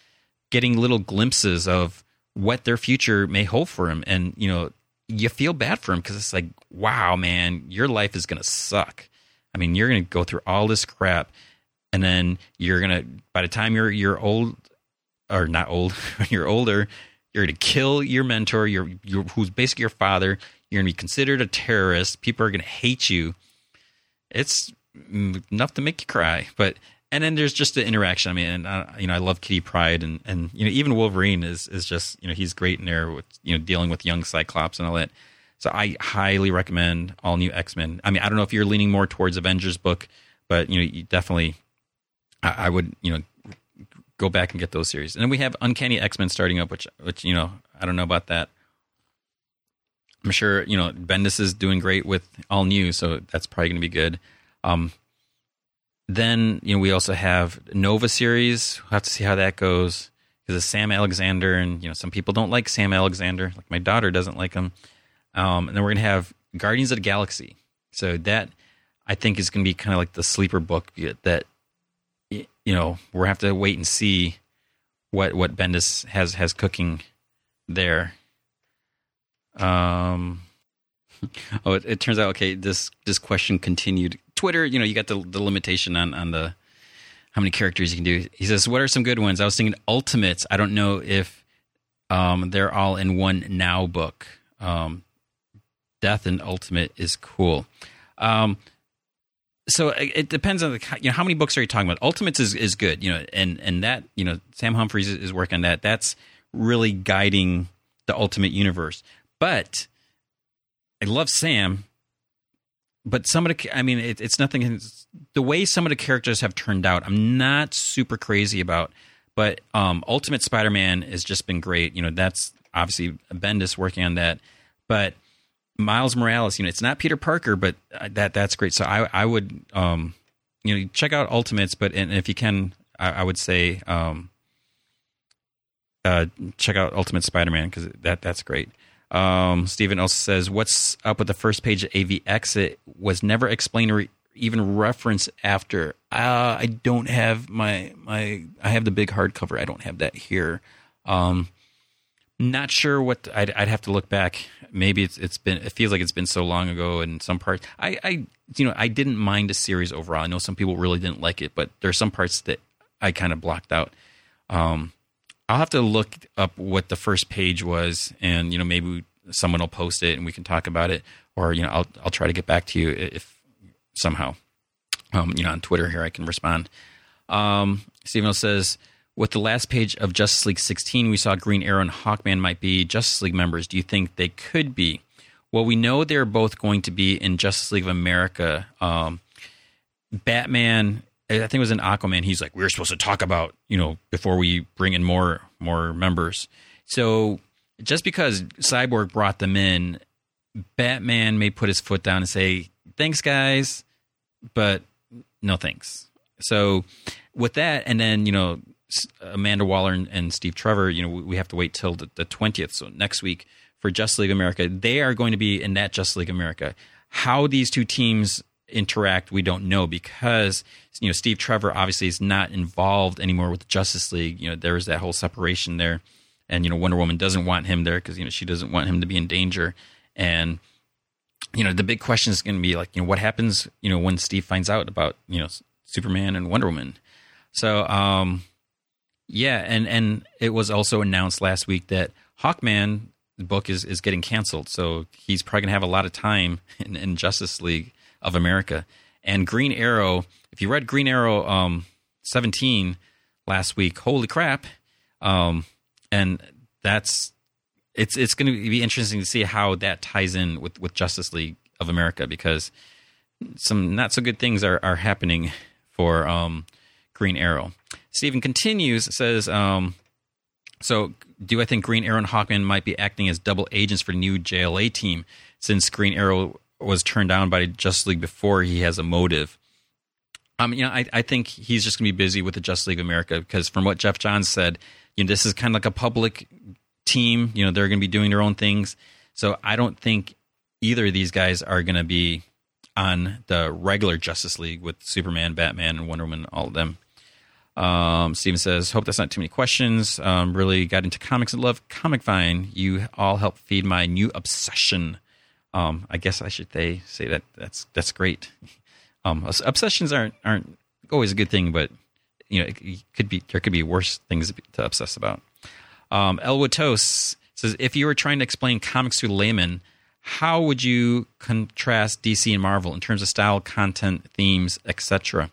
Speaker 1: getting little glimpses of what their future may hold for them, and you know, you feel bad for them because it's like, wow, man, your life is gonna suck. I mean, you're gonna go through all this crap, and then you're gonna by the time you're you're old or not old, when you're older, you're going to kill your mentor, your, your who's basically your father. You're going to be considered a terrorist. People are going to hate you. It's enough to make you cry. But and then there's just the interaction. I mean, and uh, you know, I love Kitty Pryde, and and you know, even Wolverine is is just you know he's great in there with you know dealing with young Cyclops and all that. So I highly recommend all new X Men. I mean, I don't know if you're leaning more towards Avengers book, but you know, you definitely, I, I would you know go back and get those series. And then we have Uncanny X Men starting up, which which you know I don't know about that. I'm sure you know Bendis is doing great with all new, so that's probably going to be good. Um, then you know we also have Nova series. We'll have to see how that goes because it's Sam Alexander, and you know some people don't like Sam Alexander. Like my daughter doesn't like him. Um, and then we're gonna have Guardians of the Galaxy. So that I think is going to be kind of like the sleeper book that you know, we'll have to wait and see what what Bendis has has cooking there. Um. Oh, it, it, turns out okay. This this question continued. Twitter, you know, you got the the limitation on on the how many characters you can do. He says, "What are some good ones?" I was thinking Ultimates. I don't know if um, they're all in one now book. Um, Death and Ultimate is cool. Um, so it depends on the you know how many books are you talking about. Ultimates is is good, you know, and and that you know Sam Humphries is working on that. That's really guiding the Ultimate Universe. But I love Sam, but some of the, I mean, it, it's nothing. The way some of the characters have turned out, I'm not super crazy about. But um, Ultimate Spider-Man has just been great. You know, that's obviously Bendis working on that. But Miles Morales, you know, it's not Peter Parker, but uh, that that's great. So I I would um, you know check out Ultimates, but and if you can, I, I would say um, uh, check out Ultimate Spider-Man because that that's great. Um, Steven also says, "What's up with the first page of AVX? It was never explained or even referenced after. Uh, I don't have my my. I have the big hardcover. I don't have that here. Um, not sure what I'd, I'd have to look back. Maybe it's it's been. It feels like it's been so long ago. In some parts, I I you know I didn't mind the series overall. I know some people really didn't like it, but there's some parts that I kind of blocked out. Um, I'll have to look up what the first page was, and you know maybe someone will post it and we can talk about it, or you know I'll I'll try to get back to you if somehow, um, you know on Twitter here I can respond. Um, Stephen says with the last page of Justice League 16, we saw Green Arrow and Hawkman might be Justice League members. Do you think they could be? Well, we know they're both going to be in Justice League of America. Um, Batman I think it was in Aquaman. He's like, we are supposed to talk about, you know, before we bring in more more members. So just because Cyborg brought them in, Batman may put his foot down and say, "Thanks, guys," but no thanks. So with that, and then you know, Amanda Waller and, and Steve Trevor, you know, we have to wait till the twentieth, so next week for Justice League America. They are going to be in that Justice League America. How these two teams interact, we don't know because you know Steve Trevor obviously is not involved anymore with the Justice League. You know there is that whole separation there, and you know Wonder Woman doesn't want him there because you know she doesn't want him to be in danger. And you know the big question is going to be like you know what happens you know when Steve finds out about you know Superman and Wonder Woman. So um yeah, and and it was also announced last week that Hawkman book is is getting canceled, so he's probably gonna have a lot of time in, in Justice League of America. And Green Arrow, if you read Green Arrow um, 17 last week, holy crap! Um, and that's it's it's going to be interesting to see how that ties in with with Justice League of America because some not so good things are are happening for um, Green Arrow. Stephen continues says. Um, so, do I think Green Arrow and Hawkman might be acting as double agents for new JLA team since Green Arrow was turned down by Justice League before he has a motive. Um, you know, I, I think he's just going to be busy with the Justice League of America because from what Geoff Johns said, you know, this is kind of like a public team. You know, they're going to be doing their own things. So I don't think either of these guys are going to be on the regular Justice League with Superman, Batman, and Wonder Woman, all of them. Um, Steven says, Hope that's not too many questions. Um, really got into comics and love Comic Vine. You all help feed my new obsession. Um, I guess I should say, say that that's that's great. Um, obsessions aren't aren't always a good thing, but you know it, could be there could be worse things to obsess about. Um, Elwood Toast says, if you were trying to explain comics to a layman, how would you contrast DC and Marvel in terms of style, content, themes, etc.?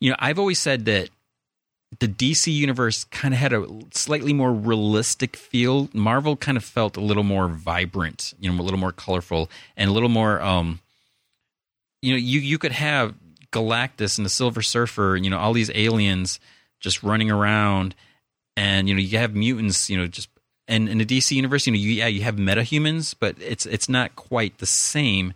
Speaker 1: You know, I've always said that the DC universe kind of had a slightly more realistic feel. Marvel kind of felt a little more vibrant, you know, a little more colorful and a little more um you know, you you could have Galactus and the Silver Surfer, you know, all these aliens just running around and you know, you have mutants, you know, just and in the DC universe, you know, you, yeah, you have metahumans, but it's it's not quite the same.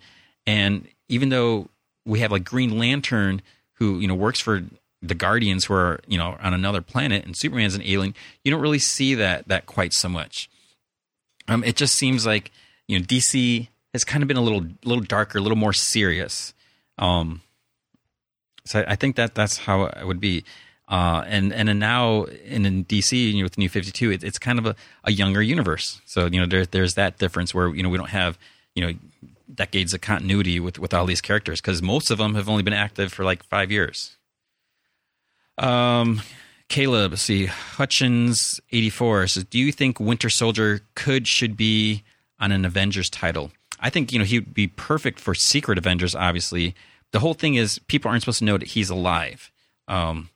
Speaker 1: And even though we have like Green Lantern who, you know, works for the Guardians were you know on another planet and Superman's an alien, you don't really see that that quite so much. Um, it just seems like you know DC has kind of been a little little darker, a little more serious. Um, so I think that that's how it would be. Uh, and and now in, in DC, you know, with New Fifty Two, it, it's kind of a, a younger universe. So you know, there, there's that difference where you know we don't have you know decades of continuity with with all these characters because most of them have only been active for like five years. Um, Caleb, see Hutchins eighty four says, "Do you think Winter Soldier could should be on an Avengers title?" I think you know he'd be perfect for Secret Avengers. Obviously, the whole thing is people aren't supposed to know that he's alive. Um,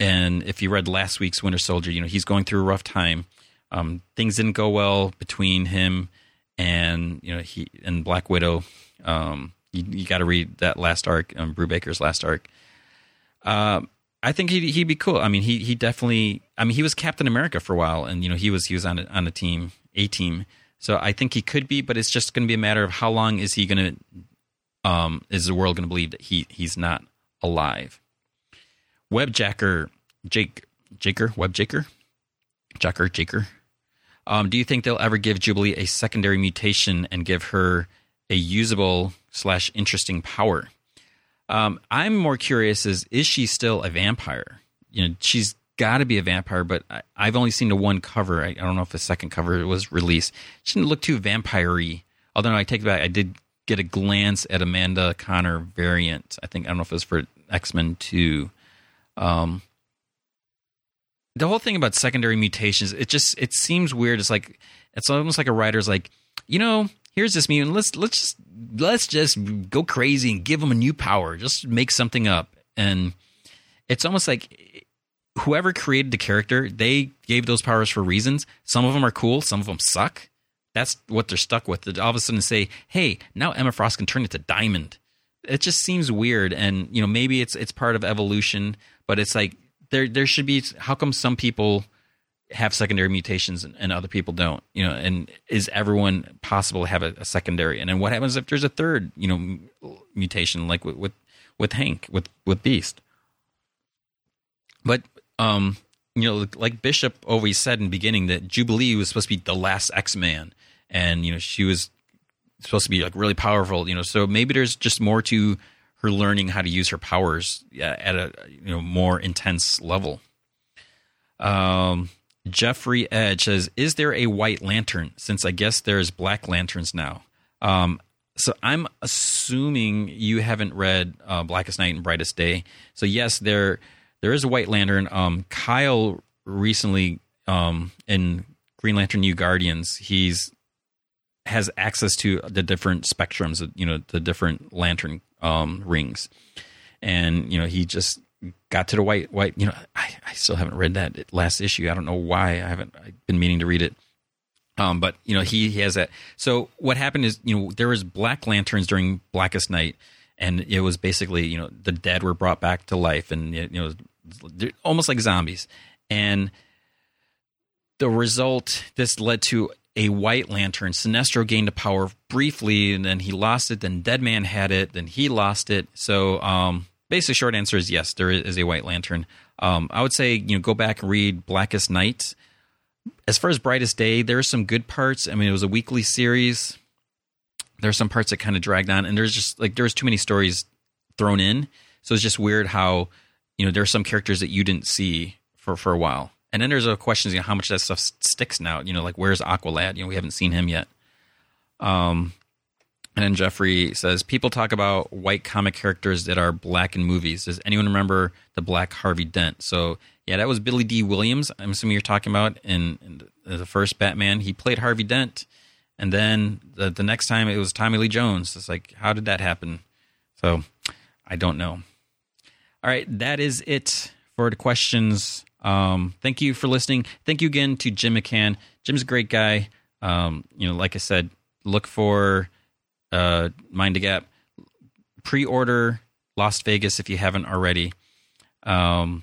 Speaker 1: and if you read last week's Winter Soldier, you know he's going through a rough time. Um, things didn't go well between him and you know he and Black Widow. Um, you, you got to read that last arc, um, Brubaker's last arc. Uh, I think he'd, he'd be cool. I mean, he he definitely. I mean, he was Captain America for a while, and you know, he was he was on a, on a team, a team. So I think he could be, but it's just going to be a matter of how long is he going to, um, is the world going to believe that he he's not alive? Webjacker, Jake, Jaker, Webjaker, Jacker, Jaker. Um, do you think they'll ever give Jubilee a secondary mutation and give her a usable slash interesting power? Um, I'm more curious: is is she still a vampire? You know, she's got to be a vampire, but I, have only seen the one cover. I, I, don't know if the second cover was released. She didn't look too vampire-y. Although I take it back, I did get a glance at Amanda Conner variant. I think I don't know if it was for X Men Two. Um, the whole thing about secondary mutations, it just it seems weird. It's like it's almost like a writer's like, you know, here's this mutant. Let's let's just let's just go crazy and give them a new power. Just make something up, and it's almost like whoever created the character, they gave those powers for reasons. Some of them are cool, some of them suck. That's what they're stuck with. All of a sudden, say, "Hey, now Emma Frost can turn into Diamond." It just seems weird, and you know, maybe it's it's part of evolution, but it's like there there should be. How come some people have secondary mutations and, and other people don't? You know, and is everyone possible to have a, a, secondary? And then what happens if there's a third, you know, mutation like with with, with Hank with with Beast? But um, you know, like Bishop always said in the beginning that Jubilee was supposed to be the last X Man, and you know she was supposed to be like really powerful. You know, so maybe there's just more to her learning how to use her powers at a you know more intense level. Um, Jeffrey Edge says, "Is there a White Lantern? Since I guess there's Black Lanterns now." Um, so I'm assuming you haven't read uh, Blackest Night and Brightest Day. So yes, there there is a White Lantern. Um, Kyle recently um, in Green Lantern New Guardians, he's has access to the different spectrums, you know, the different lantern um, rings, and you know he just got to the white white. You know, I, I still haven't read that last issue. I don't know why I haven't. I've been meaning to read it. Um, but you know he, he has that. So what happened is you know there was black lanterns during Blackest Night, and it was basically you know the dead were brought back to life, and you know almost like zombies, and the result this led to a white lantern. Sinestro gained the power briefly, and then he lost it. Then Deadman had it. Then he lost it. So, um, basically, short answer is yes, there is a white lantern. Um, I would say you know go back and read Blackest Night. As far as Brightest Day, there are some good parts. I mean, it was a weekly series. There are some parts that kind of dragged on, and there's just like there's too many stories thrown in. So it's just weird how you know there are some characters that you didn't see for for a while. And then there's a question: you know, how much that stuff sticks now? You know, like where's Aqualad? You know, we haven't seen him yet. Um, and then Jeffrey says, people talk about white comic characters that are black in movies. Does anyone remember the black Harvey Dent? So yeah, that was Billy Dee Williams. I'm assuming you're talking about in, in the first Batman. He played Harvey Dent, and then the the next time it was Tommy Lee Jones. It's like, how did that happen? So I don't know. All right, that is it for the questions um, thank you for listening. Thank you again to Jim McCann. Jim's a great guy. Um, you know, like I said, look for uh, Mind the Gap. Pre-order Lost Vegas if you haven't already. Um,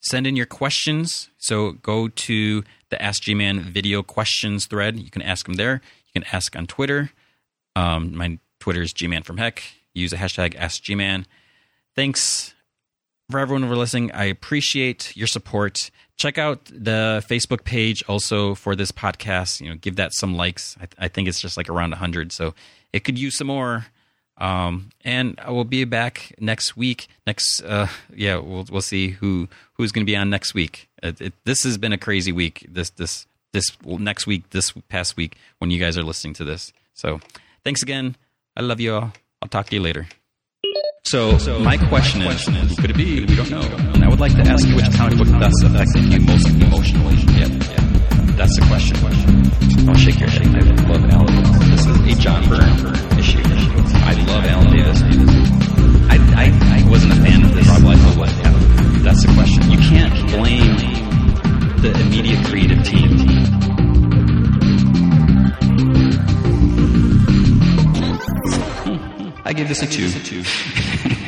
Speaker 1: send in your questions. So go to the Ask G-Man video questions thread. You can ask them there. You can ask on Twitter. Um, my Twitter is G-Man from Heck. Use the hashtag Ask G-Man. Thanks for everyone are listening. I appreciate your support. Check out the Facebook page also for this podcast. You know, give that some likes. I, th- I think it's just like around 100, so it could use some more. Um, and I will be back next week. Next, uh, yeah, we'll we'll see who who's going to be on next week. It, it, this has been a crazy week. This this this next week, this past week, when you guys are listening to this. So, thanks again. I love you all. I'll talk to you later. So, so my question, question is, who could it be? We don't know. And I would like to ask you which comic book thus affected you most emotionally. Yeah. That's the question. Don't shake your head. I love Alan Davis. This is a John Byrne issue. I love Alan Davis. I, I, I wasn't a fan of this. Rob Liefeld was. Yeah. That's the question. You can't blame the immediate creative team. I give this a two.